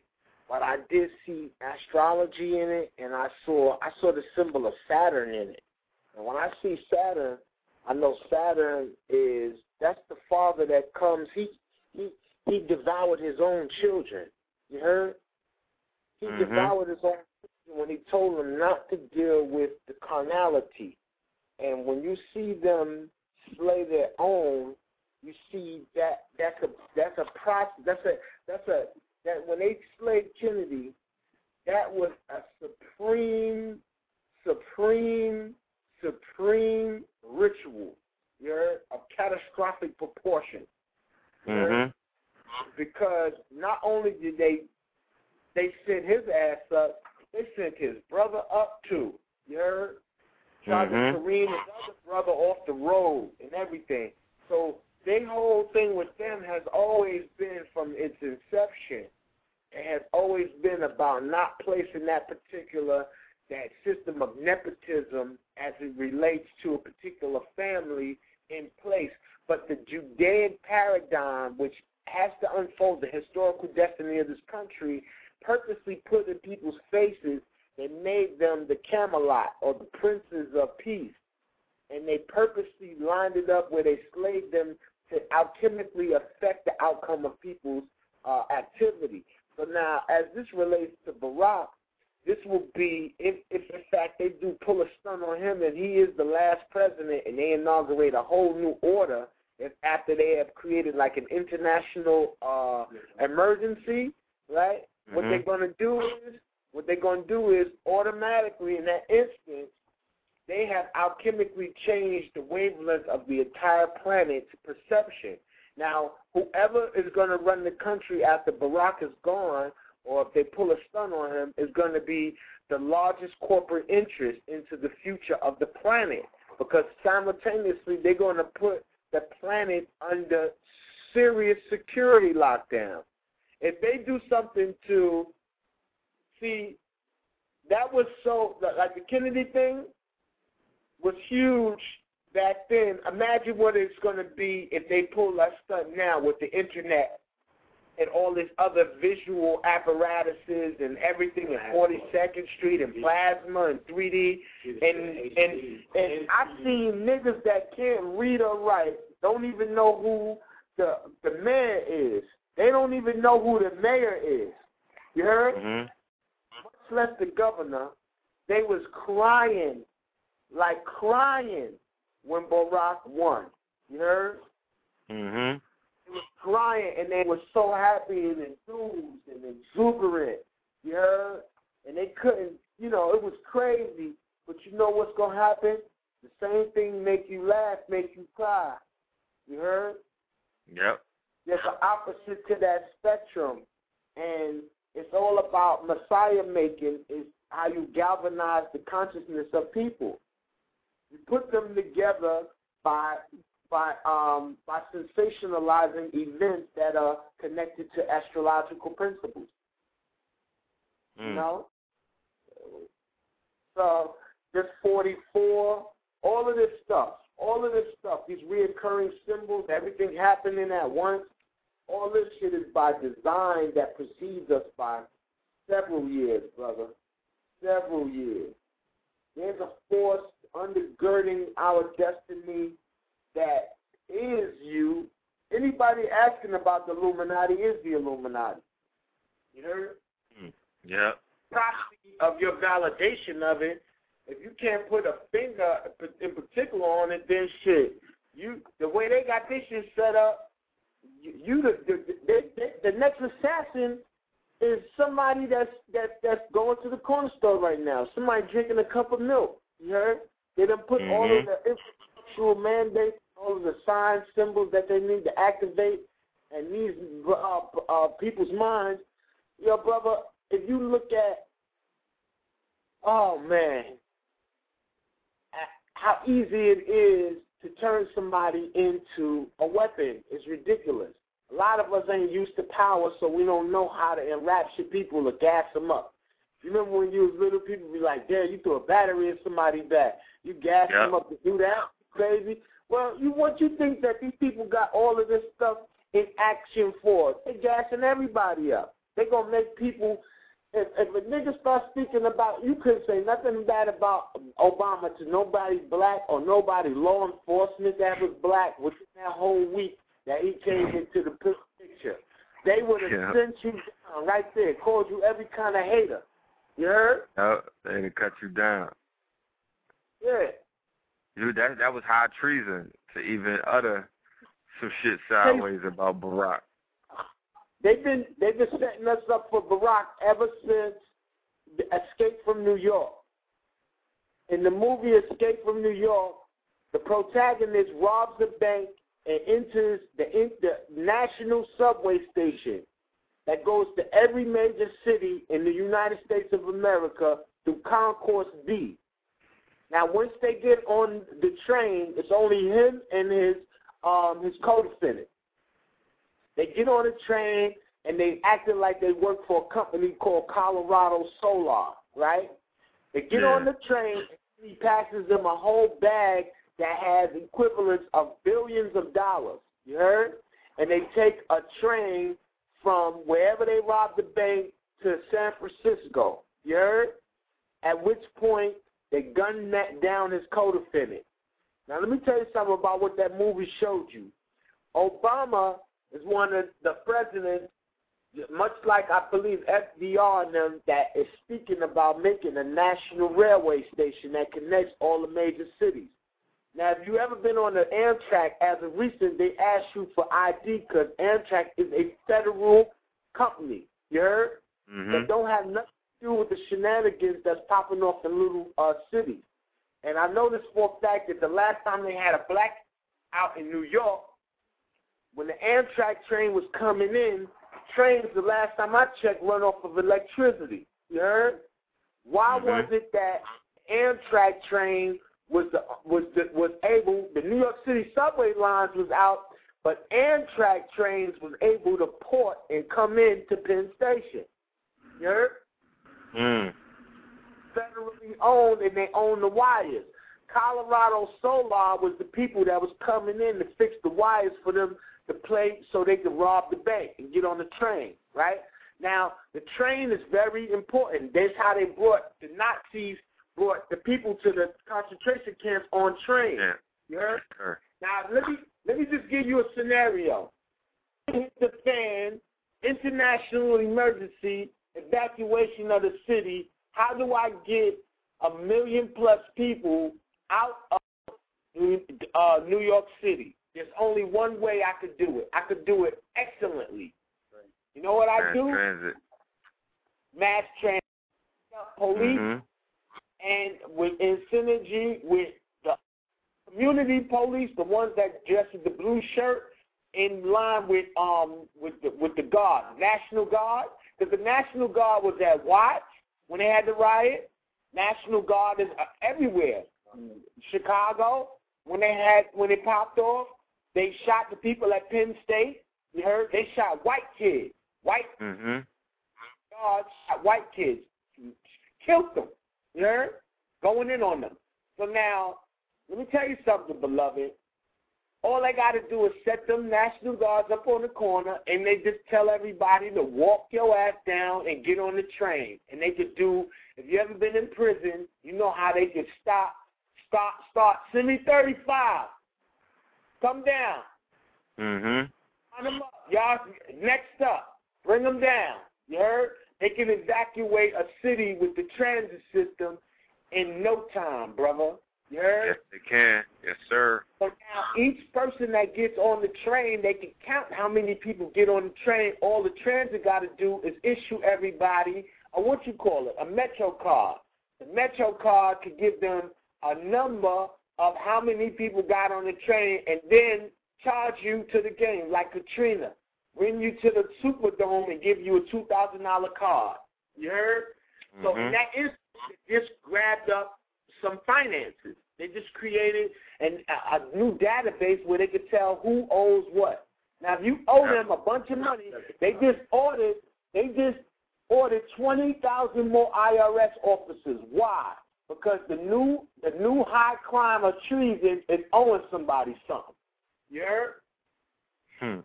but I did see astrology in it, and I saw I saw the symbol of Saturn in it. And when I see Saturn, I know Saturn is that's the father that comes. He he he devoured his own children. You heard? He Mhm. devoured his own children when he told them not to deal with the carnality. And when you see them slay their own, you see that that's a that's a process. That's a that's a that when they slayed Kennedy, that was a supreme, supreme, supreme ritual. You heard? Of catastrophic proportion. Mhm. because not only did they they sent his ass up, they sent his brother up too. You heard? Tried Mhm. to careen his other brother off the road and everything. So their whole thing with them has always been from its inception. It has always been about not placing that particular that system of nepotism as it relates to a particular family in place. But the Judean paradigm, which has to unfold the historical destiny of this country, purposely put in people's faces that made them the Camelot or the princes of peace. And they purposely lined it up where they slaved them to alchemically affect the outcome of people's uh, activity. So now, as this relates to Barack, this will be, if, if in fact they do pull a stunt on him and he is the last president and they inaugurate a whole new order, if after they have created like an international uh, emergency, right? What Mhm. they're going to do is, what they're going to do is automatically in that instance, they have alchemically changed the wavelength of the entire planet's perception. Now, whoever is going to run the country after Barack is gone, or if they pull a stunt on him, is going to be the largest corporate interest into the future of the planet. Because simultaneously, they're going to put the planet under serious security lockdown. If they do something to see, that was so like the Kennedy thing was huge back then. Imagine what it's going to be if they pull that stunt now with the internet and all this other visual apparatuses and everything in 42nd Street and plasma and 3D and and and I've seen niggas that can't read or write, don't even know who the the mayor is. They don't even know who the mayor is. You heard? Mhm. Much less the governor. They was crying, like crying when Barack won. You heard? Mm-hmm. They was crying and they were so happy and enthused and exuberant. You heard? And they couldn't, you know, it was crazy. But you know what's gonna happen? The same thing make you laugh, make you cry. You heard? Yep. There's an opposite to that spectrum, and it's all about Messiah making. Is how you galvanize the consciousness of people. You put them together by by um by sensationalizing events that are connected to astrological principles. You Mm. know. So this 44, all of this stuff, all of this stuff, these reoccurring symbols, everything happening at once, all this shit is by design that precedes us by several years, brother. Several years. There's a force undergirding our destiny that is you. Anybody asking about the Illuminati is the Illuminati. You heard? Hmm. Yep. property of your validation of it, if you can't put a finger in particular on it, then shit, you the way they got this shit set up, you, you the, the, the, the the next assassin is somebody that's that that's going to the corner store right now. Somebody drinking a cup of milk. You heard? They done put all of Mhm. the infrastructural mandates, all of the signs, symbols that they need to activate, and these uh, uh, people's minds. Yo, brother, if you look at, oh man, how easy it is to turn somebody into a weapon is ridiculous. A lot of us ain't used to power, so we don't know how to enrapture people or gas them up. You remember when you was little, people be like, "Damn, you threw a battery in somebody's back. You gas Yep. them up to do that, crazy." Well, you what you think that these people got all of this stuff in action for? They gassing everybody up. They gonna make people. If, if a nigga start speaking about, you couldn't say nothing bad about Obama to nobody black or nobody law enforcement that was black within that whole week that he came into the picture. They would have Yeah. sent you down right there, called you every kind of hater. You heard? Oh, they didn't cut you down. Yeah. You that that was high treason to even utter some shit sideways about Barack. They've been they've been setting us up for Barack ever since the Escape from New York. In the movie Escape from New York, the protagonist robs a bank and enters the, in, the national subway station that goes to every major city in the United States of America through Concourse B. Now, once they get on the train, it's only him and his um, his co-defendant. They get on the train and they acting like they work for a company called Colorado Solar, right? They get Yeah. on the train and he passes them a whole bag that has equivalents of billions of dollars. You heard? And they take a train from wherever they robbed the bank to San Francisco. You heard? At which point they gunned that down his co-defendant. Now let me tell you something about what that movie showed you. Obama is one of the presidents, much like I believe FDR and them, that is speaking about making a national railway station that connects all the major cities. Now, if you ever been on the Amtrak as of recent, they ask you for ID because Amtrak is a federal company. You heard? Mm-hmm. That don't have nothing to do with the shenanigans that's popping off in little uh, cities. And I know this for a fact that the last time they had a black out in New York, when the Amtrak train was coming in, trains the last time I checked run off of electricity. You heard? Why Mhm. was it that Amtrak train was the, was the, was able the New York City subway lines was out, but Amtrak trains was able to port and come in to Penn Station. You heard? Mm. federally owned and they own the wires. Colorado Solar was the people that was coming in to fix the wires for them to play so they could rob the bank and get on the train, right? Now, the train is very important. That's how they brought the Nazis brought the people to the concentration camps on trains. Yeah. You heard? Sure. Now let me let me just give you a scenario. Hit the fan, international emergency, evacuation of the city. How do I get a million plus people out of uh, New York City? There's only one way I could do it. I could do it excellently. You know what I Mass do? transit. Mass transit, police, Mhm. And with in synergy with the community police, the ones that dressed with the blue shirt, in line with um with the with the guard, National Guard, because the National Guard was at Watts when they had the riot. National Guard is uh, everywhere. Chicago when they had when it popped off, they shot the people at Penn State. You heard? They shot white kids. White Mhm. guards shot white kids, killed them. You heard? Going in on them. So now, let me tell you something, beloved. All they got to do is set them National Guards up on the corner, and they just tell everybody to walk your ass down and get on the train. And they could do. If you ever been in prison, you know how they could stop, stop, start. Send me thirty-five. Come down. Mm-hmm. Line them up. Y'all, next up, bring them down. You heard? They can evacuate a city with the transit system in no time, brother. You heard? Yes, they can. Yes, sir. So now each person that gets on the train, they can count how many people get on the train. All the transit got to do is issue everybody a what you call it, a Metro card. The Metro card could give them a number of how many people got on the train, and then charge you to the game like Katrina. Bring you to the Superdome and give you a two thousand dollar card. You heard? So in Mhm. that instance, they just grabbed up some finances. They just created an, a, a new database where they could tell who owes what. Now, if you owe them a bunch of money, they just ordered they just ordered twenty thousand more IRS officers. Why? Because the new the new high crime of treason is owing somebody something. You heard? Hmm.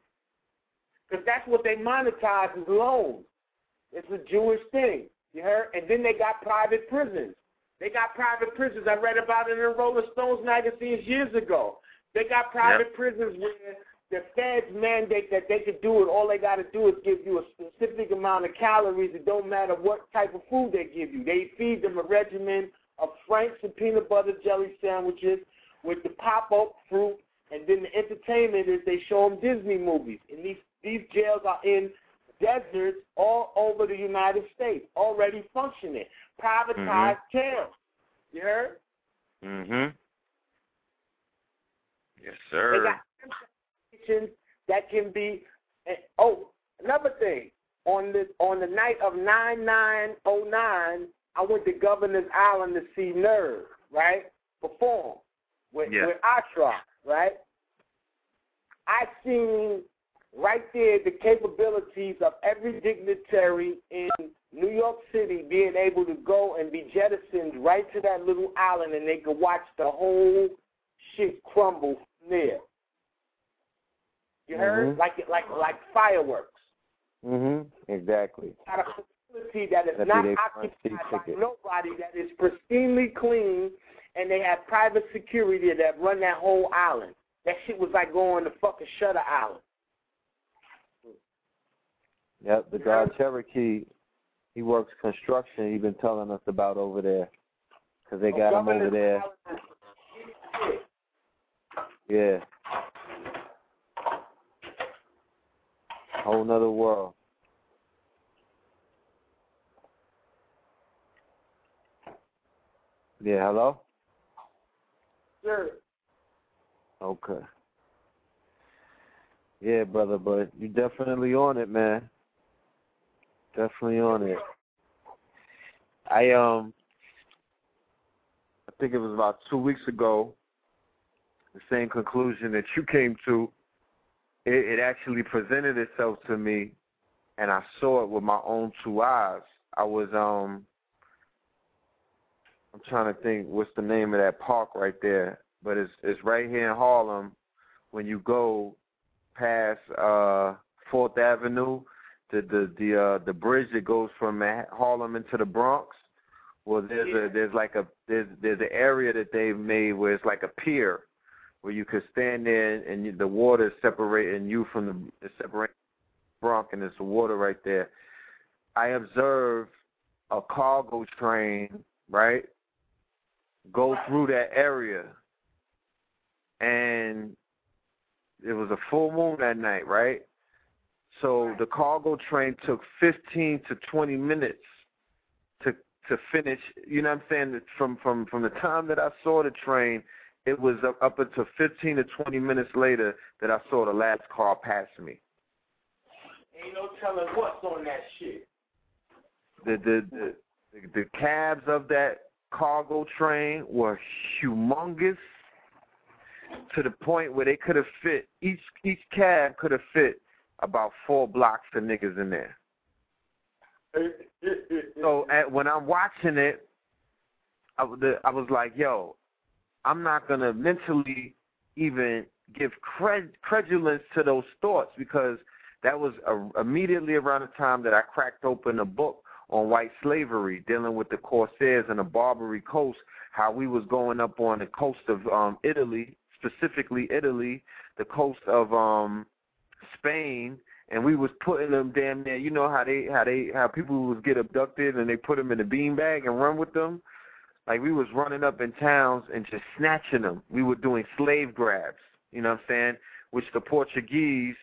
Because that's what they monetize is loans. It's a Jewish thing. You heard? And then they got private prisons. They got private prisons. I read about it in Rolling Stones magazines years ago. They got private Yep. prisons where the feds mandate that they could do it. All they got to do is give you a specific amount of calories. It don't matter what type of food they give you. They feed them a regimen of Frank's and peanut butter jelly sandwiches with the pop-up fruit, and then the entertainment is they show them Disney movies. And these these jails are in deserts all over the United States, already functioning, privatized jails. You heard? Mm-hmm. Yes, sir. They got that can be. Oh, another thing. On the on the night of nine nine oh nine, I went to Governor's Island to see Nerve, right, perform with Yeah. with Ashra, right. I seen right there the capabilities of every dignitary in New York City being able to go and be jettisoned right to that little island, and they could watch the whole shit crumble from there. You heard? Mhm. Like like like fireworks. Mhm. Exactly. A facility that is not be their front occupied by ticket. nobody, that is pristinely clean, and they have private security that run that whole island. That shit was like going to fucking Shutter Island. Yep. The guy Cherokee, he works construction. He been telling us about over there, cause they oh, got him over there. Island is shit. Yeah. Whole nother world. Yeah, hello? Sure. Okay. Yeah, brother, but you definitely on it, man. Definitely on it. I um I think it was about two weeks ago, the same conclusion that you came to, it, it actually presented itself to me and I saw it with my own two eyes. I was um I'm trying to think what's the name of that park right there. But it's it's right here in Harlem when you go past uh Fourth Avenue, the the the uh the bridge that goes from Harlem into the Bronx. Well there's a there's like a there's there's an area that they've made where it's like a pier where you could stand there and you, the water is separating you from the separating Bronx and there's water right there. I observed a cargo train, right, go through that area and it was a full moon that night, right? So the cargo train took 15 to 20 minutes to to finish. You know what I'm saying? From from from the time that I saw the train, it was up, up until 15 to 20 minutes later that I saw the last car pass me. Ain't no telling what's on that shit. The the the, the, the cabs of that cargo train were humongous to the point where they could have fit each each cab could have fit about four blocks of niggas in there. So at, when I'm watching it, I, I was like, yo, I'm not gonna mentally even give cred, credulence to those thoughts because that was uh, immediately around the time that I cracked open a book on white slavery, dealing with the Corsairs and the Barbary Coast, how we was going up on the coast of um Italy, specifically Italy, the coast of um Spain, and we was putting them damn near. You know how they how they how people would get abducted and they put them in a beanbag and run with them. Like we was running up in towns and just snatching them. We were doing slave grabs. You know what I'm saying? Which the Portuguese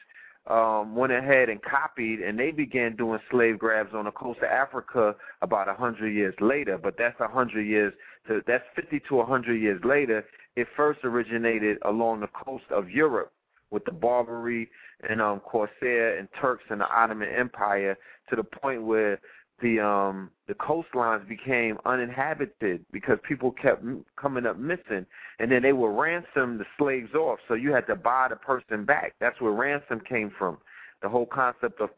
um, went ahead and copied, and they began doing slave grabs on the coast of Africa about a hundred years later. But that's a hundred years. To, that's 50 to a hundred years later. It first originated along the coast of Europe with the Barbary and um, Corsair and Turks and the Ottoman Empire to the point where the um the coastlines became uninhabited because people kept coming up missing. And then they would ransom the slaves off. So you had to buy the person back. That's where ransom came from the whole concept of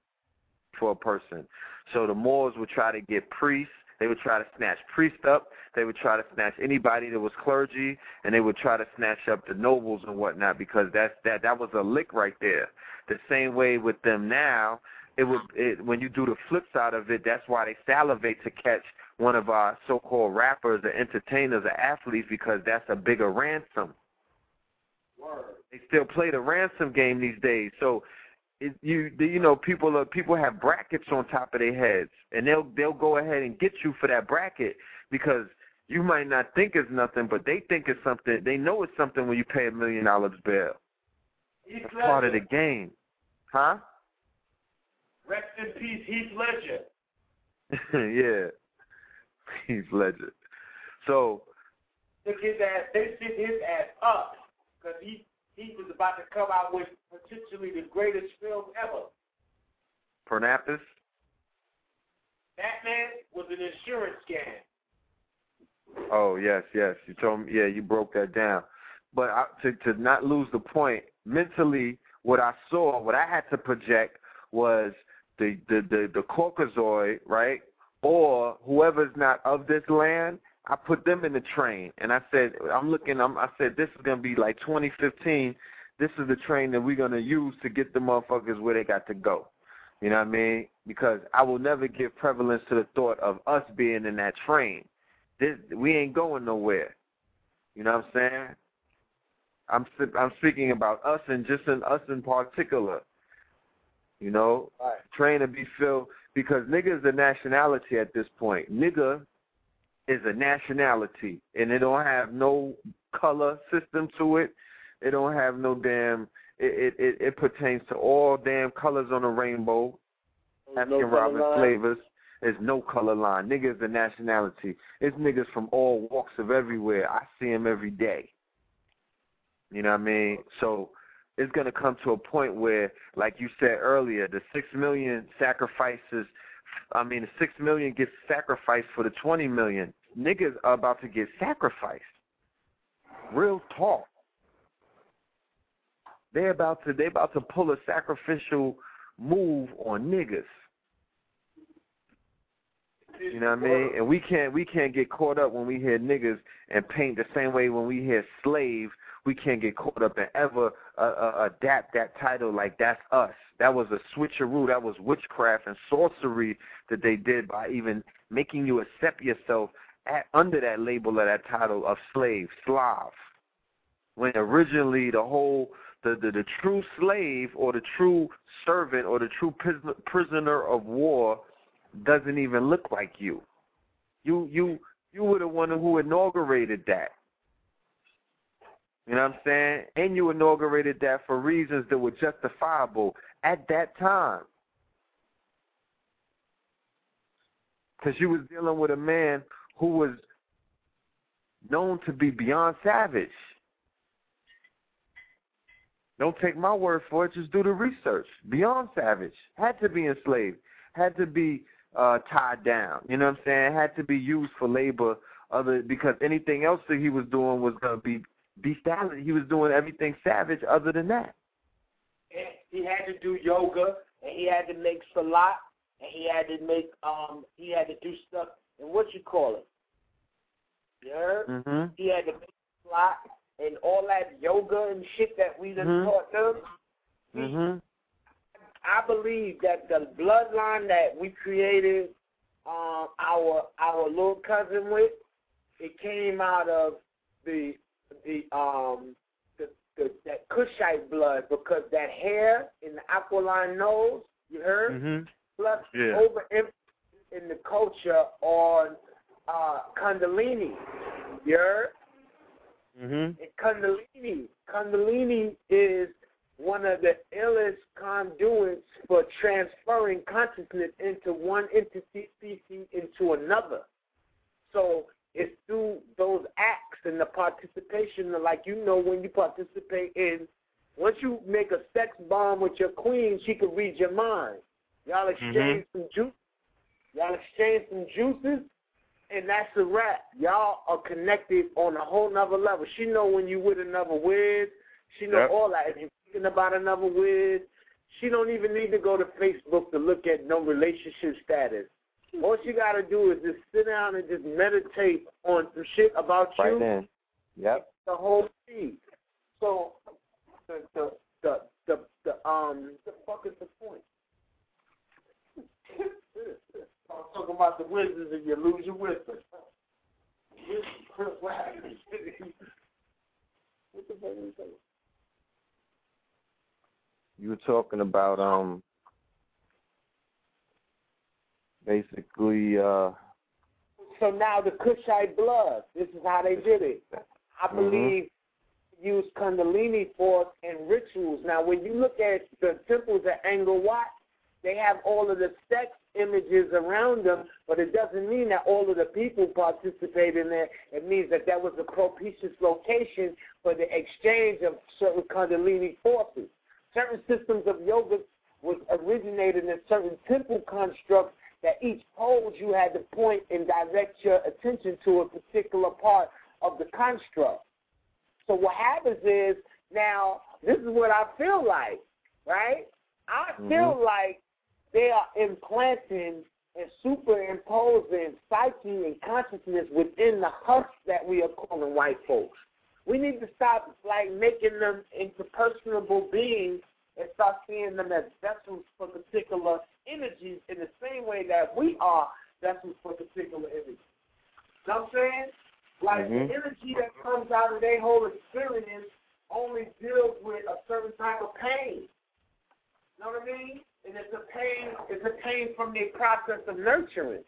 for a person. So the moors would try to get priests they would try to snatch priests up they would try to snatch anybody that was clergy and they would try to snatch up the nobles and whatnot because that's that that was a lick right there the same way with them now it would it, when you do the flip side of it, that's why they salivate to catch one of our so-called rappers or entertainers or athletes because that's a bigger ransom. Word. They still play the ransom game these days. So it, you you know people are people have brackets on top of their heads and they'll they'll go ahead and get you for that bracket because you might not think it's nothing, but they think it's something. They know it's something when you pay a million dollars bail. Heath It's part of the game, huh? Rest in peace, Heath Ledger. yeah. Heath Ledger. So Took his ass, they sent his ass up because he he was about to come out with potentially the greatest film ever. Pernapis, Batman was an insurance scam. Oh yes, yes. You told me. Yeah, you broke that down. But I, to to not lose the point, mentally, what I saw, what I had to project was the the the, the Caucasoid, right, or whoever's not of this land. I put them in the train, and I said, I'm looking. I'm, I said this is gonna be like 2015. This is the train that we're gonna use to get the motherfuckers where they got to go. You know what I mean? Because I will never give prevalence to the thought of us being in that train. This we ain't going nowhere. You know what I'm saying? I'm s- I'm speaking about us and just in us in particular. You know, Right. train to be filled because nigga is a nationality at this point. Nigga is a nationality, and it don't have no color system to it. It don't have no damn. It it it, it pertains to all damn colors on the rainbow. African color Robin flavors. There's no color line. Nigga is a nationality. It's niggas from all walks of everywhere. I see them every day. You know what I mean? So it's gonna come to a point where, like you said earlier, the six million sacrifices. I mean, the six million gets sacrificed for the twenty million. Niggas are about to get sacrificed. Real talk. They're about to they about to pull a sacrificial move on niggas. You know what I mean? And we can't we can't get caught up when we hear niggas and paint the same way when we hear slave. We can't get caught up and ever uh, uh, adapt that title like that's us. That was a switcheroo. That was witchcraft and sorcery that they did by even making you accept yourself at, under that label of that title of slave, Slav. When originally the whole the, the the true slave or the true servant or the true pris- prisoner of war doesn't even look like you. You you you were the one who inaugurated that. You know what I'm saying? And you inaugurated that for reasons that were justifiable at that time. Because you was dealing with a man who was known to be beyond savage. Don't take my word for it. Just do the research. Beyond savage. Had to be enslaved. Had to be uh, tied down. You know what I'm saying? Had to be used for labor. Other because anything else that he was doing was gonna be bestiality. He was doing everything savage other than that. And he had to do yoga, and he had to make salat, and he had to make um he had to do stuff and what you call it. You heard? Mhm. He had to make salat and all that yoga and shit that we done Mhm. taught them. Mhm. I believe that the bloodline that we created um, our our little cousin with, it came out of the the um the, the that Cushite blood because that hair in the aquiline nose, you heard, Mhm. plus Yeah. overemphasis in the culture on uh Kundalini. You heard? Mm-hmm. And Kundalini, Kundalini is one of the illest conduits for transferring consciousness into one entity species into another. So it's through those acts and the participation, like you know, when you participate in, once you make a sex bomb with your queen, she can read your mind. Y'all mm-hmm. exchange some juice. Y'all exchange some juices, and that's a wrap. Y'all are connected on a whole nother level. She know when you with another wiz. She know Yep. all that. If you're thinking about another wiz, she don't even need to go to Facebook to look at no relationship status. All you got to do is just sit down and just meditate on some shit about Right you then. Yep. the whole feed. So the the the the, the um the fuck is the point? I was talking about the wizards and you lose your wisdom. What happened? what the fuck is that? You were talking about um basically uh So now the Kushite blood. This is how they did it. I Mhm. believe use Kundalini force and rituals. Now, when you look at the temples at Angkor Wat, they have all of the sex images around them, but it doesn't mean that all of the people participate in there. It means that that was a propitious location for the exchange of certain Kundalini forces. Certain systems of yoga was originated in certain temple constructs that each pose you had to point and direct your attention to a particular part of the construct. So what happens is now this is what I feel like, right? I mm-hmm. feel like they are implanting and superimposing psyche and consciousness within the husk that we are calling white folks. We need to stop like making them into personable beings and start seeing them as vessels for particular energies in the same way that we are vessels for particular energies. You know what I'm saying? Like Mhm. the energy that comes out of their whole experience only deals with a certain type of pain. You know what I mean? And it's a pain it's a pain from the process of nurturing.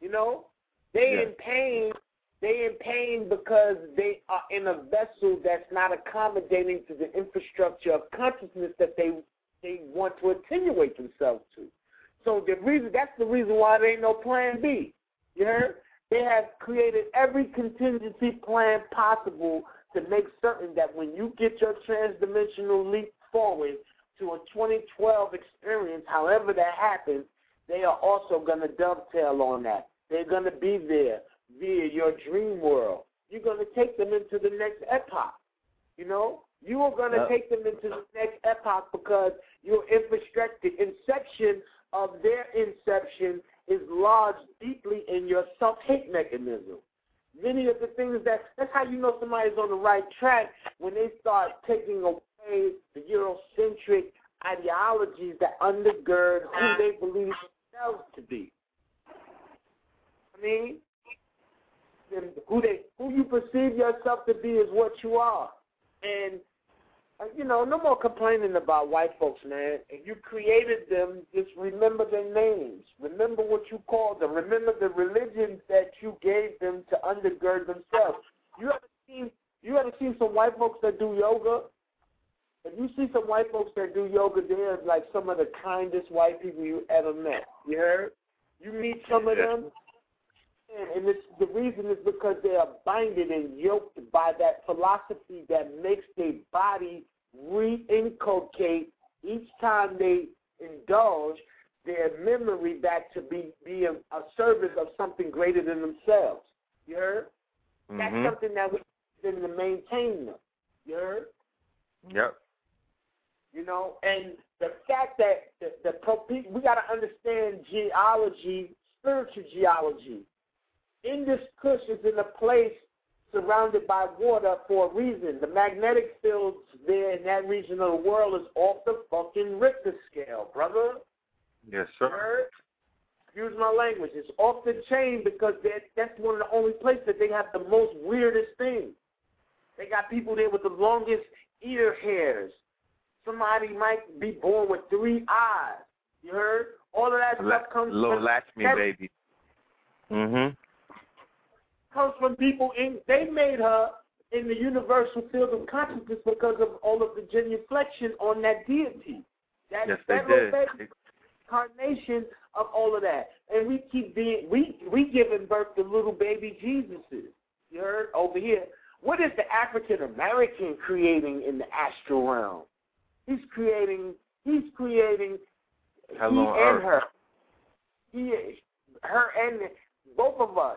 You know? They Yeah. in pain they in pain because they are in a vessel that's not accommodating to the infrastructure of consciousness that they they want to attenuate themselves to. So the reason that's the reason why there ain't no plan B. You heard? They have created every contingency plan possible to make certain that when you get your transdimensional leap forward to a 2012 experience, however that happens, they are also going to dovetail on that. They're going to be there via your dream world. You're going to take them into the next epoch. You know, you are going to Yep. take them into the next epoch because your infrastructure, inception of their inception is lodged deeply in your self-hate mechanism. Many of the things that that's how you know somebody's on the right track when they start taking away the Eurocentric ideologies that undergird who they believe themselves to be. I mean, and who they who you perceive yourself to be is what you are. And uh, you know, no more complaining about white folks, man. If you created them, just remember their names. Remember what you called them. Remember the religions that you gave them to undergird themselves. You ever seen you ever seen some white folks that do yoga? If you see some white folks that do yoga, they're like some of the kindest white people you ever met. You heard? You meet some of them, and it's the reason is because they are binded and yoked by that philosophy that makes their body reinculcate each time they indulge their memory back to be be a, service of something greater than themselves. You heard? That's Mhm. something that we need to maintain them. You heard? Yep. You know, and the fact that the, the we got to understand geology, spiritual geology. In this kush is in a place surrounded by water for a reason. The magnetic fields there in that region of the world is off the fucking Richter scale, brother. Yes, sir. Excuse my language. It's off the chain because that's one of the only places that they have the most weirdest things. They got people there with the longest ear hairs. Somebody might be born with three eyes. You heard? All of that La- stuff comes little from latch me that baby. Mhm. Comes from people in they made her in the universal field of consciousness because of all of the genuflection on that deity. That Yes, they did. incarnation of all of that. And we keep being we we giving birth to little baby Jesuses. You heard over here. What is the African American creating in the astral realm? He's creating he's creating Hello, he and earth. her. He is her and both of us.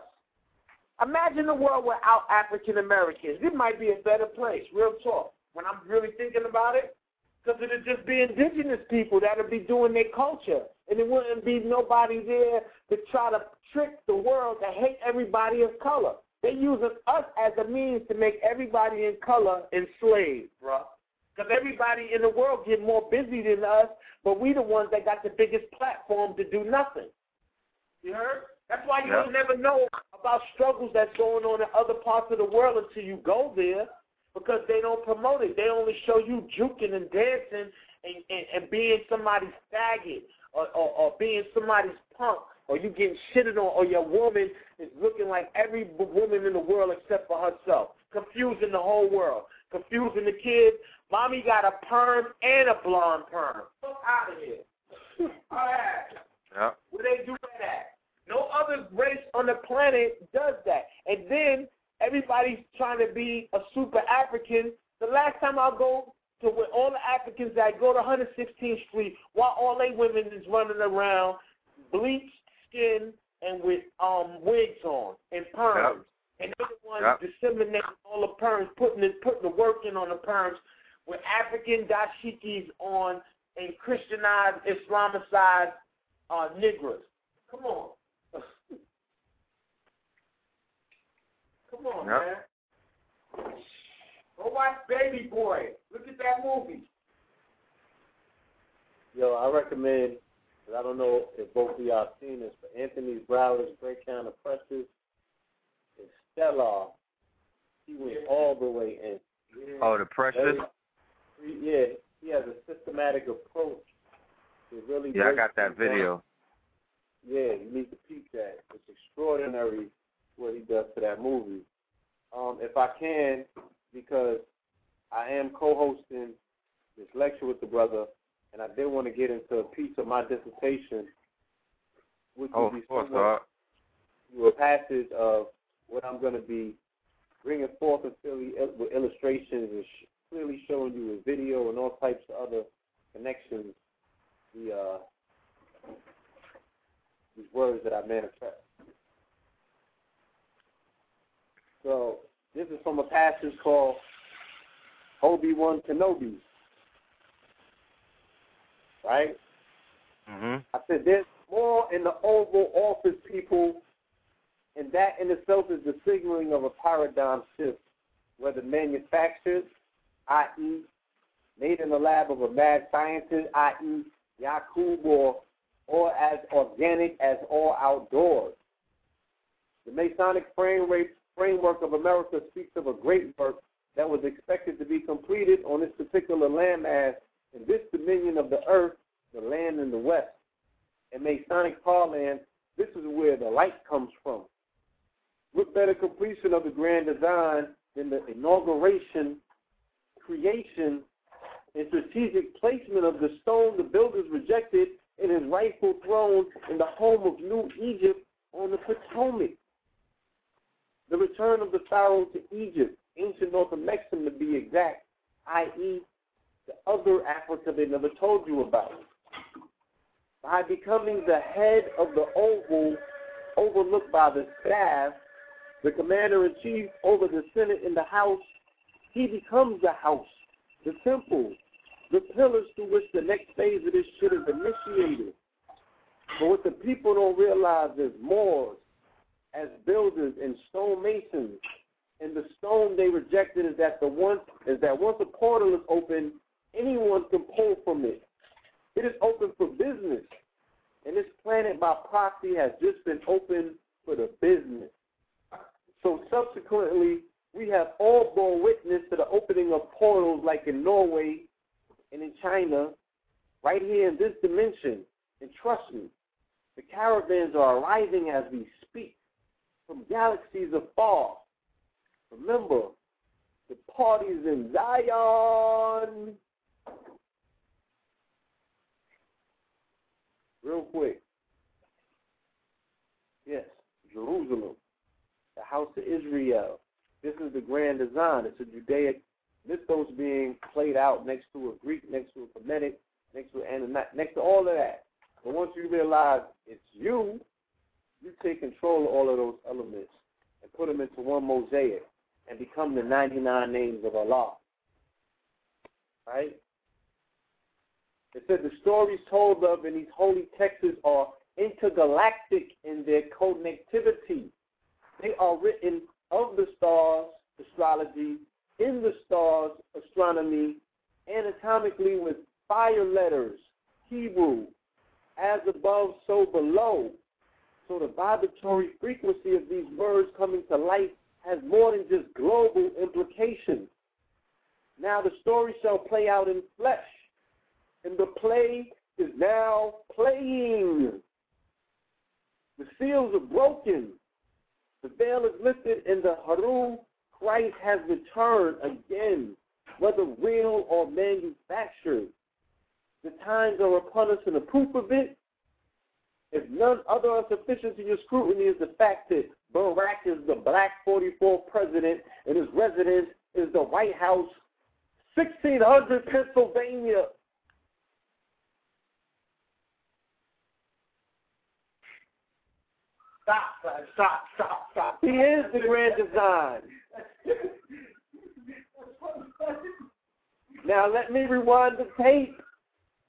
Imagine a world without African Americans. It might be a better place, real talk. When I'm really thinking about it, because it'd just be indigenous people that'd be doing their culture, and it wouldn't be nobody there to try to trick the world to hate everybody of color. They using us as a means to make everybody in color enslaved, bro. Because everybody in the world get more busy than us, but we the ones that got the biggest platform to do nothing. You heard? That's why you Yeah. don't never know about struggles that's going on in other parts of the world until you go there because they don't promote it. They only show you juking and dancing and, and, and being somebody's faggot or, or, or being somebody's punk or you getting shitted on or your woman is looking like every woman in the world except for herself. Confusing the whole world. Confusing the kids. Mommy got a perm and a blonde perm. Fuck out of here. All right. Yeah. Where they do that at? No other race on the planet does that. And then everybody's trying to be a super African. The last time I go to where all the Africans that go to 116th Street, while all they women is running around, bleached skin and with um wigs on and perms. And they're the ones Yep. disseminating all the perms, putting the, putting the work in on the perms with African dashikis on and Christianized, Islamicized uh, Negroes. Come on. Come on, Yep. man. Go watch Baby Boy. Look at that movie. Yo, I recommend. 'cause I don't know if both of y'all seen this, but Anthony Browder's Great Counter Precious is stellar. He went all the way in. Oh, the precious. Very- yeah, he has a systematic approach to really. Yeah, I got that things down. video. Yeah, you need to peep that. It's extraordinary what he does to that movie. Um, if I can, because I am co-hosting this lecture with the brother, and I did want to get into a piece of my dissertation, which Oh, would be course, somewhat a passage of what I'm going to be bringing forth and clearly with illustrations and sh- clearly showing you with video and all types of other connections. The uh, these words that I manifest. So this is from a passage called Obi Wan Kenobi. Right? Mhm. I said there's more in the Oval Office, people, and that in itself is the signaling of a paradigm shift, whether manufactured, i.e., made in the lab of a mad scientist, i.e., Yakub, or, or as organic as all outdoors. The Masonic framework, framework of America speaks of a great work that was expected to be completed on this particular landmass in this dominion of the earth, the land in the west. In Masonic parlance, this is where the light comes from. What better completion of the grand design than the inauguration, creation, and strategic placement of the stone the builders rejected in his rightful throne in the home of New Egypt on the Potomac. The return of the Pharaoh to Egypt, ancient North Mexico to be exact, i.e., the other Africa they never told you about. By becoming the head of the oval overlooked by the staff, the commander in chief over the Senate in the House, he becomes the house, the temple, the pillars through which the next phase of this shit is initiated. But what the people don't realize is Moors, as builders and stonemasons, and the stone they rejected is that the one is that once a portal is open, anyone can pull from it. It is open for business. And this planet by proxy has just been opened for the business. So subsequently, we have all borne witness to the opening of portals like in Norway and in China, right here in this dimension. And trust me, the caravans are arriving as we from galaxies afar. Remember, the party's in Zion. Real quick. Yes, Jerusalem, the house of Israel. This is the grand design. It's a Judaic mythos being played out next to a Greek, next to a Kemetic, next to an next to all of that. But once you realize it's you, you take control of all of those elements and put them into one mosaic and become the 99 names of Allah. Right? It said the stories told of in these holy texts are intergalactic in their connectivity. They are written of the stars, astrology, in the stars, astronomy, anatomically with fire letters, Hebrew, as above, so below. So the vibratory frequency of these words coming to light has more than just global implications. Now the story shall play out in flesh, and the play is now playing. The seals are broken. The veil is lifted, and the Haru Christ has returned again, whether real or manufactured. The times are upon us, and the proof of it, if none other sufficient to your scrutiny, is the fact that Barack is the black 44th president, and his residence is the White House, 1600 Pennsylvania. Stop, stop, stop, stop. He is the grand design. Now let me rewind the tape.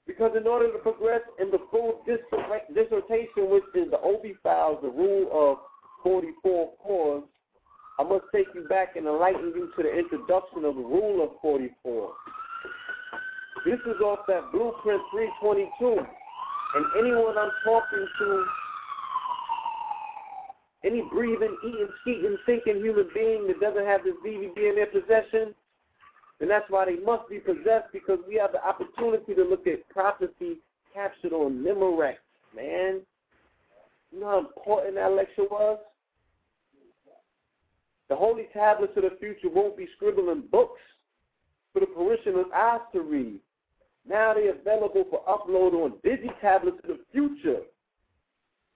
Because in order to progress in the full dissertation, which is the Obi Files, the rule of 44 cores, I must take you back and enlighten you to the introduction of the rule of 44. This is off that blueprint 322. And anyone I'm talking to, any breathing, eating, skeeting, thinking human being that doesn't have this DVD in their possession, and that's why they must be possessed because we have the opportunity to look at prophecy captured on Memorex, man. You know how important that lecture was? The holy tablets of the future won't be scribbling books for the parishioners' eyes to read. Now they're available for upload on digi tablets of the future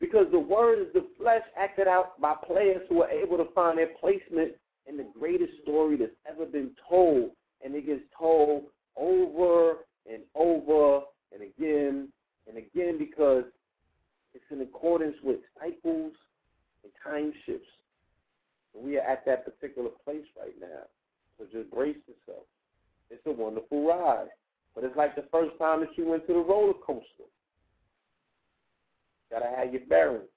because the word is the flesh acted out by players who are able to find their placement in the greatest story that's ever been told and it gets told over and over and again and again because it's in accordance with cycles and time shifts. We are at that particular place right now. So just brace yourself. It's a wonderful ride. But it's like the first time that you went to the roller coaster. Gotta have your bearings.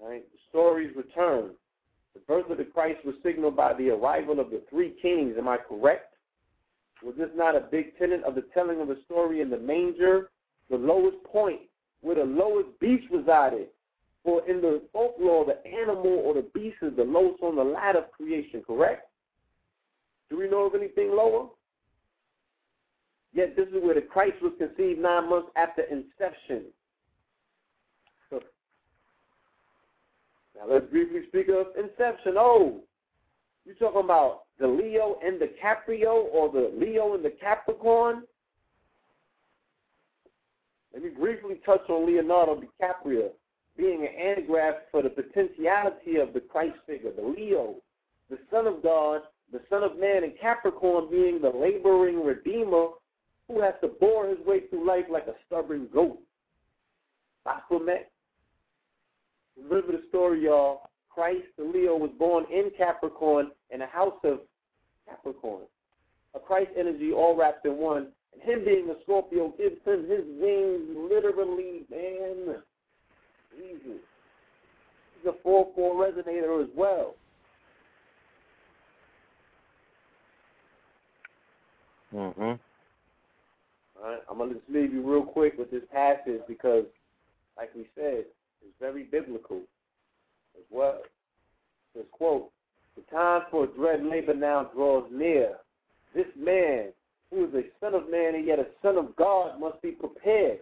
All right? The stories return. The birth of the Christ was signaled by the arrival of the three kings. Am I correct? Was this not a big tenet of the telling of the story in the manger, the lowest point where the lowest beast resided? For in the folklore, the animal or the beast is the lowest on the ladder of creation, correct? Do we know of anything lower? Yet this is where the Christ was conceived nine months after inception. Now let's briefly speak of Inception. Oh, you talking about the Leo and the Caprio or the Leo and the Capricorn? Let me briefly touch on Leonardo DiCaprio being an anagram for the potentiality of the Christ figure, the Leo, the Son of God, the Son of Man, and Capricorn being the laboring Redeemer who has to bore his way through life like a stubborn goat. Baphomet, Remember the story, y'all. Christ, the Leo, was born in Capricorn in a house of Capricorn. A Christ energy all wrapped in one. And him being a Scorpio gives him his wings literally, man. Jesus. He's a 4-4 resonator as well. Mm-hmm. All right, I'm going to just leave you real quick with this passage because, like we said, is very biblical as well. Says, quote, the time for dread labor now draws near. This man, who is a son of man and yet a son of God, must be prepared.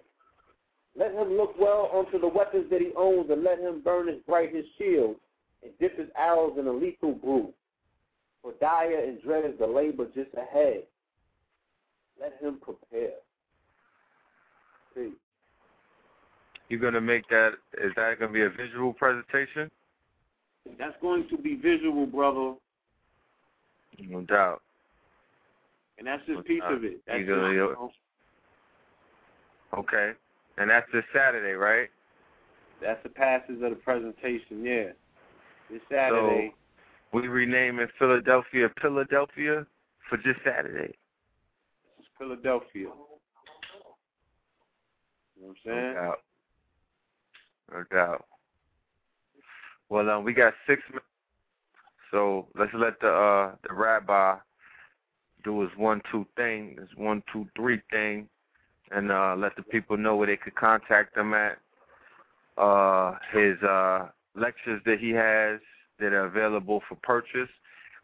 Let him look well onto the weapons that he owns, and let him burn his bright his shield, and dip his arrows in a lethal brew. For dire and dread is the labor just ahead. Let him prepare. See. You're gonna make that? Is that gonna be a visual presentation? That's going to be visual, brother. No doubt. And that's just a piece of it. That's okay. And that's this Saturday, right? That's the passes of the presentation. Yeah, this Saturday. So we renaming Philadelphia Philadelphia for just Saturday. This is Philadelphia. You know what I'm saying? No doubt. No doubt. Well, um, we got six minutes, so let's let the uh the rabbi do his one two thing, his one two three thing, and uh let the people know where they could contact him at. Uh, his uh lectures that he has that are available for purchase,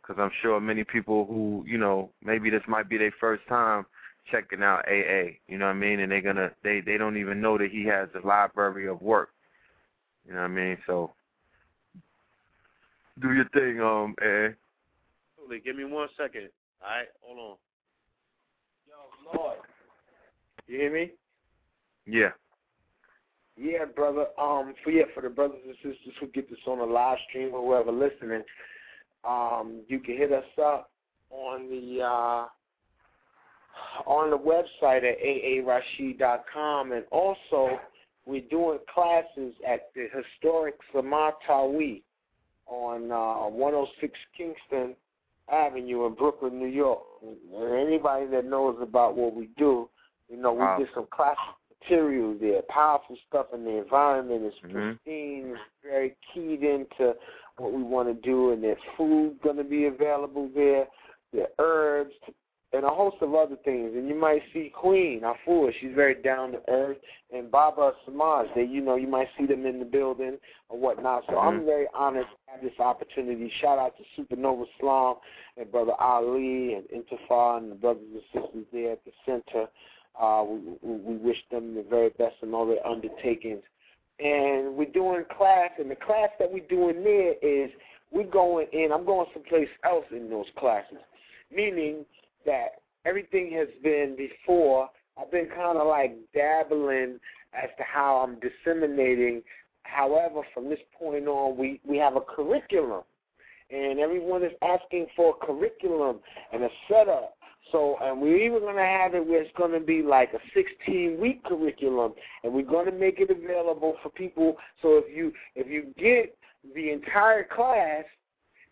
because I'm sure many people who you know maybe this might be their first time checking out AA. You know what I mean? And they're gonna they they don't even know that he has a library of work. You know what I mean? So do your thing, um, AA. Absolutely. Give me one second. All right, hold on. Yo, Lord. You hear me? Yeah. Yeah, brother. Um, for yeah, for the brothers and sisters who get this on a live stream or whoever listening, um, you can hit us up on the uh, on the website at aarashid.com, and also we're doing classes at the historic Smai Tawi on uh, 106 Kingston Avenue in Brooklyn, New York. And anybody that knows about what we do, you know, we Wow. did some classic material there, powerful stuff in the environment. It's Mhm. pristine, it's very keyed into what we want to do, and there's food going to be available there. There are herbs and a host of other things. And you might see Queen Afua, she's very down to earth, and Baba Samaj, they you know you might see them in the building or whatnot. So I'm Mhm. very honored to have this opportunity. Shout out to Supernova Islam and Brother Ali and Intifar and the brothers and sisters there at the center. Uh, we, we we wish them the very best in all their undertakings. And we're doing class, and the class that we're doing there is we're going in. I'm going someplace else in those classes, meaning that everything has been before. I've been kind of like dabbling as to how I'm disseminating. However, from this point on, we we have a curriculum, and everyone is asking for a curriculum and a setup. So, and we're even going to have it where it's going to be like a 16 week curriculum, and we're going to make it available for people. So if you if you get the entire class,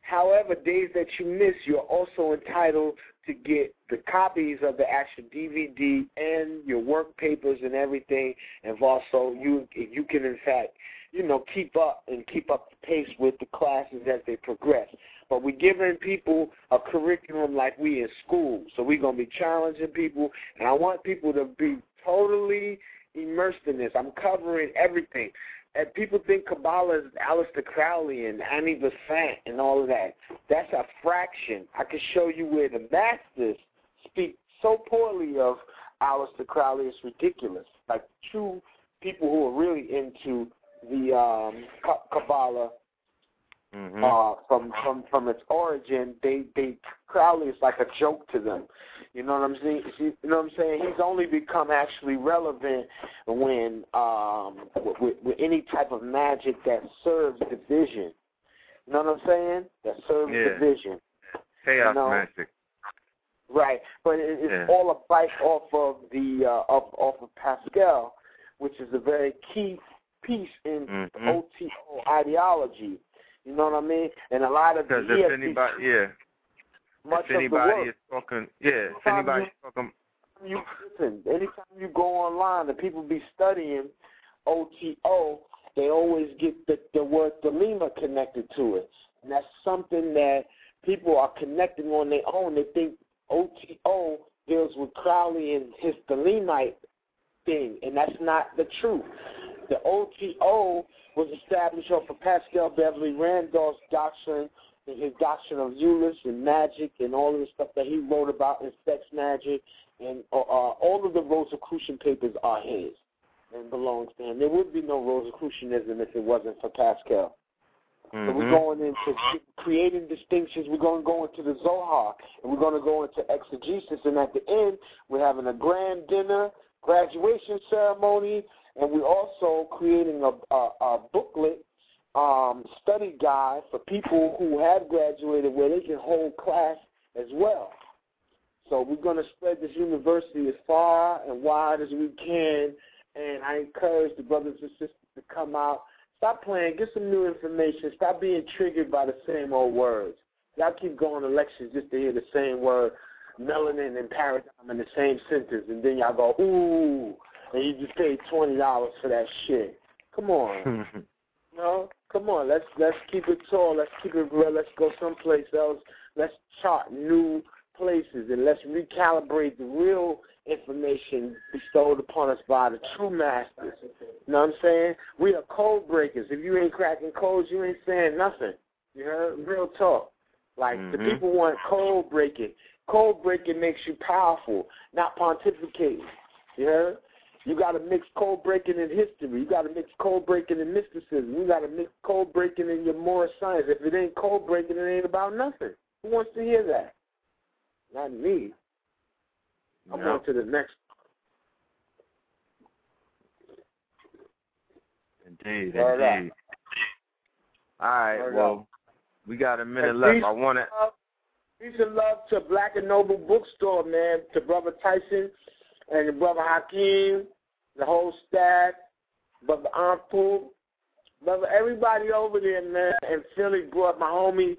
however days that you miss, you're also entitled to get the copies of the actual DVD and your work papers and everything. And also, you you can in fact, you know, keep up and keep up the pace with the classes as they progress. But we're giving people a curriculum like we in school. So we're gonna be challenging people, and I want people to be totally immersed in this. I'm covering everything. And people think Kabbalah is Aleister Crowley and Annie Besant and all of that. That's a fraction. I can show you where the masters speak so poorly of Aleister Crowley, it's ridiculous. Like true people who are really into the um, Ka- Kabbalah Mhm. uh, from from from its origin, they they Crowley is like a joke to them. You know what I'm saying? You know what I'm saying? He's only become actually relevant when um with, with, any type of magic that serves division. You know what I'm saying? That serves Yeah. division. Chaos You know, magic. Right, but it, it's Yeah. all a bite off of the uh, off off of Paschal, which is a very key piece in Mhm. OTO ideology. You know what I mean? And a lot of the if anybody, yeah, much if anybody of the work. is talking, yeah, if Anytime anybody you- is talking, you listen, anytime you go online and people be studying OTO, they always get the, the word Thelema connected to it. And that's something that people are connecting on their own. They think OTO deals with Crowley and his Thelemite thing, and that's not the truth. The OTO was established off of Paschal Beverly Randolph's doctrine and his doctrine of Eulis and magic and all of the stuff that he wrote about in sex magic and uh, uh, all of the Rosicrucian papers are his and belongs to him. There would be no Rosicrucianism if it wasn't for Paschal. So we're Mhm. going into creating distinctions. We're going to go into the Zohar, and we're going to go into exegesis. And at the end, we're having a grand dinner, graduation ceremony, and we're also creating a, a, a booklet um, study guide for people who have graduated where they can hold class as well. So we're going to spread this university as far and wide as we can, and I encourage the brothers and sisters to come out Stop playing. Get some new information. Stop being triggered by the same old words. Y'all keep going to lectures just to hear the same word, melanin and paradigm in the same sentence, and then y'all go, ooh, and you just paid twenty dollars for that shit. Come on. no, come on. Let's let's keep it tall. Let's keep it real. Let's go someplace else. Let's chart new places and let's recalibrate the real information bestowed upon us by the true masters. You know what I'm saying? We are code breakers. If you ain't cracking codes, you ain't saying nothing. You heard? Real talk. Like Mhm. the people want code breaking. Code breaking makes you powerful, not pontificating. You heard? You got to mix code breaking in history. You got to mix code breaking in mysticism. You got to mix code breaking in your moral science. If it ain't code breaking, it ain't about nothing. Who wants to hear that? Not me. I'm No. on to the next. Indeed, Word up. indeed. All right, well, we got a minute And left. I want to. Peace and love to Black and Noble Bookstore, man. To Brother Tyson and brother Hakeem, the whole staff, Brother Ampu, brother everybody over there, man. And Philly brought my homie